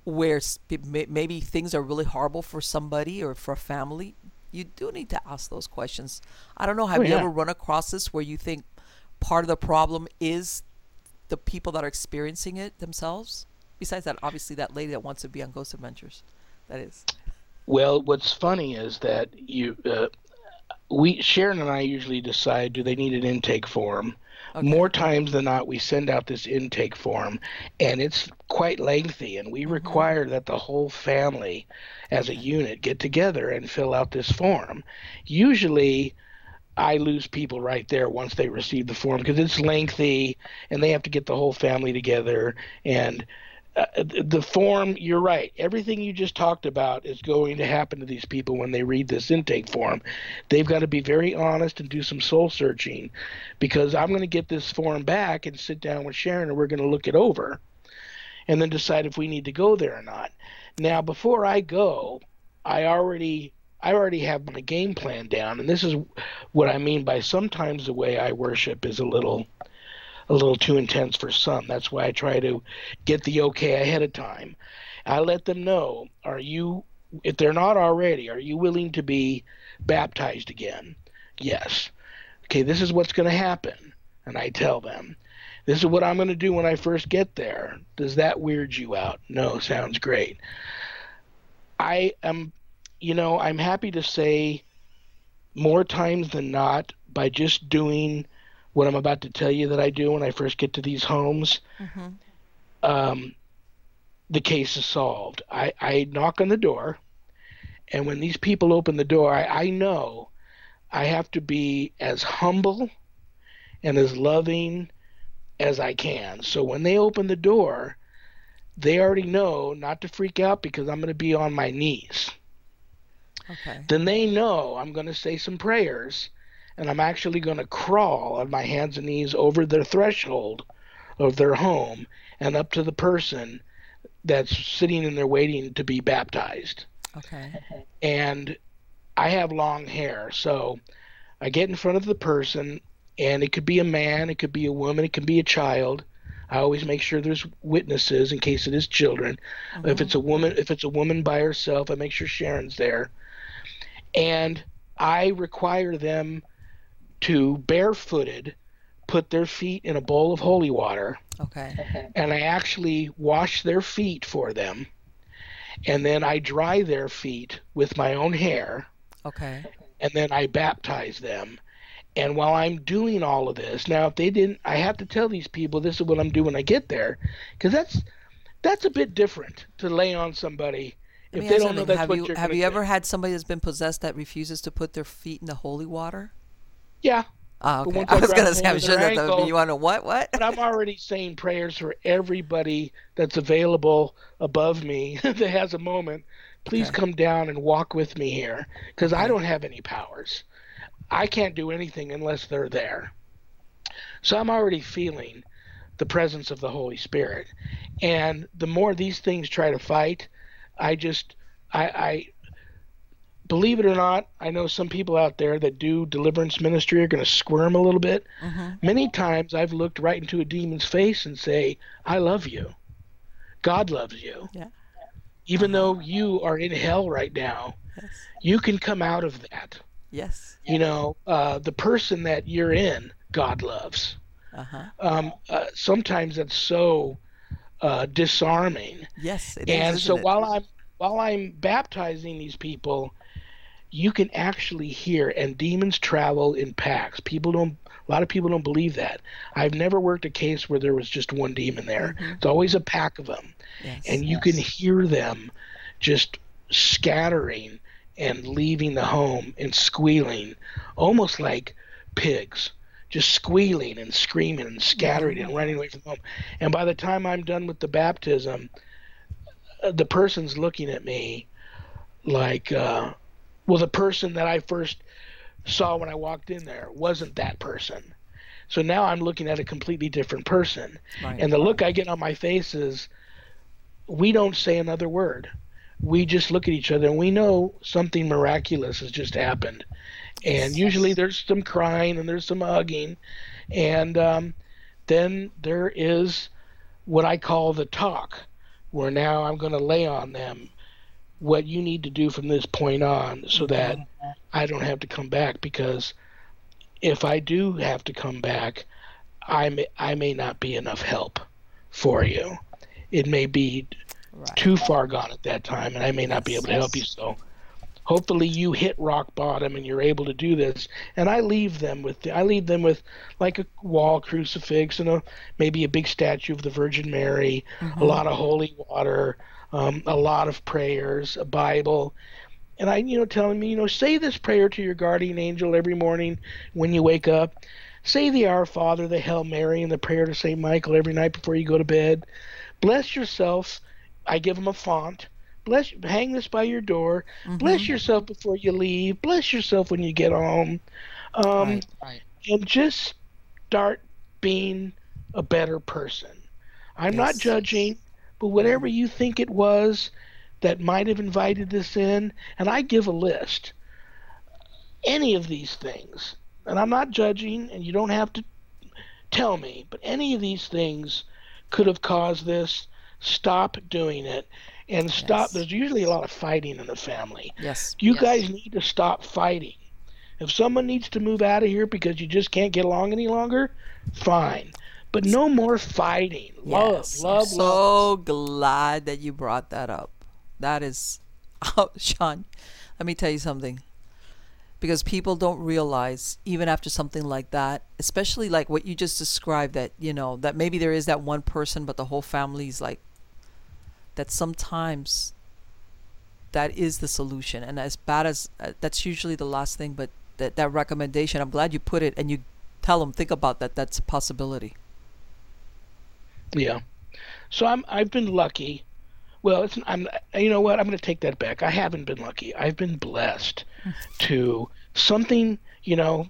where s- p- may- maybe things are really horrible for somebody or for a family, you do need to ask those questions. I don't know. Have Oh, you yeah. ever run across this where you think part of the problem is the people that are experiencing it themselves? Besides that, obviously, that lady that wants to be on Ghost Adventures, that is. Well, what's funny is that you, uh, we Sharon and I usually decide do they need an intake form. Okay. More times than not, we send out this intake form, and it's quite lengthy, and we mm-hmm. require that the whole family, as a unit, get together and fill out this form. Usually, I lose people right there once they receive the form because it's lengthy, and they have to get the whole family together and uh, the form you're right. Everything you just talked about is going to happen to these people when they read this intake form. They've got to be very honest and do some soul searching because i'm going to get this form back and sit down with sharon and we're going to look it over and then decide if we need to go there or not. Now before i go i already I already have my game plan down, and this is what I mean by sometimes the way I worship is a little a little too intense for some. That's why I try to get the okay ahead of time. I let them know, are you if they're not already, are you willing to be baptized again? Yes. Okay, this is what's going to happen. And I tell them, this is what I'm going to do when I first get there. Does that weird you out? No, sounds great. I am, you know, I'm happy to say more times than not by just doing what I'm about to tell you that I do when I first get to these homes, mm-hmm. um, the case is solved. I, I knock on the door, and when these people open the door, I, I know I have to be as humble and as loving as I can. So when they open the door, they already know not to freak out because I'm going to be on my knees. Okay. Then they know I'm going to say some prayers and I'm actually going to crawl on my hands and knees over their threshold of their home and up to the person that's sitting in there waiting to be baptized. Okay. And I have long hair, so I get in front of the person, and it could be a man, it could be a woman, it could be a child. I always make sure there's witnesses in case it is children. Mm-hmm. If it's a woman, if it's a woman by herself, I make sure Sharon's there. And I require them to barefooted put their feet in a bowl of holy water. Okay. And I actually wash their feet for them. And then I dry their feet with my own hair. Okay. And then I baptize them. And while I'm doing all of this, now if they didn't, I have to tell these people this is what I'm doing when I get there, because that's that's a bit different to lay on somebody if they don't know that's have what you, you're Have you ever had somebody that's been possessed that refuses to put their feet in the holy water? Yeah. Oh, okay. I was going to say, I'm sure that ankle, you want to what? What? but I'm already saying prayers for everybody that's available above me *laughs* that has a moment. Please okay. come down and walk with me here because. I don't have any powers. I can't do anything unless they're there. So I'm already feeling the presence of the Holy Spirit. And the more these things try to fight, I just, I, I believe it or not, I know some people out there that do deliverance ministry are going to squirm a little bit. Mm-hmm. Many times I've looked right into a demon's face and say, I love you. God loves you. Yeah. Even uh-huh. though you are in hell right now, yes. you can come out of that. Yes. You know, uh, the person that you're in, God loves. Uh-huh. Um, uh, sometimes that's so uh, disarming. Yes, and is, so it? while I'm while I'm baptizing these people, you can actually hear and demons travel in packs people don't a lot of people don't believe that i've never worked a case where there was just one demon there mm-hmm. it's always a pack of them yes, and you yes. can hear them just scattering and leaving the home and squealing almost like pigs just squealing and screaming and scattering mm-hmm. and running away from home and by the time i'm done with the baptism uh, the person's looking at me like uh, well, the person that I first saw when I walked in there wasn't that person. So now I'm looking at a completely different person. Right. And the look I get on my face is we don't say another word. We just look at each other and we know something miraculous has just happened. And usually there's some crying and there's some hugging. And um, then there is what I call the talk, where now I'm going to lay on them what you need to do from this point on so that I don't have to come back because if I do have to come back, I may, I may not be enough help for you. It may be right. too far gone at that time, and I may not be able to help you. So, hopefully, you hit rock bottom and you're able to do this. And I leave them with I leave them with like a wall crucifix and a maybe a big statue of the Virgin Mary, mm-hmm. a lot of holy water, um, a lot of prayers, a Bible. And I, you know, telling me, you know, say this prayer to your guardian angel every morning when you wake up. Say the Our Father, the Hail Mary, and the prayer to St. Michael every night before you go to bed. Bless yourself. I give them a font. Bless, hang this by your door. Mm-hmm. Bless yourself before you leave. Bless yourself when you get home. Um, right, right. And just start being a better person. I'm yes. not judging. But whatever you think it was, that might have invited this in, and I give a list. Any of these things, and I'm not judging, and you don't have to tell me, but any of these things could have caused this. Stop doing it and stop. Yes. There's usually a lot of fighting in the family. Yes. You Yes. guys need to stop fighting. If someone needs to move out of here because you just can't get along any longer, fine. But no more fighting. Love, Yes. love, I'm love. so glad that you brought that up. That is, *laughs* oh, Sean, let me tell you something. Because people don't realize, even after something like that, especially like what you just described, that, you know, that maybe there is that one person, but the whole family is like, that sometimes that is the solution. And as bad as uh, that's usually the last thing, but that, that recommendation, I'm glad you put it and you tell them, think about that. That's a possibility. Yeah. So I'm I've been lucky. Well, it's I'm you know what? I'm going to take that back. I haven't been lucky. I've been blessed *laughs* to something, you know,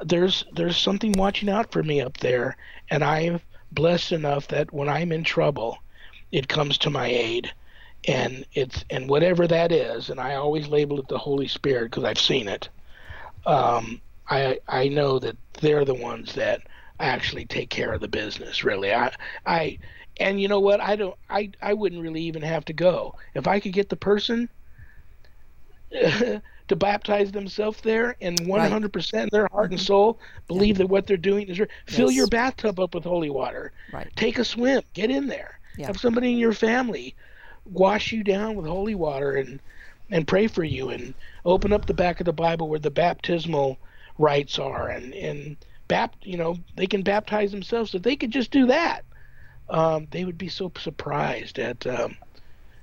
there's there's something watching out for me up there and I'm blessed enough that when I'm in trouble, it comes to my aid. And it's and whatever that is, and I always label it the Holy Spirit because I've seen it. Um, I I know that they're the ones that actually take care of the business. Really, I I and you know what? I don't. I I wouldn't really even have to go if I could get the person *laughs* to baptize themselves there and 100% in their heart and mm-hmm. soul believe that what they're doing is right. Fill your bathtub up with holy water. Right. Take a swim. Get in there. Yeah. Have somebody in your family wash you down with holy water and and pray for you and open up the back of the Bible where the baptismal rites are and and bap you know they can baptize themselves. If they could just do that um, they would be so surprised at um,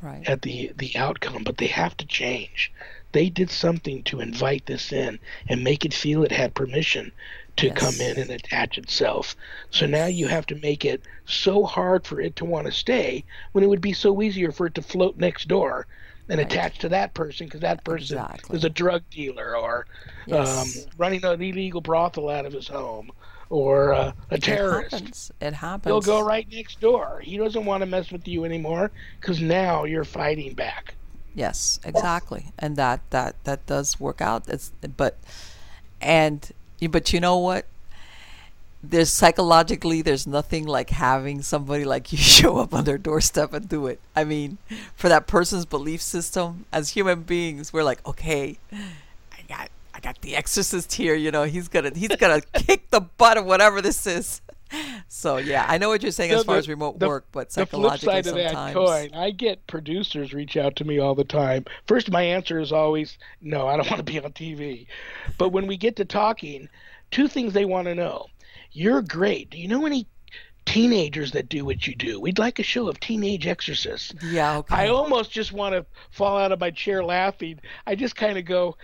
Right. at the the outcome. But they have to change. They did something to invite this in and make it feel it had permission to Yes. come in and attach itself. So now you have to make it so hard for it to want to stay when it would be so easier for it to float next door and Right. attach to that person because that person Exactly. is a drug dealer or Yes. um, running an illegal brothel out of his home or uh, a It terrorist happens. It happens. He'll go right next door. He doesn't want to mess with you anymore because now you're fighting back. Yes, exactly, and that that that does work out. It's but and but you know what? There's psychologically, there's nothing like having somebody like you *laughs* show up on their doorstep and do it. I mean, for that person's belief system, as human beings, we're like, okay, I got I got the exorcist here. You know, he's gonna he's gonna *laughs* kick the butt of whatever this is. So yeah, I know what you're saying as far the- as remote the- work, but psychologically The flip side of that coin, I get producers reach out to me all the time. First, my answer is always, no, I don't *laughs* want to be on TV. But when we get to talking, two things they want to know. You're great. Do you know any teenagers that do what you do? We'd like a show of teenage exorcists. Yeah, okay. I almost just want to fall out of my chair laughing. I just kind of go,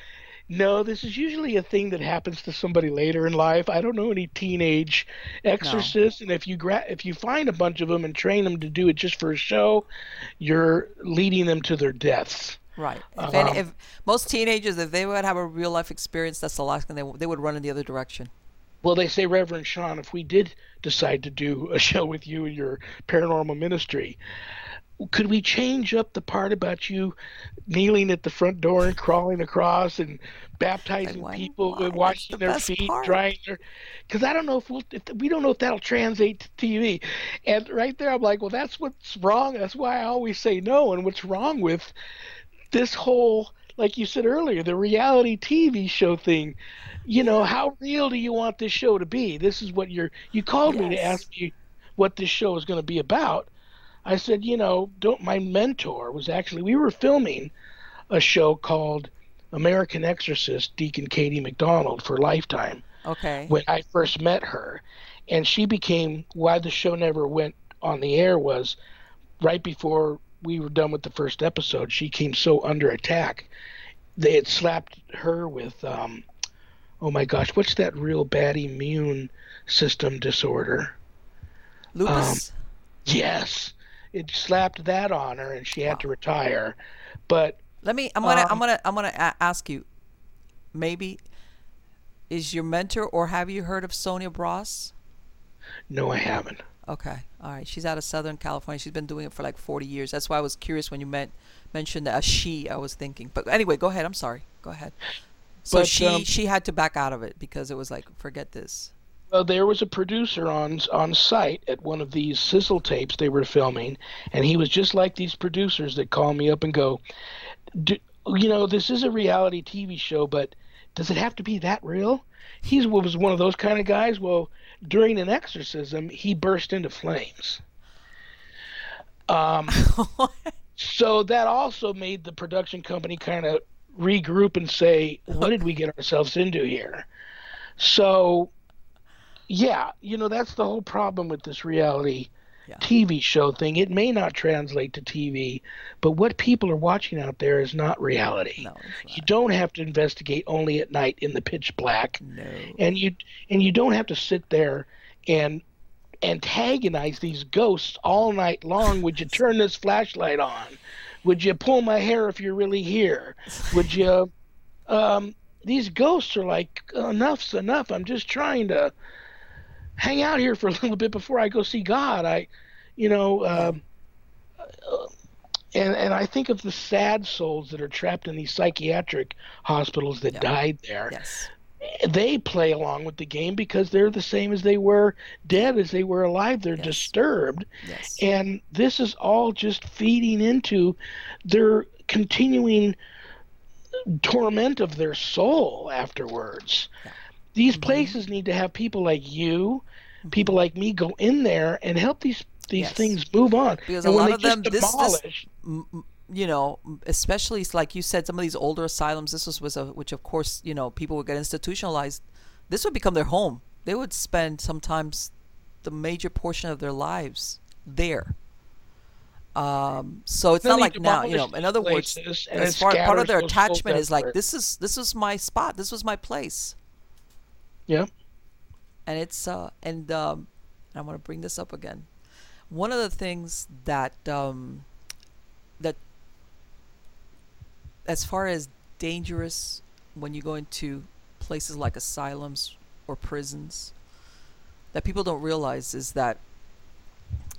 no, this is usually a thing that happens to somebody later in life. I don't know any teenage exorcists, and if you gra- if you find a bunch of them and train them to do it just for a show, you're leading them to their deaths. Right. If, Um, any, if most teenagers, if they would have a real life experience, that's the last thing they w- they would run in the other direction. Well, they say, Reverend Sean, if we did decide to do a show with you and your paranormal ministry, could we change up the part about you kneeling at the front door and crawling across and baptizing people and washing the their feet, part. drying their? Because I don't know if we'll, if we don't know if that'll translate to TV. And right there, I'm like, well, that's what's wrong. That's why I always say no. And what's wrong with this whole, like you said earlier, the reality TV show thing? You know, how real do you want this show to be? This is what you're. You called me to ask me what this show is going to be about. I said, you know, don't. My mentor was actually we were filming a show called American Exorcist, Deacon Katie McDonald for Lifetime Okay. when I first met her, and she became why the show never went on the air was right before we were done with the first episode. She came so under attack, they had slapped her with, um, oh my gosh, what's that real bad immune system disorder? Lupus. Yes, it slapped that on her, and she had to retire. But Let me. I'm gonna. I'm um, gonna. I'm gonna a- ask you. Maybe is your mentor, or have you heard of Sonia Bross? no, I haven't. Okay. All right. She's out of Southern California. She's been doing it for like 40 years. That's why I was curious when you meant mentioned a she. I was thinking. But anyway, go ahead. I'm sorry. Go ahead. So But, she um, she had to back out of it because it was like forget this. Well, there was a producer on on site at one of these sizzle tapes they were filming, and he was just like these producers that call me up and go, "Do- "You know, this is a reality TV show, but does it have to be that real?" He was one of those kind of guys. Well, during an exorcism, he burst into flames. Um, *laughs* so that also made the production company kind of regroup and say, "What did we get ourselves into here?" So, yeah, you know that's the whole problem with this reality Yeah. TV show thing. It may not translate to TV, but what people are watching out there is not reality. no. It's You don't have to investigate only at night in the pitch black No. and you and you don't have to sit there and antagonize these ghosts all night long. Would you turn this flashlight on? Would you pull my hair if you're really here? Would you? *laughs* Um, these ghosts are like enough's enough. I'm just trying to hang out here for a *laughs* little bit before I go see God. I, you know, um, and and I think of the sad souls that are trapped in these psychiatric hospitals that Yeah. died there Yes. they play along with the game because they're the same as they were dead as they were alive. They're Yes. disturbed. Yes. And this is all just feeding into their continuing torment of their soul afterwards. Yeah. These Mhm. places need to have people like you, people like me go in there and help these these Yes. things move on. Because and a when lot they of them- this- this- demolish, m- you know, especially like you said, some of these older asylums. This was, was a, which of course, you know, people would get institutionalized. This would become their home. They would spend sometimes the major portion of their lives there. Um, so it's not like now, you know. In other words, as far part of their attachment is like this is this was my spot. This was my place. Yeah. and it's uh and um I want to bring this up again. One of the things that um that as far as dangerous when you go into places like asylums or prisons that people don't realize is that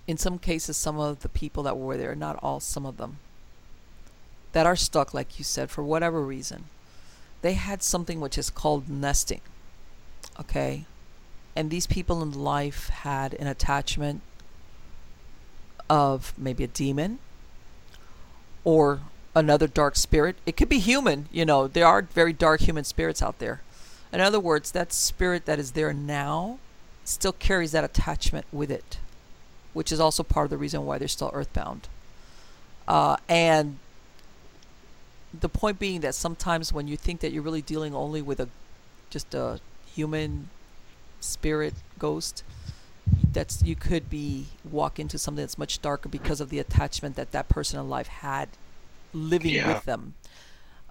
in some cases some of the people that were there not all some of them that are stuck like you said for whatever reason they had something which is called nesting okay and these people in life had an attachment of maybe a demon or another dark spirit. It could be human, you know, there are very dark human spirits out there. In other words, that spirit that is there now still carries that attachment with it, which is also part of the reason why they're still earthbound. Uh, and the point being that sometimes when you think that you're really dealing only with a just a human spirit ghost that's you could be walk into something that's much darker because of the attachment that that person in life had living Yeah. with them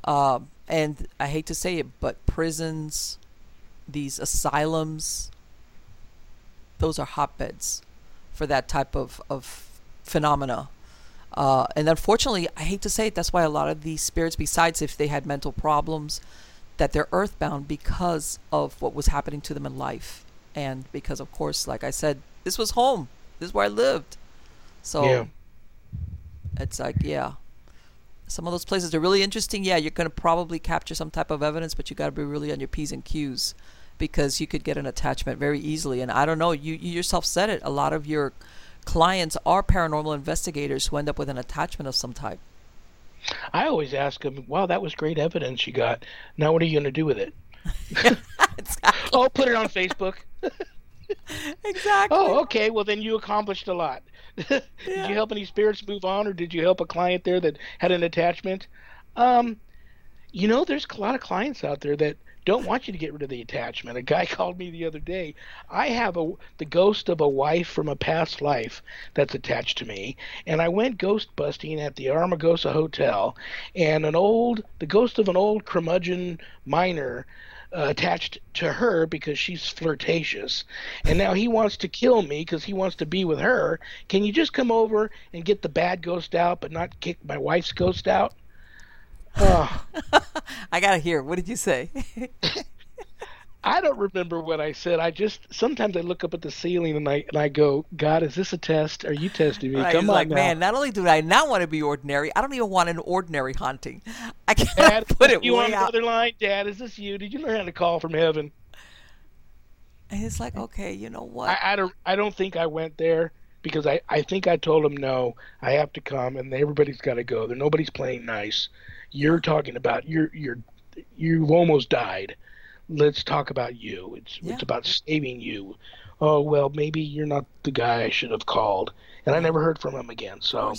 um, and i hate to say it but prisons these asylums those are hotbeds for that type of, of phenomena uh, and unfortunately i hate to say it that's why a lot of these spirits besides if they had mental problems that they're earthbound because of what was happening to them in life. And because of course like i said this was home. This is where i lived. So Yeah. it's like yeah. Some of those places are really interesting. Yeah you're going to probably capture some type of evidence but you got to be really on your p's and q's because you could get an attachment very easily. And i don't know you, you yourself said it. A lot of your clients are paranormal investigators who end up with an attachment of some type I always ask them, "Wow, that was great evidence you got. Now, what are you going to do with it?" *laughs* *laughs* exactly Oh, put it on Facebook. *laughs* exactly Oh, okay. Well, then you accomplished a lot. did you help any spirits move on, or did you help a client there that had an attachment? Um, you know, there's a lot of clients out there that don't want you to get rid of the attachment. A guy *laughs* called me the other day. I have a the ghost of a wife from a past life that's attached to me, and I went ghost busting at the Amargosa Hotel, and an old the ghost of an old curmudgeon miner uh, attached to her because she's flirtatious. And now he wants to kill me because he wants to be with her. Can you just come over and get the bad ghost out, but not kick my wife's ghost out? Oh, *sighs* i gotta hear what did you say *laughs* I don't remember what I said. I just sometimes I look up at the ceiling and I and I go, God, is this a test? Are you testing me? Right, Come on like, now. man, not only do I not want to be ordinary, I don't even want an ordinary haunting. I can't Dad, *laughs* put it you on way the out. other line? Dad, is this you? Did you learn how to call from heaven? And it's like, okay, you know what? I, I don't I don't think I went there because I, I think I told him no, I have to come and everybody's got to go. There nobody's playing nice. You're talking about you're you're you've almost died. Let's talk about you. It's Yeah. it's about saving you. Oh well, maybe you're not the guy I should have called. And I never heard from him again. So.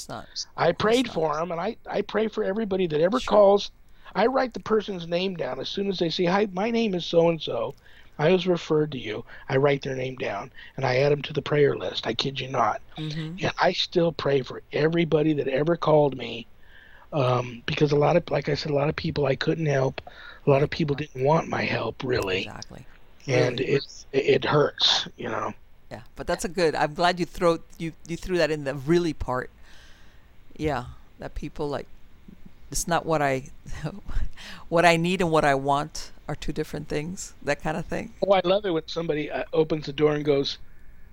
I prayed for him, and I, I pray for everybody that ever Sure. calls. I write the person's name down as soon as they say, "Hi, my name is so and so. I was referred to you." I write their name down and I add them to the prayer list. I kid you not. hmm And I still pray for everybody that ever called me, um, because a lot of, like I said, a lot of people I couldn't help. A lot of people didn't want my help really, Exactly. and Really. it it hurts, you know. Yeah, but that's a good. I'm glad you throw you you threw that in the really part. Yeah, that people like. It's not what I, *laughs* what I need and what I want are two different things. That kind of thing. Oh, I love it when somebody uh, opens the door and goes,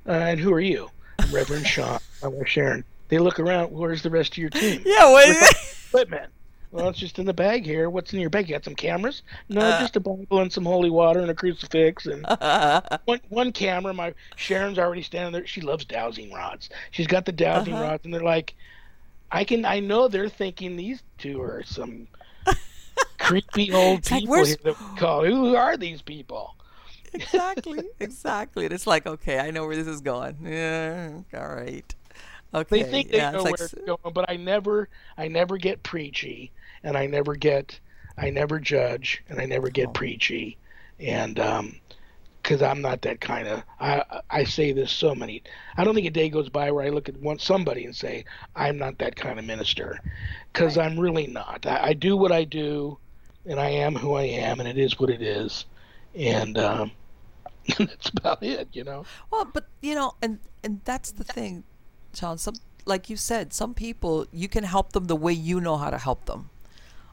uh, "And who are you?" I'm Reverend Sean. My wife Sharon. They look around. Where's the rest of your team? *laughs* Yeah. What? *laughs* Equipment. Well, it's just in the bag here. What's in your bag? You got some cameras? No, Uh. just a Bible and some holy water and a crucifix and *laughs* one one camera. My Sharon's already standing there. She loves dowsing rods. She's got the dowsing Uh-huh. rods, and they're like, I can. I know they're thinking these two are some creepy old It's people where's- here that we call. Who are these people? exactly. Exactly. And it's like, okay, I know where this is going. Yeah. All right. Okay. They think they yeah, know where it's going, but I never, I never get preachy, and I never get, I never judge, and I never get Oh. preachy, and um, because I'm not that kind of. I I say this so many. I don't think a day goes by where I look at one somebody and say I'm not that kind of minister, because I'm really not. I, I do what I do, and I am who I am, and it is what it is, and um, *laughs* that's about it. You know. Well, but you know, and and that's the thing, Sean. Some like you said, some people you can help them the way you know how to help them.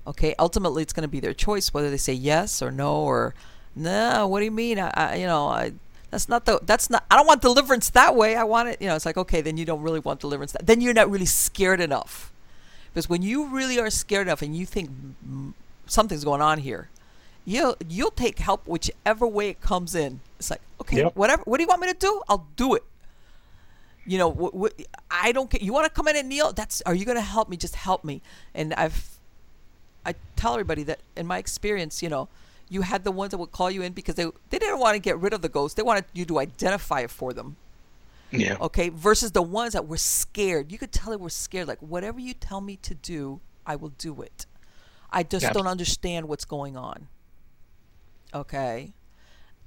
Okay, ultimately it's going to be their choice whether they say yes or no or no. What do you mean? I, I you know, I that's not the that's not. I don't want deliverance that way. I want it. You know, it's like okay, then you don't really want deliverance. That, then you're not really scared enough, because when you really are scared enough and you think "Mm, something's going on here, you'll you'll take help whichever way it comes in. It's like okay, Yep. whatever. What do you want me to do? I'll do it. You know, I don't care. You want to come in and kneel? That's. Are you going to help me? Just help me. And I've, I tell everybody that in my experience, you know, you had the ones that would call you in because they they didn't want to get rid of the ghost. They wanted you to identify it for them. Yeah. Okay. Versus the ones that were scared. You could tell they were scared. Like whatever you tell me to do, I will do it. I just Yes. don't understand what's going on. Okay.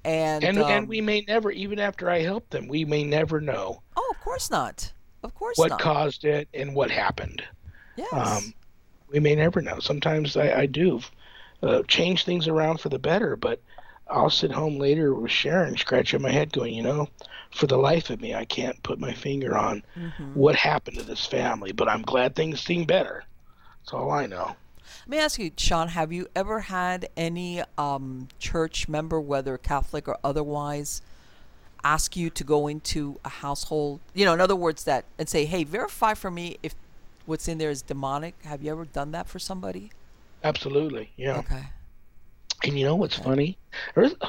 And and um, and we may never even after I help them, we may never know oh, of course not. Of course not. what not. caused it and what happened. yes. Um, we may never know. Sometimes I, I do uh, change things around for the better, but I'll sit home later with Sharon, scratching my head, going, you know, for the life of me, I can't put my finger on Mhm. what happened to this family, but I'm glad things seem better. That's all I know. Let me ask you, Sean, have you ever had any um, church member, whether Catholic or otherwise, ask you to go into a household? You know, in other words, that and say, "Hey, verify for me if what's in there is demonic." Have you ever done that for somebody? Absolutely, yeah. Okay. And you know what's funny?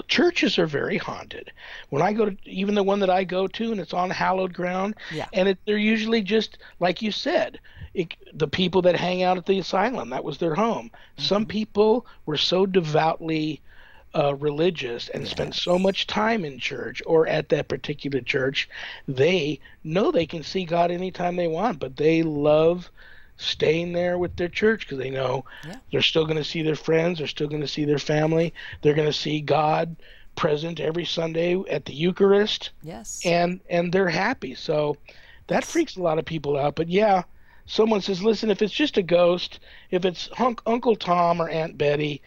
Churches are very haunted. When I go to even the one that I go to, and it's on hallowed ground, Yeah. and it, they're usually just like you said, it, the people that hang out at the asylum. That was their home. Some people were so devoutly uh, religious and spent so much time in church or at that particular church, they know they can see God anytime they want, but they love staying there with their church because they know Yeah. they're still going to see their friends, they're still going to see their family, they're going to see God present every Sunday at the Eucharist Yes. and and they're happy. So that freaks a lot of people out. But yeah, someone says, listen, if it's just a ghost, if it's Hunk, Uncle Tom or Aunt Betty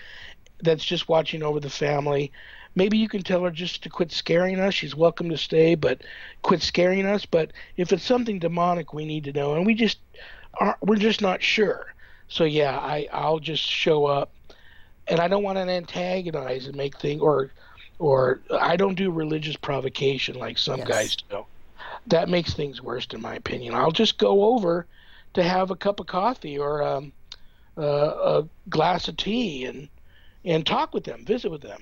that's just watching over the family, maybe you can tell her just to quit scaring us. She's welcome to stay, but quit scaring us. But if it's something demonic, we need to know, and we just are we're just not sure. So yeah, I I'll just show up, and I don't want to antagonize and make things or or I don't do religious provocation like some Yes. guys do. That makes things worse, in my opinion. I'll just go over to have a cup of coffee or um, uh, a glass of tea and and talk with them, visit with them.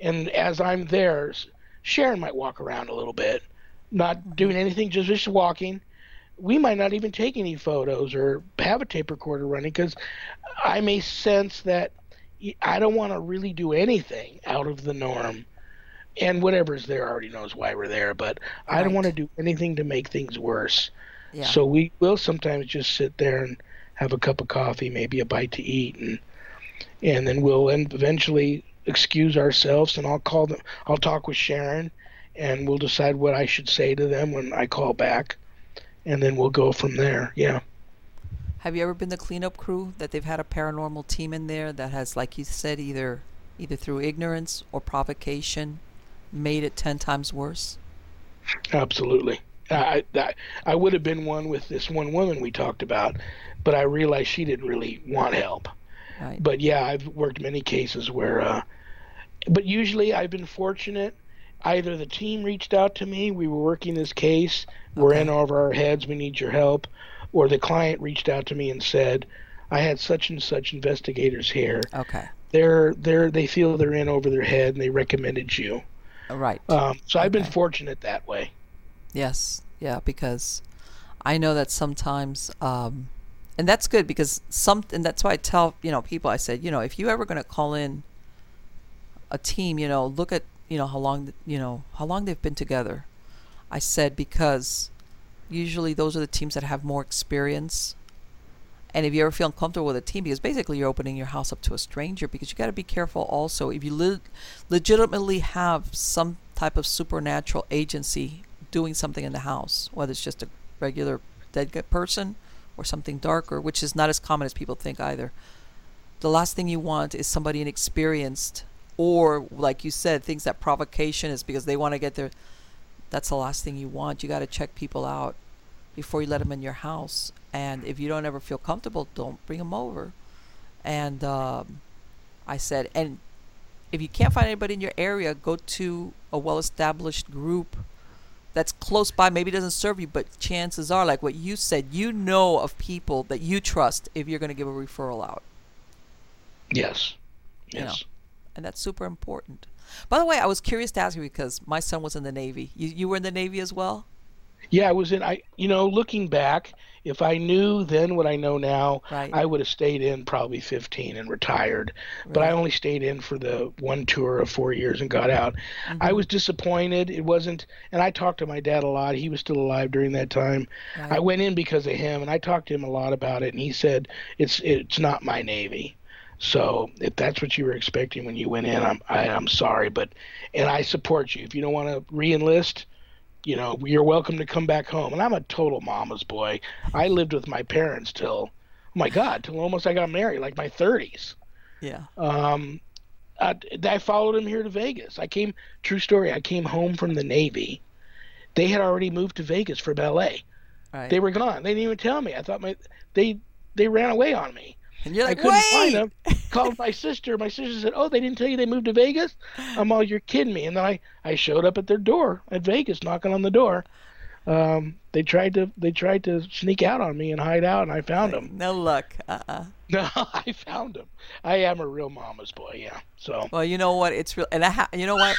And as I'm there, Sharon might walk around a little bit, not doing anything, just just walking. We might not even take any photos or have a tape recorder running because I may sense that I don't want to really do anything out of the norm. And whatever's there already knows why we're there, but I don't Right. want to do anything to make things worse. Yeah. So we will sometimes just sit there and have a cup of coffee, maybe a bite to eat, and and then we'll en- eventually excuse ourselves, and I'll call them. I'll talk with Sharon, and we'll decide what I should say to them when I call back, and then we'll go from there. Yeah. Have you ever been the cleanup crew that they've had a paranormal team in there that has, like you said, either either through ignorance or provocation, made it ten times worse? Absolutely. I, I I would have been one with this one woman we talked about, but I realized she didn't really want help. Right. But yeah, I've worked many cases where, uh, but usually I've been fortunate. Either the team reached out to me, we were working this case, we're in over our heads, we need your help, or the client reached out to me and said, I had such and such investigators here. Okay. They're they're they feel they're in over their head and they recommended you. Right. Um, so I've been fortunate that way. Yes, yeah, because I know that sometimes, um, and that's good because some, and that's why I tell you know people. I said, you know, if you ever going to call in a team, you know, look at you know how long you know how long they've been together. I said because usually those are the teams that have more experience. And if you ever feel uncomfortable with a team, because basically you're opening your house up to a stranger, because you got to be careful also. If you le- legitimately have some type of supernatural agency doing something in the house, whether it's just a regular dead person or something darker, which is not as common as people think either. The last thing you want is somebody inexperienced, or like you said, things that provocation is because they want to get their. That's the last thing you want. You got to check people out before you let them in your house. And if you don't ever feel comfortable, don't bring them over. And um, I said, and if you can't find anybody in your area, go to a well-established group that's close by. Maybe doesn't serve you, but chances are, like what you said, you know of people that you trust if you're going to give a referral out, Yes. You know. Yes. and that's super important. By the way, I was curious to ask you because my son was in the Navy. You you were in the Navy as well? Yeah, I was in. I, you know, looking back, if I knew then what I know now, Right. I would have stayed in probably 15 and retired. But I only stayed in for the one tour of four years and got out. I Mhm. was disappointed. It wasn't, and I talked to my dad a lot. He was still alive during that time. Right. I went in because of him, and I talked to him a lot about it. And he said, "It's it's not my Navy." So if that's what you were expecting when you went in, I'm I, I'm sorry, but and I support you. If you don't want to re-enlist, you know you're welcome to come back home. And I'm a total mama's boy. I lived with my parents till, oh my God, till almost I got married, like my 30s. yeah. Um, I, I followed him here to Vegas. I came, true story. I came home from the Navy. They had already moved to Vegas for ballet. Right. They were gone. They didn't even tell me. I thought my they they ran away on me. And you're like, I couldn't wait. find them. Called my sister. My sister said, "Oh, they didn't tell you they moved to Vegas." I'm all, "You're kidding me!" And then I I showed up at their door at Vegas, knocking on the door. Um, they tried to they tried to sneak out on me and hide out, and I found them. No luck. Uh-uh. *laughs* No, I found them. I am a real mama's boy. Yeah. So Well, you know what? It's real, and I ha- you know what?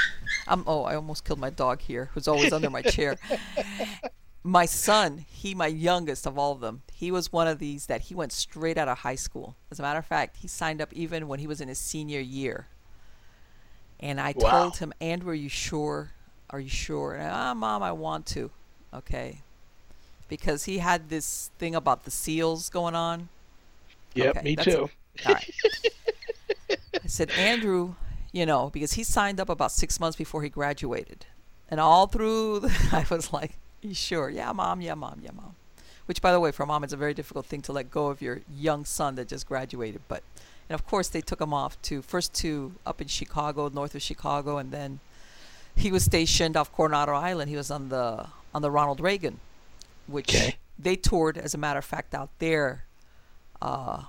I'm. Oh, I almost killed my dog here, who's always under my chair. *laughs* My son, he, my youngest of all of them, he was one of these that he went straight out of high school. As a matter of fact, he signed up even when he was in his senior year. And I Wow. told him, Andrew, are you sure? Are you sure? And, ah, mom, I want to. Okay. Because he had this thing about the seals going on. yep, Okay, me too. All right. I said, Andrew, you know, because he signed up about six months before he graduated. And all through, *laughs* the, I was like, sure? Yeah, mom, yeah, mom, yeah, mom. Which, by the way, for a mom, it's a very difficult thing to let go of your young son that just graduated. But, and of course, they took him off to first to up in Chicago, north of Chicago, and then he was stationed off Coronado Island. He was on the on the Ronald Reagan, which Okay. they toured, as a matter of fact, out there. Uh,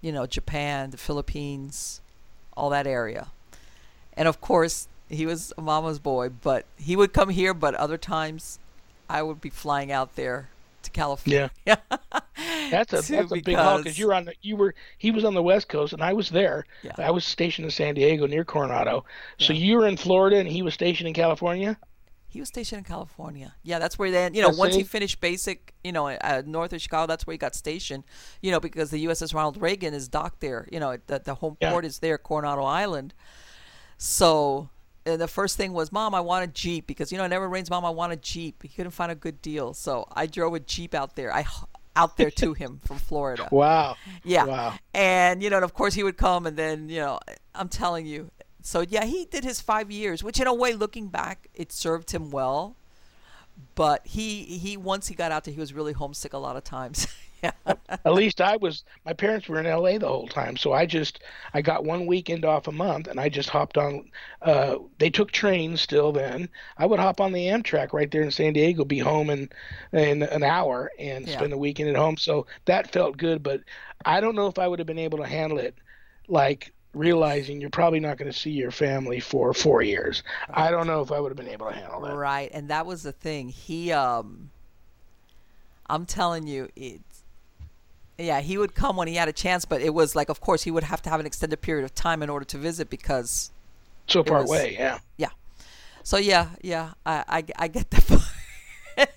you know, Japan, the Philippines, all that area. And of course, He was a mama's boy, but he would come here. But other times, I would be flying out there to California. Yeah. *laughs* That's a that's a big haul because you're on the, you were he was on the west coast and I was there. Yeah. I was stationed in San Diego near Coronado. Yeah. So you were in Florida and he was stationed in California. He was stationed in California. Yeah, that's where then you know I once he finished basic, you know, uh, north of Chicago, that's where he got stationed. You know, because the USS Ronald Reagan is docked there. You know, the the home Yeah. port is there, Coronado Island. So uh, the first thing was, Mom, I want a Jeep because you know it never rains. Mom, I want a Jeep. He couldn't find a good deal, so I drove a Jeep out there. I out there to him *laughs* from Florida. Wow. Yeah. Wow. And, you know, and of course he would come and then, you know, I'm telling you. So, yeah, he did his five years, which in a way, looking back, it served him well. But he, he once he got out there, he was really homesick a lot of times. *laughs* yeah. *laughs* At least I was. My parents were in L.A. the whole time, so I just I got one weekend off a month, and I just hopped on. Uh, they took trains still then. I would hop on the Amtrak right there in San Diego, be home in in an hour, and Yeah. spend the weekend at home. So that felt good, but I don't know if I would have been able to handle it, like realizing you're probably not going to see your family for four years. I don't know if I would have been able to handle that. Right. And that was the thing. He, um, I'm telling you, it, yeah, he would come when he had a chance, but it was like, of course, he would have to have an extended period of time in order to visit because So far was- away, yeah. Yeah. So yeah, yeah, I I, I get that *laughs* part.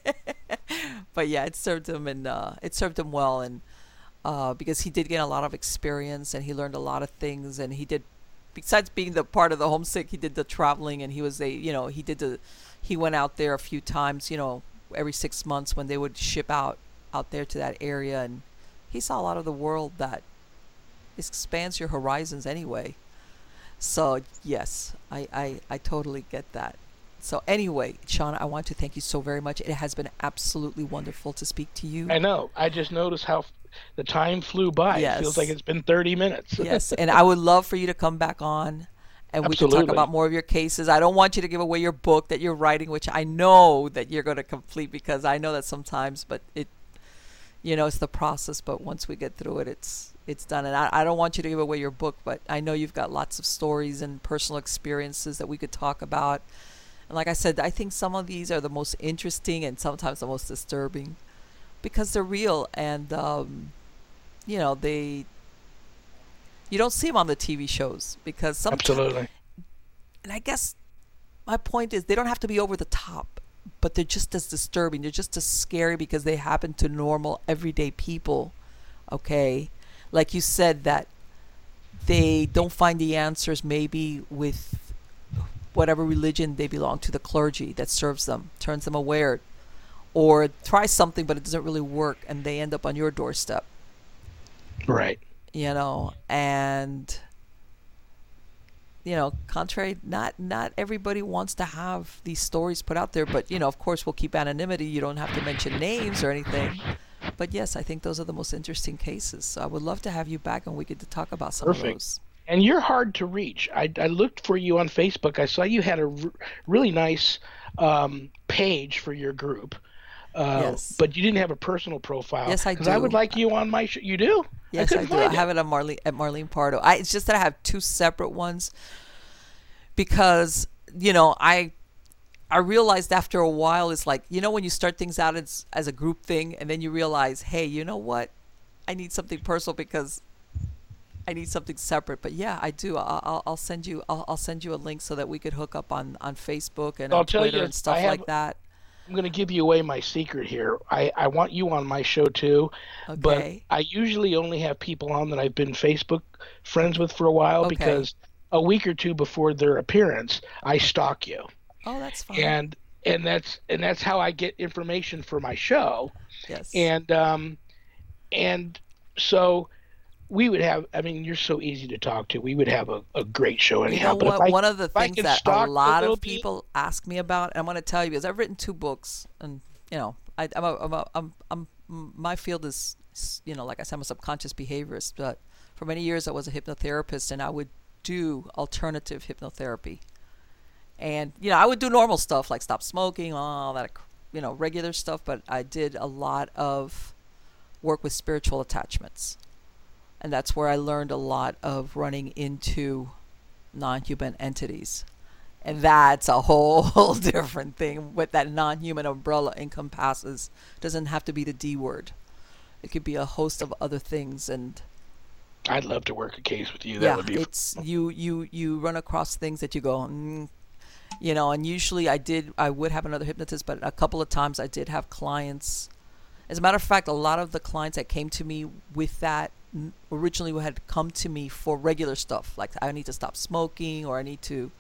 but yeah, it served him and uh, it served him well, and uh, because he did gain a lot of experience and he learned a lot of things, and he did. Besides being the part of the homesick, he did the traveling, and he was a you know he did the he went out there a few times, you know, every six months when they would ship out out there to that area, and he saw a lot of the world that expands your horizons anyway. So yes, I, I, I totally get that. So anyway, Sean, I want to thank you so very much. It has been absolutely wonderful to speak to you. I know. I just noticed how f- the time flew by. It feels like it's been 30 minutes. yes, and *laughs* I would love for you to come back on and we can talk about more of your cases. I don't want you to give away your book that you're writing, which I know that you're going to complete because I know that sometimes, but it, you know, it's the process. But once we get through it, it's it's done. And I, I don't want you to give away your book, but I know you've got lots of stories and personal experiences that we could talk about. And like I said, I think some of these are the most interesting and sometimes the most disturbing because they're real and um, you know they you don't see them on the TV shows because sometimes Absolutely. and I guess my point is they don't have to be over the top, but they're just as disturbing. They're just as scary because they happen to normal, everyday people. Okay, like you said that they don't find the answers maybe with whatever religion they belong to, the clergy that serves them, turns them aware, or try something but it doesn't really work, and they end up on your doorstep Right. you know and you know contrary not not everybody wants to have these stories put out there but you know of course we'll keep anonymity you don't have to mention names or anything but yes i think those are the most interesting cases so i would love to have you back and we could talk about some of Perfect. those And you're hard to reach. I, I looked for you on Facebook. I saw you had a r- really nice um, page for your group. Uh, Yes. But you didn't have a personal profile. Yes, I Because I would like you on my show. You do? Yes, I, couldn't do. I have it on Marlene at Marlene Pardo. I, it's just that I have two separate ones because you know I I realized after a while it's like you know when you start things out as as a group thing and then you realize hey you know what I need something personal because I need something separate. But yeah, I do. I'll, I'll- I'll send you I'll, I'll send you a link so that we could hook up on on Facebook and I'll on Twitter you, and stuff have- like that. I'm going to give you away my secret here. I, I want you on my show too. But I usually only have people on that I've been Facebook friends with for a while Okay. because a week or two before their appearance, I stalk you. Oh, that's fine. and and that's and that's how I get information for my show. yes. And um, and so we would have. I mean, you're so easy to talk to. We would have a, a great show You know but what? I- One of the things that a a lot little of bit- people ask me about, and I'm going to tell you because I've written two books, and you know, I, I'm, a, I'm, a, I'm, I'm, my field is, you know, like I said, I'm a subconscious behaviorist, but for many years I was a hypnotherapist, and I would do alternative hypnotherapy, and you know, I would do normal stuff like stop smoking, all that, you know, regular stuff, but I did a lot of work with spiritual attachments. And that's where I learned a lot of running into non human entities And that's a *laughs* whole different thing. What that non human umbrella encompasses doesn't have to be the D word, it could be a host of other things. And I'd love to work a case with you. That yeah, would be it's you, you, you run across things that you go, mm, you know, and usually I did, I would have another hypnotist, but a couple of times I did have clients. As a matter of fact, a lot of the clients that came to me with that originally would had come to me for regular stuff, like I need to stop smoking or I need to.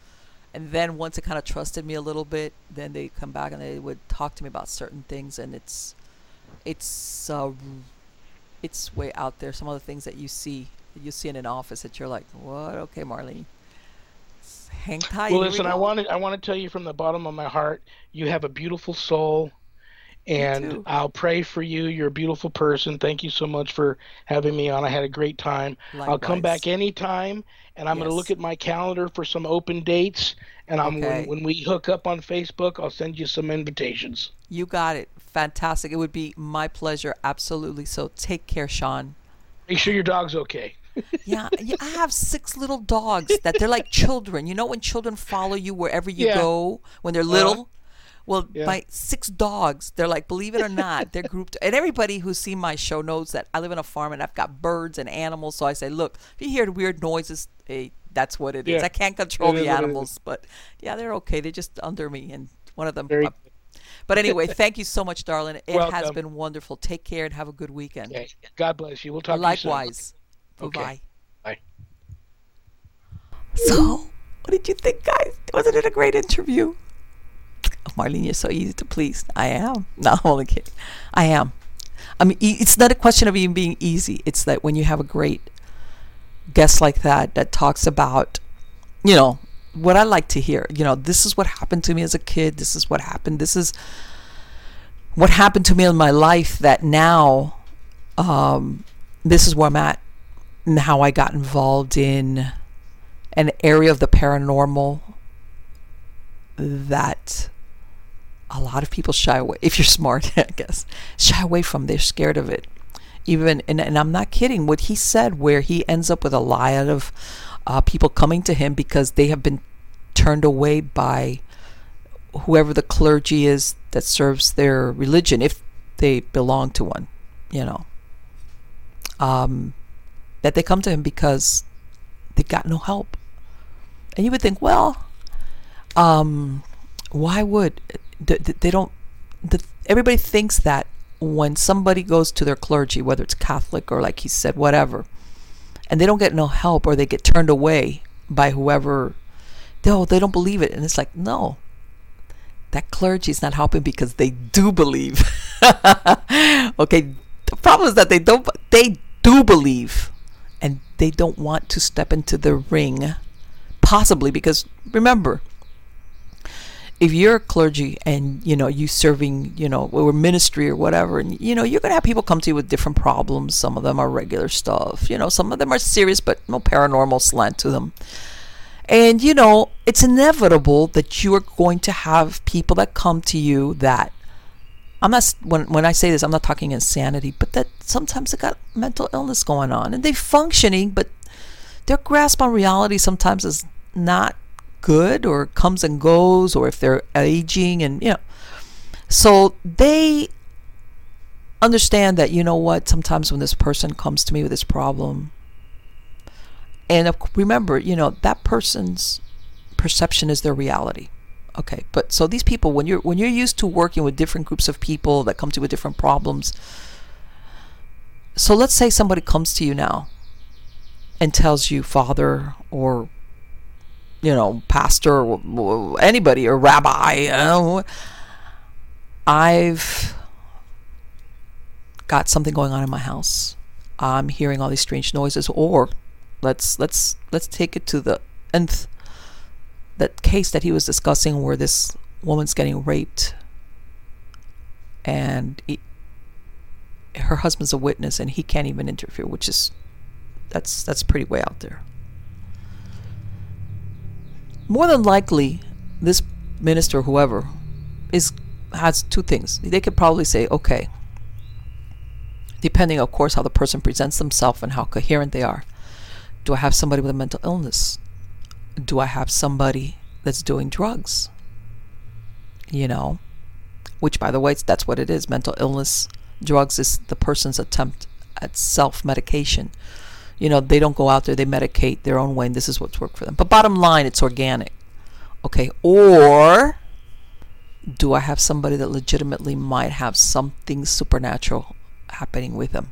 And then once it kind of trusted me a little bit, then they come back and they would talk to me about certain things, and it's, it's, uh, it's way out there. Some of the things that you see, you see in an office that you're like, what? Okay, Marlene, hang tight. Well, here we listen, I go." want to I want to tell you from the bottom of my heart, you have a beautiful soul, and. I'll pray for you. You're a beautiful person. Thank you so much for having me on. I had a great time. I'll come back anytime, and I'm going to look at my calendar for some open dates. And I'm Okay. when, when we hook up on Facebook, I'll send you some invitations. You got it. Fantastic. It would be my pleasure. Absolutely. So take care, Sean. Make sure your dog's okay. *laughs* Yeah, yeah, I have six little dogs that they're like children. You know when children follow you wherever you Yeah. go when they're little? Uh-huh. Well, Yeah. my six dogs, they're like, believe it or not, they're *laughs* grouped. And everybody who's seen my show knows that I live in a farm and I've got birds and animals. So I say, look, if you hear weird noises, hey, that's what it is. Yeah. I can't control It is the is. animals, but yeah, they're okay. They're just under me, and one of them. Very uh, but anyway, thank you so much, darling. It has been wonderful. Take care and have a good weekend. Okay. God bless you. We'll talk to you soon. Likewise. Okay. Bye. Bye. So, what did you think, guys? Wasn't it a great interview? Oh, Marlene, you're so easy to please. I am. *laughs* No, I'm only kidding. I am. I mean, it's not a question of even being easy. It's that when you have a great guest like that that talks about, you know, what I like to hear. You know, this is what happened to me as a kid. This is what happened. This is what happened to me in my life that now, um, this is where I'm at and how I got involved in an area of the paranormal that a lot of people shy away if you're *laughs* smart i guess shy away from they're scared of it even and, and i'm not kidding what he said where he ends up with a lot of uh, people coming to him because they have been turned away by whoever the clergy is that serves their religion if they belong to one you know um, that they come to him because they got no help. And you would think, well, um, why would they don't? The, everybody thinks that when somebody goes to their clergy, whether it's Catholic or like he said, whatever, and they don't get no help or they get turned away by whoever, no, oh, they don't believe it, and it's like, no, that clergy is not helping because they do believe. *laughs* okay, the problem is that they don't. They do believe, and they don't want to step into the ring, possibly because remember, if you're a clergy and you know you serving, you know, or ministry or whatever, and you know you're gonna have people come to you with different problems. Some of them are regular stuff, you know. Some of them are serious, but no paranormal slant to them. And you know, it's inevitable that you are going to have people that come to you that I'm not when when I say this, I'm not talking insanity, but that sometimes they got mental illness going on and they're functioning, but their grasp on reality sometimes is not good or comes and goes, or if they're aging and you know, so they understand that you know what sometimes when this person comes to me with this problem and remember you know that person's perception is their reality okay? But so these people when you're when you're used to working with different groups of people that come to you with different problems so let's say somebody comes to you now and tells you father or you know pastor or, or anybody or rabbi i've got something going on in my house. I'm hearing all these strange noises or let's let's let's take it to the nth that case that he was discussing where this woman's getting raped. And he, her husband's a witness and he can't even interfere which is that's that's pretty way out there more than likely this minister whoever is has two things they could probably say okay depending of course how the person presents themselves and how coherent they are do i have somebody with a mental illness do I have somebody that's doing drugs. You know, which by the way, that's what it is. Mental illness, drugs is the person's attempt at self medication. You know, they don't go out there, they medicate their own way, and this is what's worked for them. But bottom line, it's organic. Okay, or do I have somebody that legitimately might have something supernatural happening with them?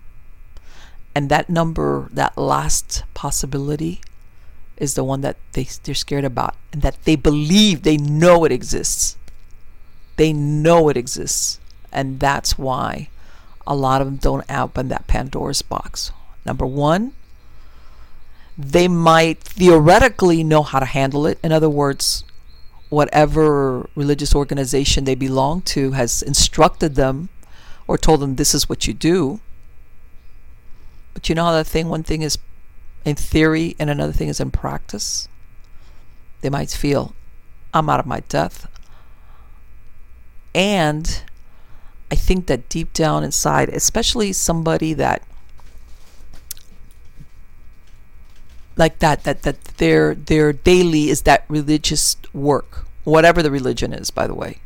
And that number, that last possibility, is the one that they, they're scared about and that they believe, they know it exists. They know it exists. And that's why a lot of them don't open that Pandora's box. Number one, they might theoretically know how to handle it. In other words, whatever religious organization they belong to has instructed them or told them this is what you do. But you know how that thing, one thing is in theory and another thing is in practice? They might feel, I'm out of my depth. And I think that deep down inside, especially somebody that like that that that their their daily is that religious work whatever the religion is by the way.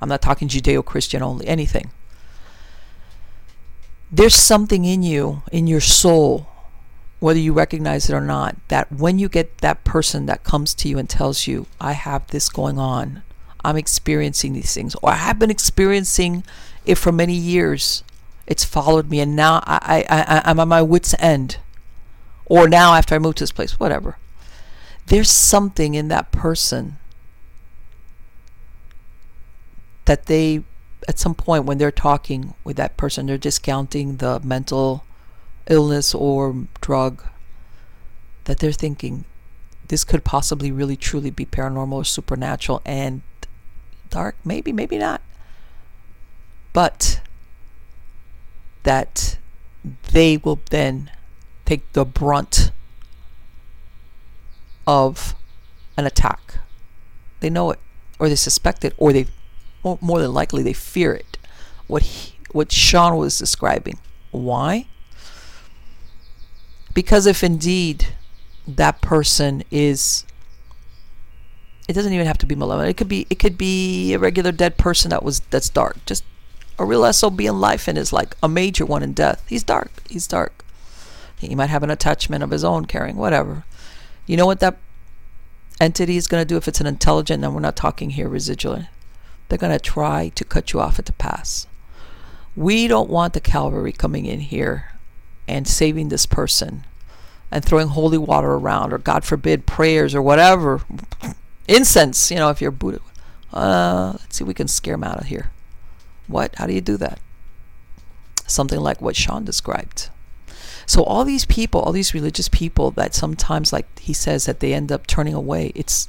I'm not talking judeo-christian only anything. There's something in you in your soul whether you recognize it or not that when you get that person that comes to you and tells you i have this going on. I'm experiencing these things or i have been experiencing it for many years. It's followed me and now i i, I i'm at my wits end or now after I moved to this place, whatever. There's something in that person that they, at some point when they're talking with that person, they're discounting the mental illness or drug, that they're thinking this could possibly really truly be paranormal or supernatural and dark, maybe, maybe not. But that they will then take the brunt of an attack. They know it, or they suspect it, or they more than likely they fear it. What he, what Sean was describing. Why? Because if indeed that person is it doesn't even have to be malevolent. It could be it could be a regular dead person that was that's dark. Just a real SOB in life and is like a major one in death. He's dark. He's dark. He might have an attachment of his own carrying, whatever. You know what that entity is going to do if it's an intelligent, and we're not talking here residually? They're going to try to cut you off at the pass. We don't want the cavalry coming in here and saving this person and throwing holy water around, or God forbid, prayers or whatever. Incense, you know, if you're Buddha. Uh, let's see, we can scare him out of here. What? How do you do that? Something like what Sean described. So all these people, all these religious people that sometimes like he says that they end up turning away, it's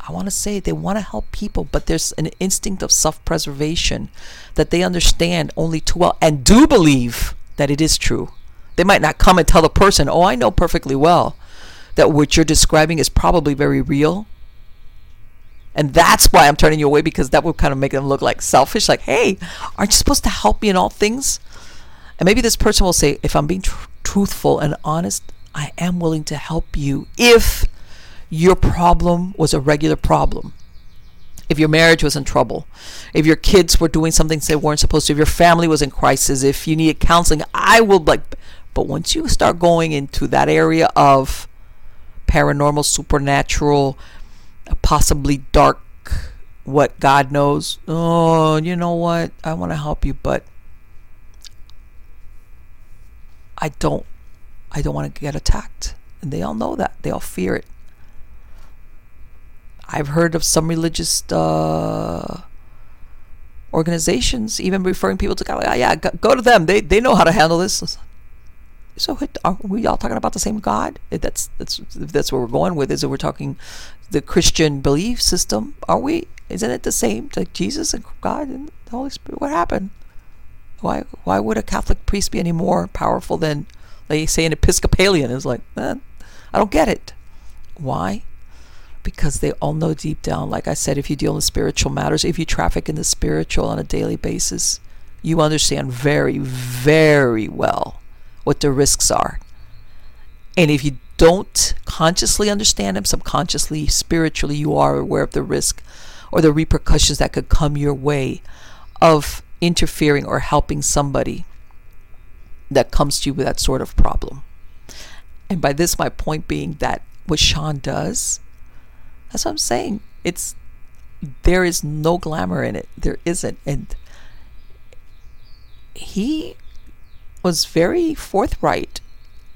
I want to say they want to help people, but there's an instinct of self-preservation that they understand only too well and do believe that it is true. They might not come and tell the person, "Oh, I know perfectly well that what you're describing is probably very real." And that's why I'm turning you away because that would kind of make them look like selfish. Like, hey, aren't you supposed to help me in all things? And maybe this person will say, if I'm being tr- truthful and honest, I am willing to help you if your problem was a regular problem. If your marriage was in trouble, if your kids were doing something they weren't supposed to, if your family was in crisis, if you needed counseling, I will like. But once you start going into that area of paranormal, supernatural, possibly dark, what God knows, oh, you know what? I want to help you, but I don't I don't want to get attacked. And they all know that. They all fear it. I've heard of some religious uh, organizations even referring people to God. Like, oh, yeah, go, to them. They they know how to handle this. So are we all talking about the same God? That's that's that's where we're going with. Is that we're talking the Christian belief system? Are we? Isn't it the same? Like Jesus and God and the Holy Spirit? What happened? Why why would a Catholic priest be any more powerful than, they say, an Episcopalian? Is like, eh, I don't get it. Why? Because they all know deep down, like I said, if you deal in spiritual matters, if you traffic in the spiritual on a daily basis, you understand very, very well what the risks are. And if you don't consciously understand them, subconsciously, spiritually, you are aware of the risk or the repercussions that could come your way of interfering or helping somebody that comes to you with that sort of problem. And by this, my point being that what Sean does, that's what I'm saying. It's there is no glamour in it. There isn't. And he was very forthright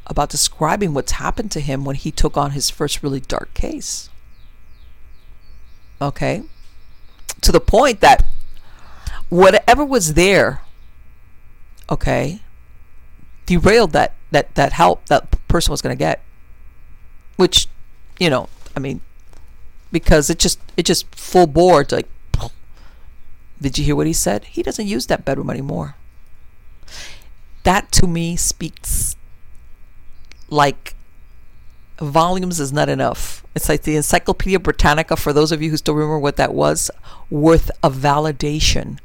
about describing what's happened to him when he took on his first really dark case. Okay? To the point that whatever was there, okay, derailed that that that help that person was going to get. Which, you know, I mean, because it just it just full board like. *sniffs* Did you hear what he said? He doesn't use that bedroom anymore. That to me speaks like volumes is not enough. It's like the Encyclopedia Britannica, for those of you who still remember what that was, worth a validation.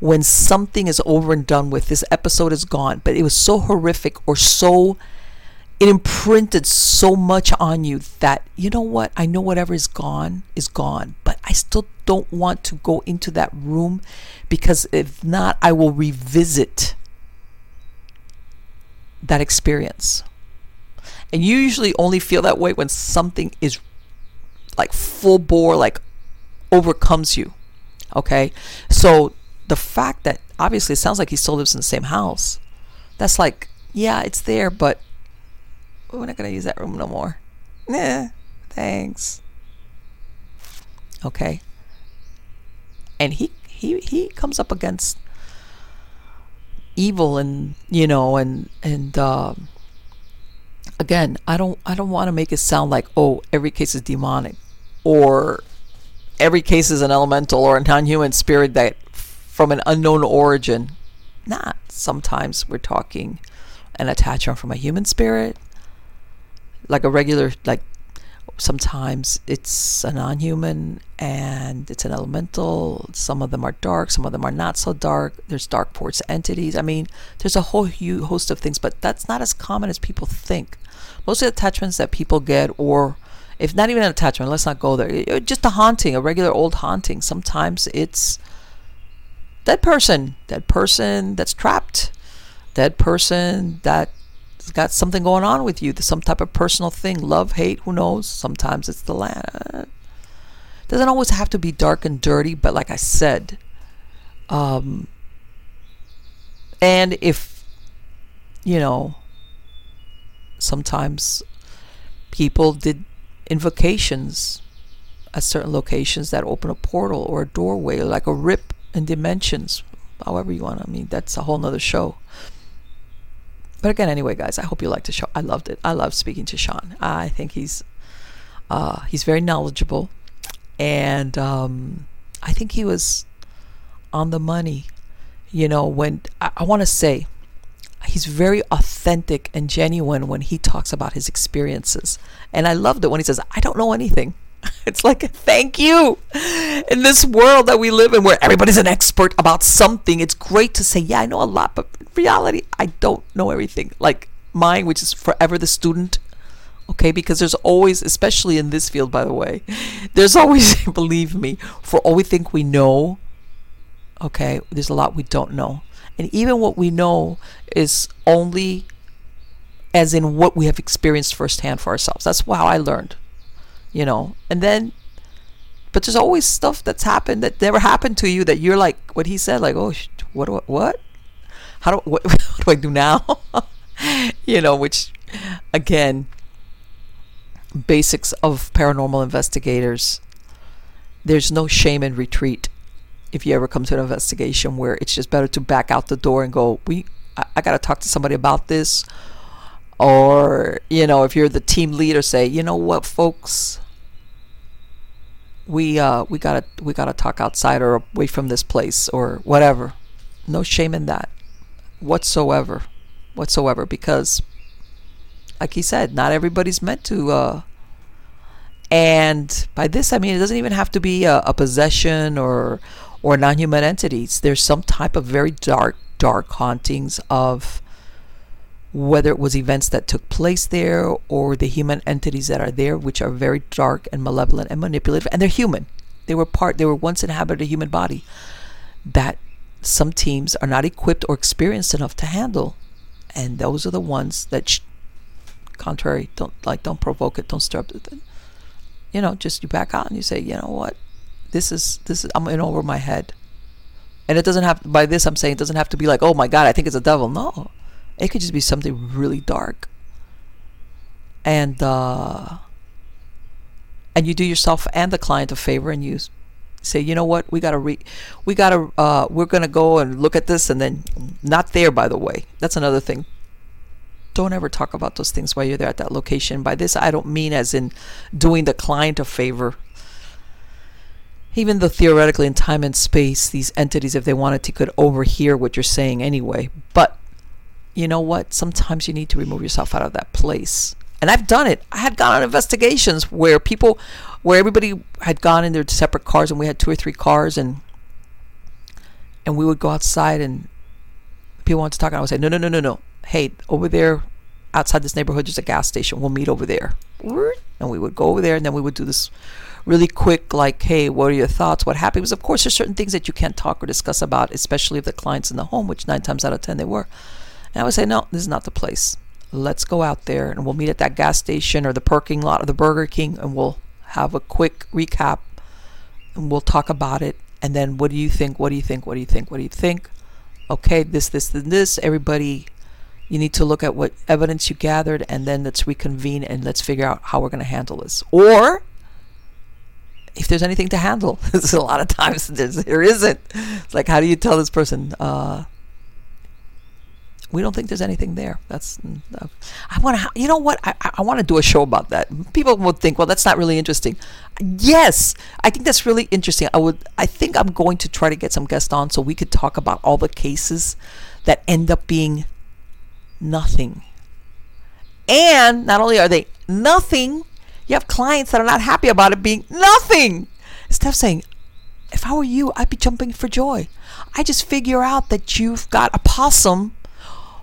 When something is over and done with, this episode is gone, but it was so horrific or so, it imprinted so much on you that, you know what, I know whatever is gone is gone, but I still don't want to go into that room because if not, I will revisit that experience. And you usually only feel that way when something is like full bore, like overcomes you. Okay? So the fact that obviously it sounds like he still lives in the same house, that's like, yeah, it's there, but we're not going to use that room no more. Nah, thanks. Okay? And he, he, he comes up against evil and, you know, and, and, um, again, I don't I don't want to make it sound like oh every case is demonic or every case is an elemental or a non-human spirit that from an unknown origin. Not. Sometimes we're talking an attachment from a human spirit, like a regular like sometimes it's a non-human and it's an elemental. Some of them are dark some of them are not so dark. There's dark force entities. I mean there's a whole host of things but that's not as common as people think most of the attachments that people get, or if not even an attachment, let's not go there. Just a haunting, a regular old haunting. Sometimes it's that person, that person that's trapped, that person that's got something going on with you, some type of personal thing, love, hate, who knows? Sometimes it's the land. Doesn't always have to be dark and dirty, but like I said, um, and if you know sometimes people did invocations at certain locations that open a portal or a doorway, like a rip in dimensions. However you want. I mean, that's a whole nother show. But again, anyway, guys, I hope you liked the show. I loved it. I love speaking to Sean. I think he's uh, he's very knowledgeable, and um, I think he was on the money. You know, when I, I want to say he's very authentic and genuine when he talks about his experiences. And I loved it when he says, I don't know anything. *laughs* It's like, thank you. In this world that we live in where everybody's an expert about something, it's great to say, yeah, I know a lot, but in reality, I don't know everything. Like mine, which is forever the student. Okay, because there's always, especially in this field, by the way, *laughs* there's always, *laughs* believe me, for all we think we know, okay, there's a lot we don't know. And even what we know is only as in what we have experienced firsthand for ourselves. That's how I learned, you know. And then, but there's always stuff that's happened that never happened to you that you're like, what he said, like, oh, what, what, what? How do, *laughs* what, what do I do now? *laughs* you know, which, again, basics of paranormal investigators. There's no shame in retreat if you ever come to an investigation where it's just better to back out the door and go, we, I, I got to talk to somebody about this. Or, you know, if you're the team leader, say, you know what, folks, we uh we gotta we gotta talk outside or away from this place or whatever. No shame in that whatsoever, whatsoever, because like he said, not everybody's meant to uh and by this I mean it doesn't even have to be a, a possession or or non-human entities. There's some type of very dark, dark hauntings of whether it was events that took place there or the human entities that are there, which are very dark and malevolent and manipulative, and they're human. They were part. They were once inhabited a human body that some teams are not equipped or experienced enough to handle, and those are the ones that, sh- contrary, don't like, don't provoke it, don't stir up the. You know, just you back out and you say, you know what, this is this is I'm in over my head, and it doesn't have. By this, I'm saying it doesn't have to be like, oh my God, I think it's a devil. No, it could just be something really dark. And uh, and you do yourself and the client a favor, and you say, you know what, we gotta re, we gotta, uh, we're gonna go and look at this, and then not there. By the way, that's another thing. Don't ever talk about those things while you're there at that location. By this, I don't mean as in doing the client a favor. Even though theoretically in time and space, these entities, if they wanted to, could overhear what you're saying anyway. But you know what? Sometimes you need to remove yourself out of that place. And I've done it. I had gone on investigations where people, where everybody had gone in their separate cars, and we had two or three cars, and and we would go outside, and people wanted to talk, and I would say, no, no, no, no, no. Hey, over there, outside this neighborhood, there's a gas station. We'll meet over there. And we would go over there, and then we would do this really quick, like, hey, what are your thoughts? What happened? Because of course, there's certain things that you can't talk or discuss about, especially if the client's in the home, which nine times out of ten they were. And I would say, no, this is not the place. Let's go out there and we'll meet at that gas station or the parking lot of the Burger King and we'll have a quick recap and we'll talk about it. And then what do you think? What do you think? What do you think? What do you think? Okay, this, this, and this. Everybody, you need to look at what evidence you gathered and then let's reconvene and let's figure out how we're going to handle this. Or if there's anything to handle, *laughs* there's a lot of times there isn't. It's like, how do you tell this person, uh, we don't think there's anything there. That's uh, I want to. You know what? I, I want to do a show about that. People would think, well, that's not really interesting. Yes, I think that's really interesting. I would. I think I'm going to try to get some guests on so we could talk about all the cases that end up being nothing. And not only are they nothing, you have clients that are not happy about it being nothing. Of saying, if I were you, I'd be jumping for joy. I just figure out that you've got a possum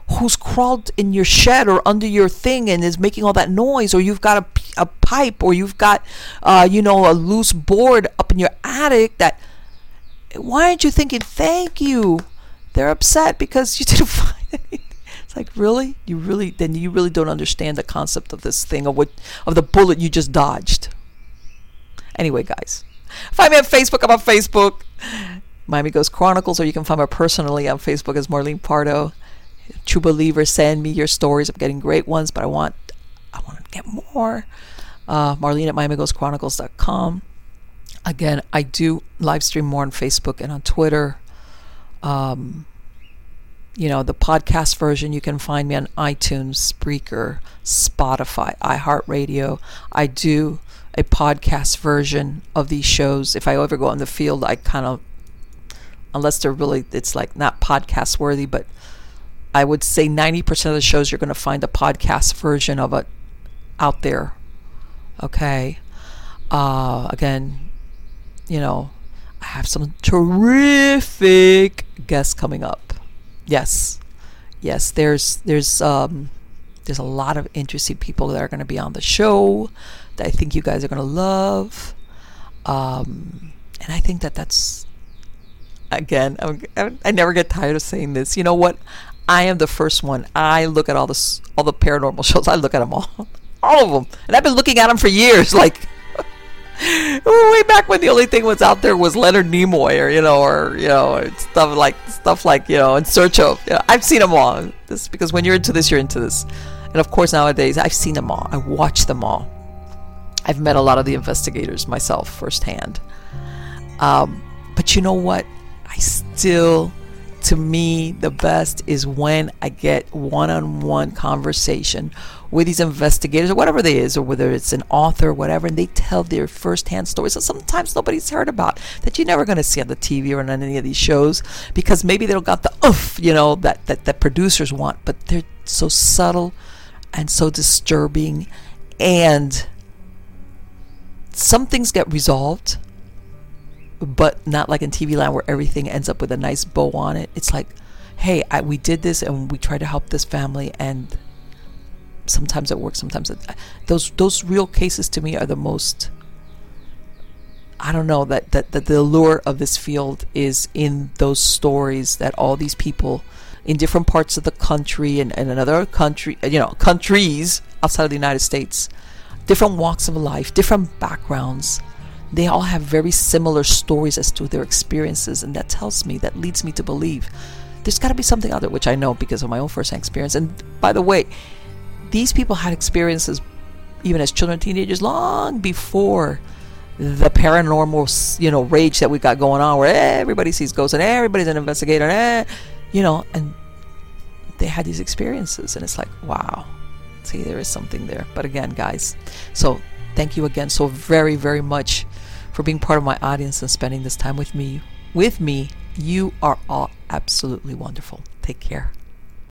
who's crawled in your shed or under your thing and is making all that noise, or you've got a, a pipe, or you've got, uh, you know, a loose board up in your attic that. Why aren't you thinking, thank you? They're upset because you didn't *laughs* find anything. Like, really? You really, then you really don't understand the concept of this thing, of what, of the bullet you just dodged. Anyway, guys, find me on Facebook. I'm on Facebook. Miami Ghost Chronicles, or you can find me personally on Facebook as Marlene Pardo true believer send me your stories i'm getting great ones but i want i want to get more uh, marlene at miamighostchronicles.com again i do live stream more on facebook and on twitter um, you know the podcast version you can find me on itunes spreaker spotify iheartradio i do a podcast version of these shows if i ever go on the field i kind of unless they're really it's like not podcast worthy but I would say 90% of the shows you're going to find a podcast version of it out there. Okay. Uh, again, you know, I have some terrific guests coming up. Yes. Yes, there's there's um there's a lot of interesting people that are going to be on the show that I think you guys are going to love. Um, and I think that that's again, I'm, I never get tired of saying this. You know what? I am the first one. I look at all this, all the paranormal *laughs* shows. I look at them all, all of them, and I've been looking at them for years. *laughs* Like way back when the only thing was out there was Leonard Nimoy, or you know, or you know, stuff like stuff like you know, in search of. You know, I've seen them all. This because when you're into this, you're into this, and of course nowadays I've seen them all. I watch them all. I've met a lot of the investigators myself firsthand. Um, but you know what? I still to me, the best is when I get one on one conversation with these investigators or whatever they is, or whether it's an author or whatever, and they tell their first hand stories that sometimes nobody's heard about that you're never going to see on the TV or on any of these shows because maybe they don't got the oof, you know, that, that, that producers want, but they're so subtle and so disturbing. And some things get resolved but not like in TV land where everything ends up with a nice bow on it. It's like hey, I, we did this and we tried to help this family, and sometimes it works, sometimes those those real cases to me are the most. I don't know that, that that the allure of this field is in those stories that all these people in different parts of the country and, and another country, you know, countries outside of the United States, different walks of life, different backgrounds, they all have very similar stories as to their experiences, and that tells me, that leads me to believe there's got to be something other, which I know because of my own first-hand experience. And by the way, these people had experiences even as children, teenagers, long before the paranormal, you know, rage that we got going on, where everybody sees ghosts and everybody's an investigator, eh, you know, and they had these experiences, and it's like, wow, see, there is something there. But again, guys, so thank you again so very, very much for being part of my audience and spending this time with me. With me, you are all absolutely wonderful. Take care.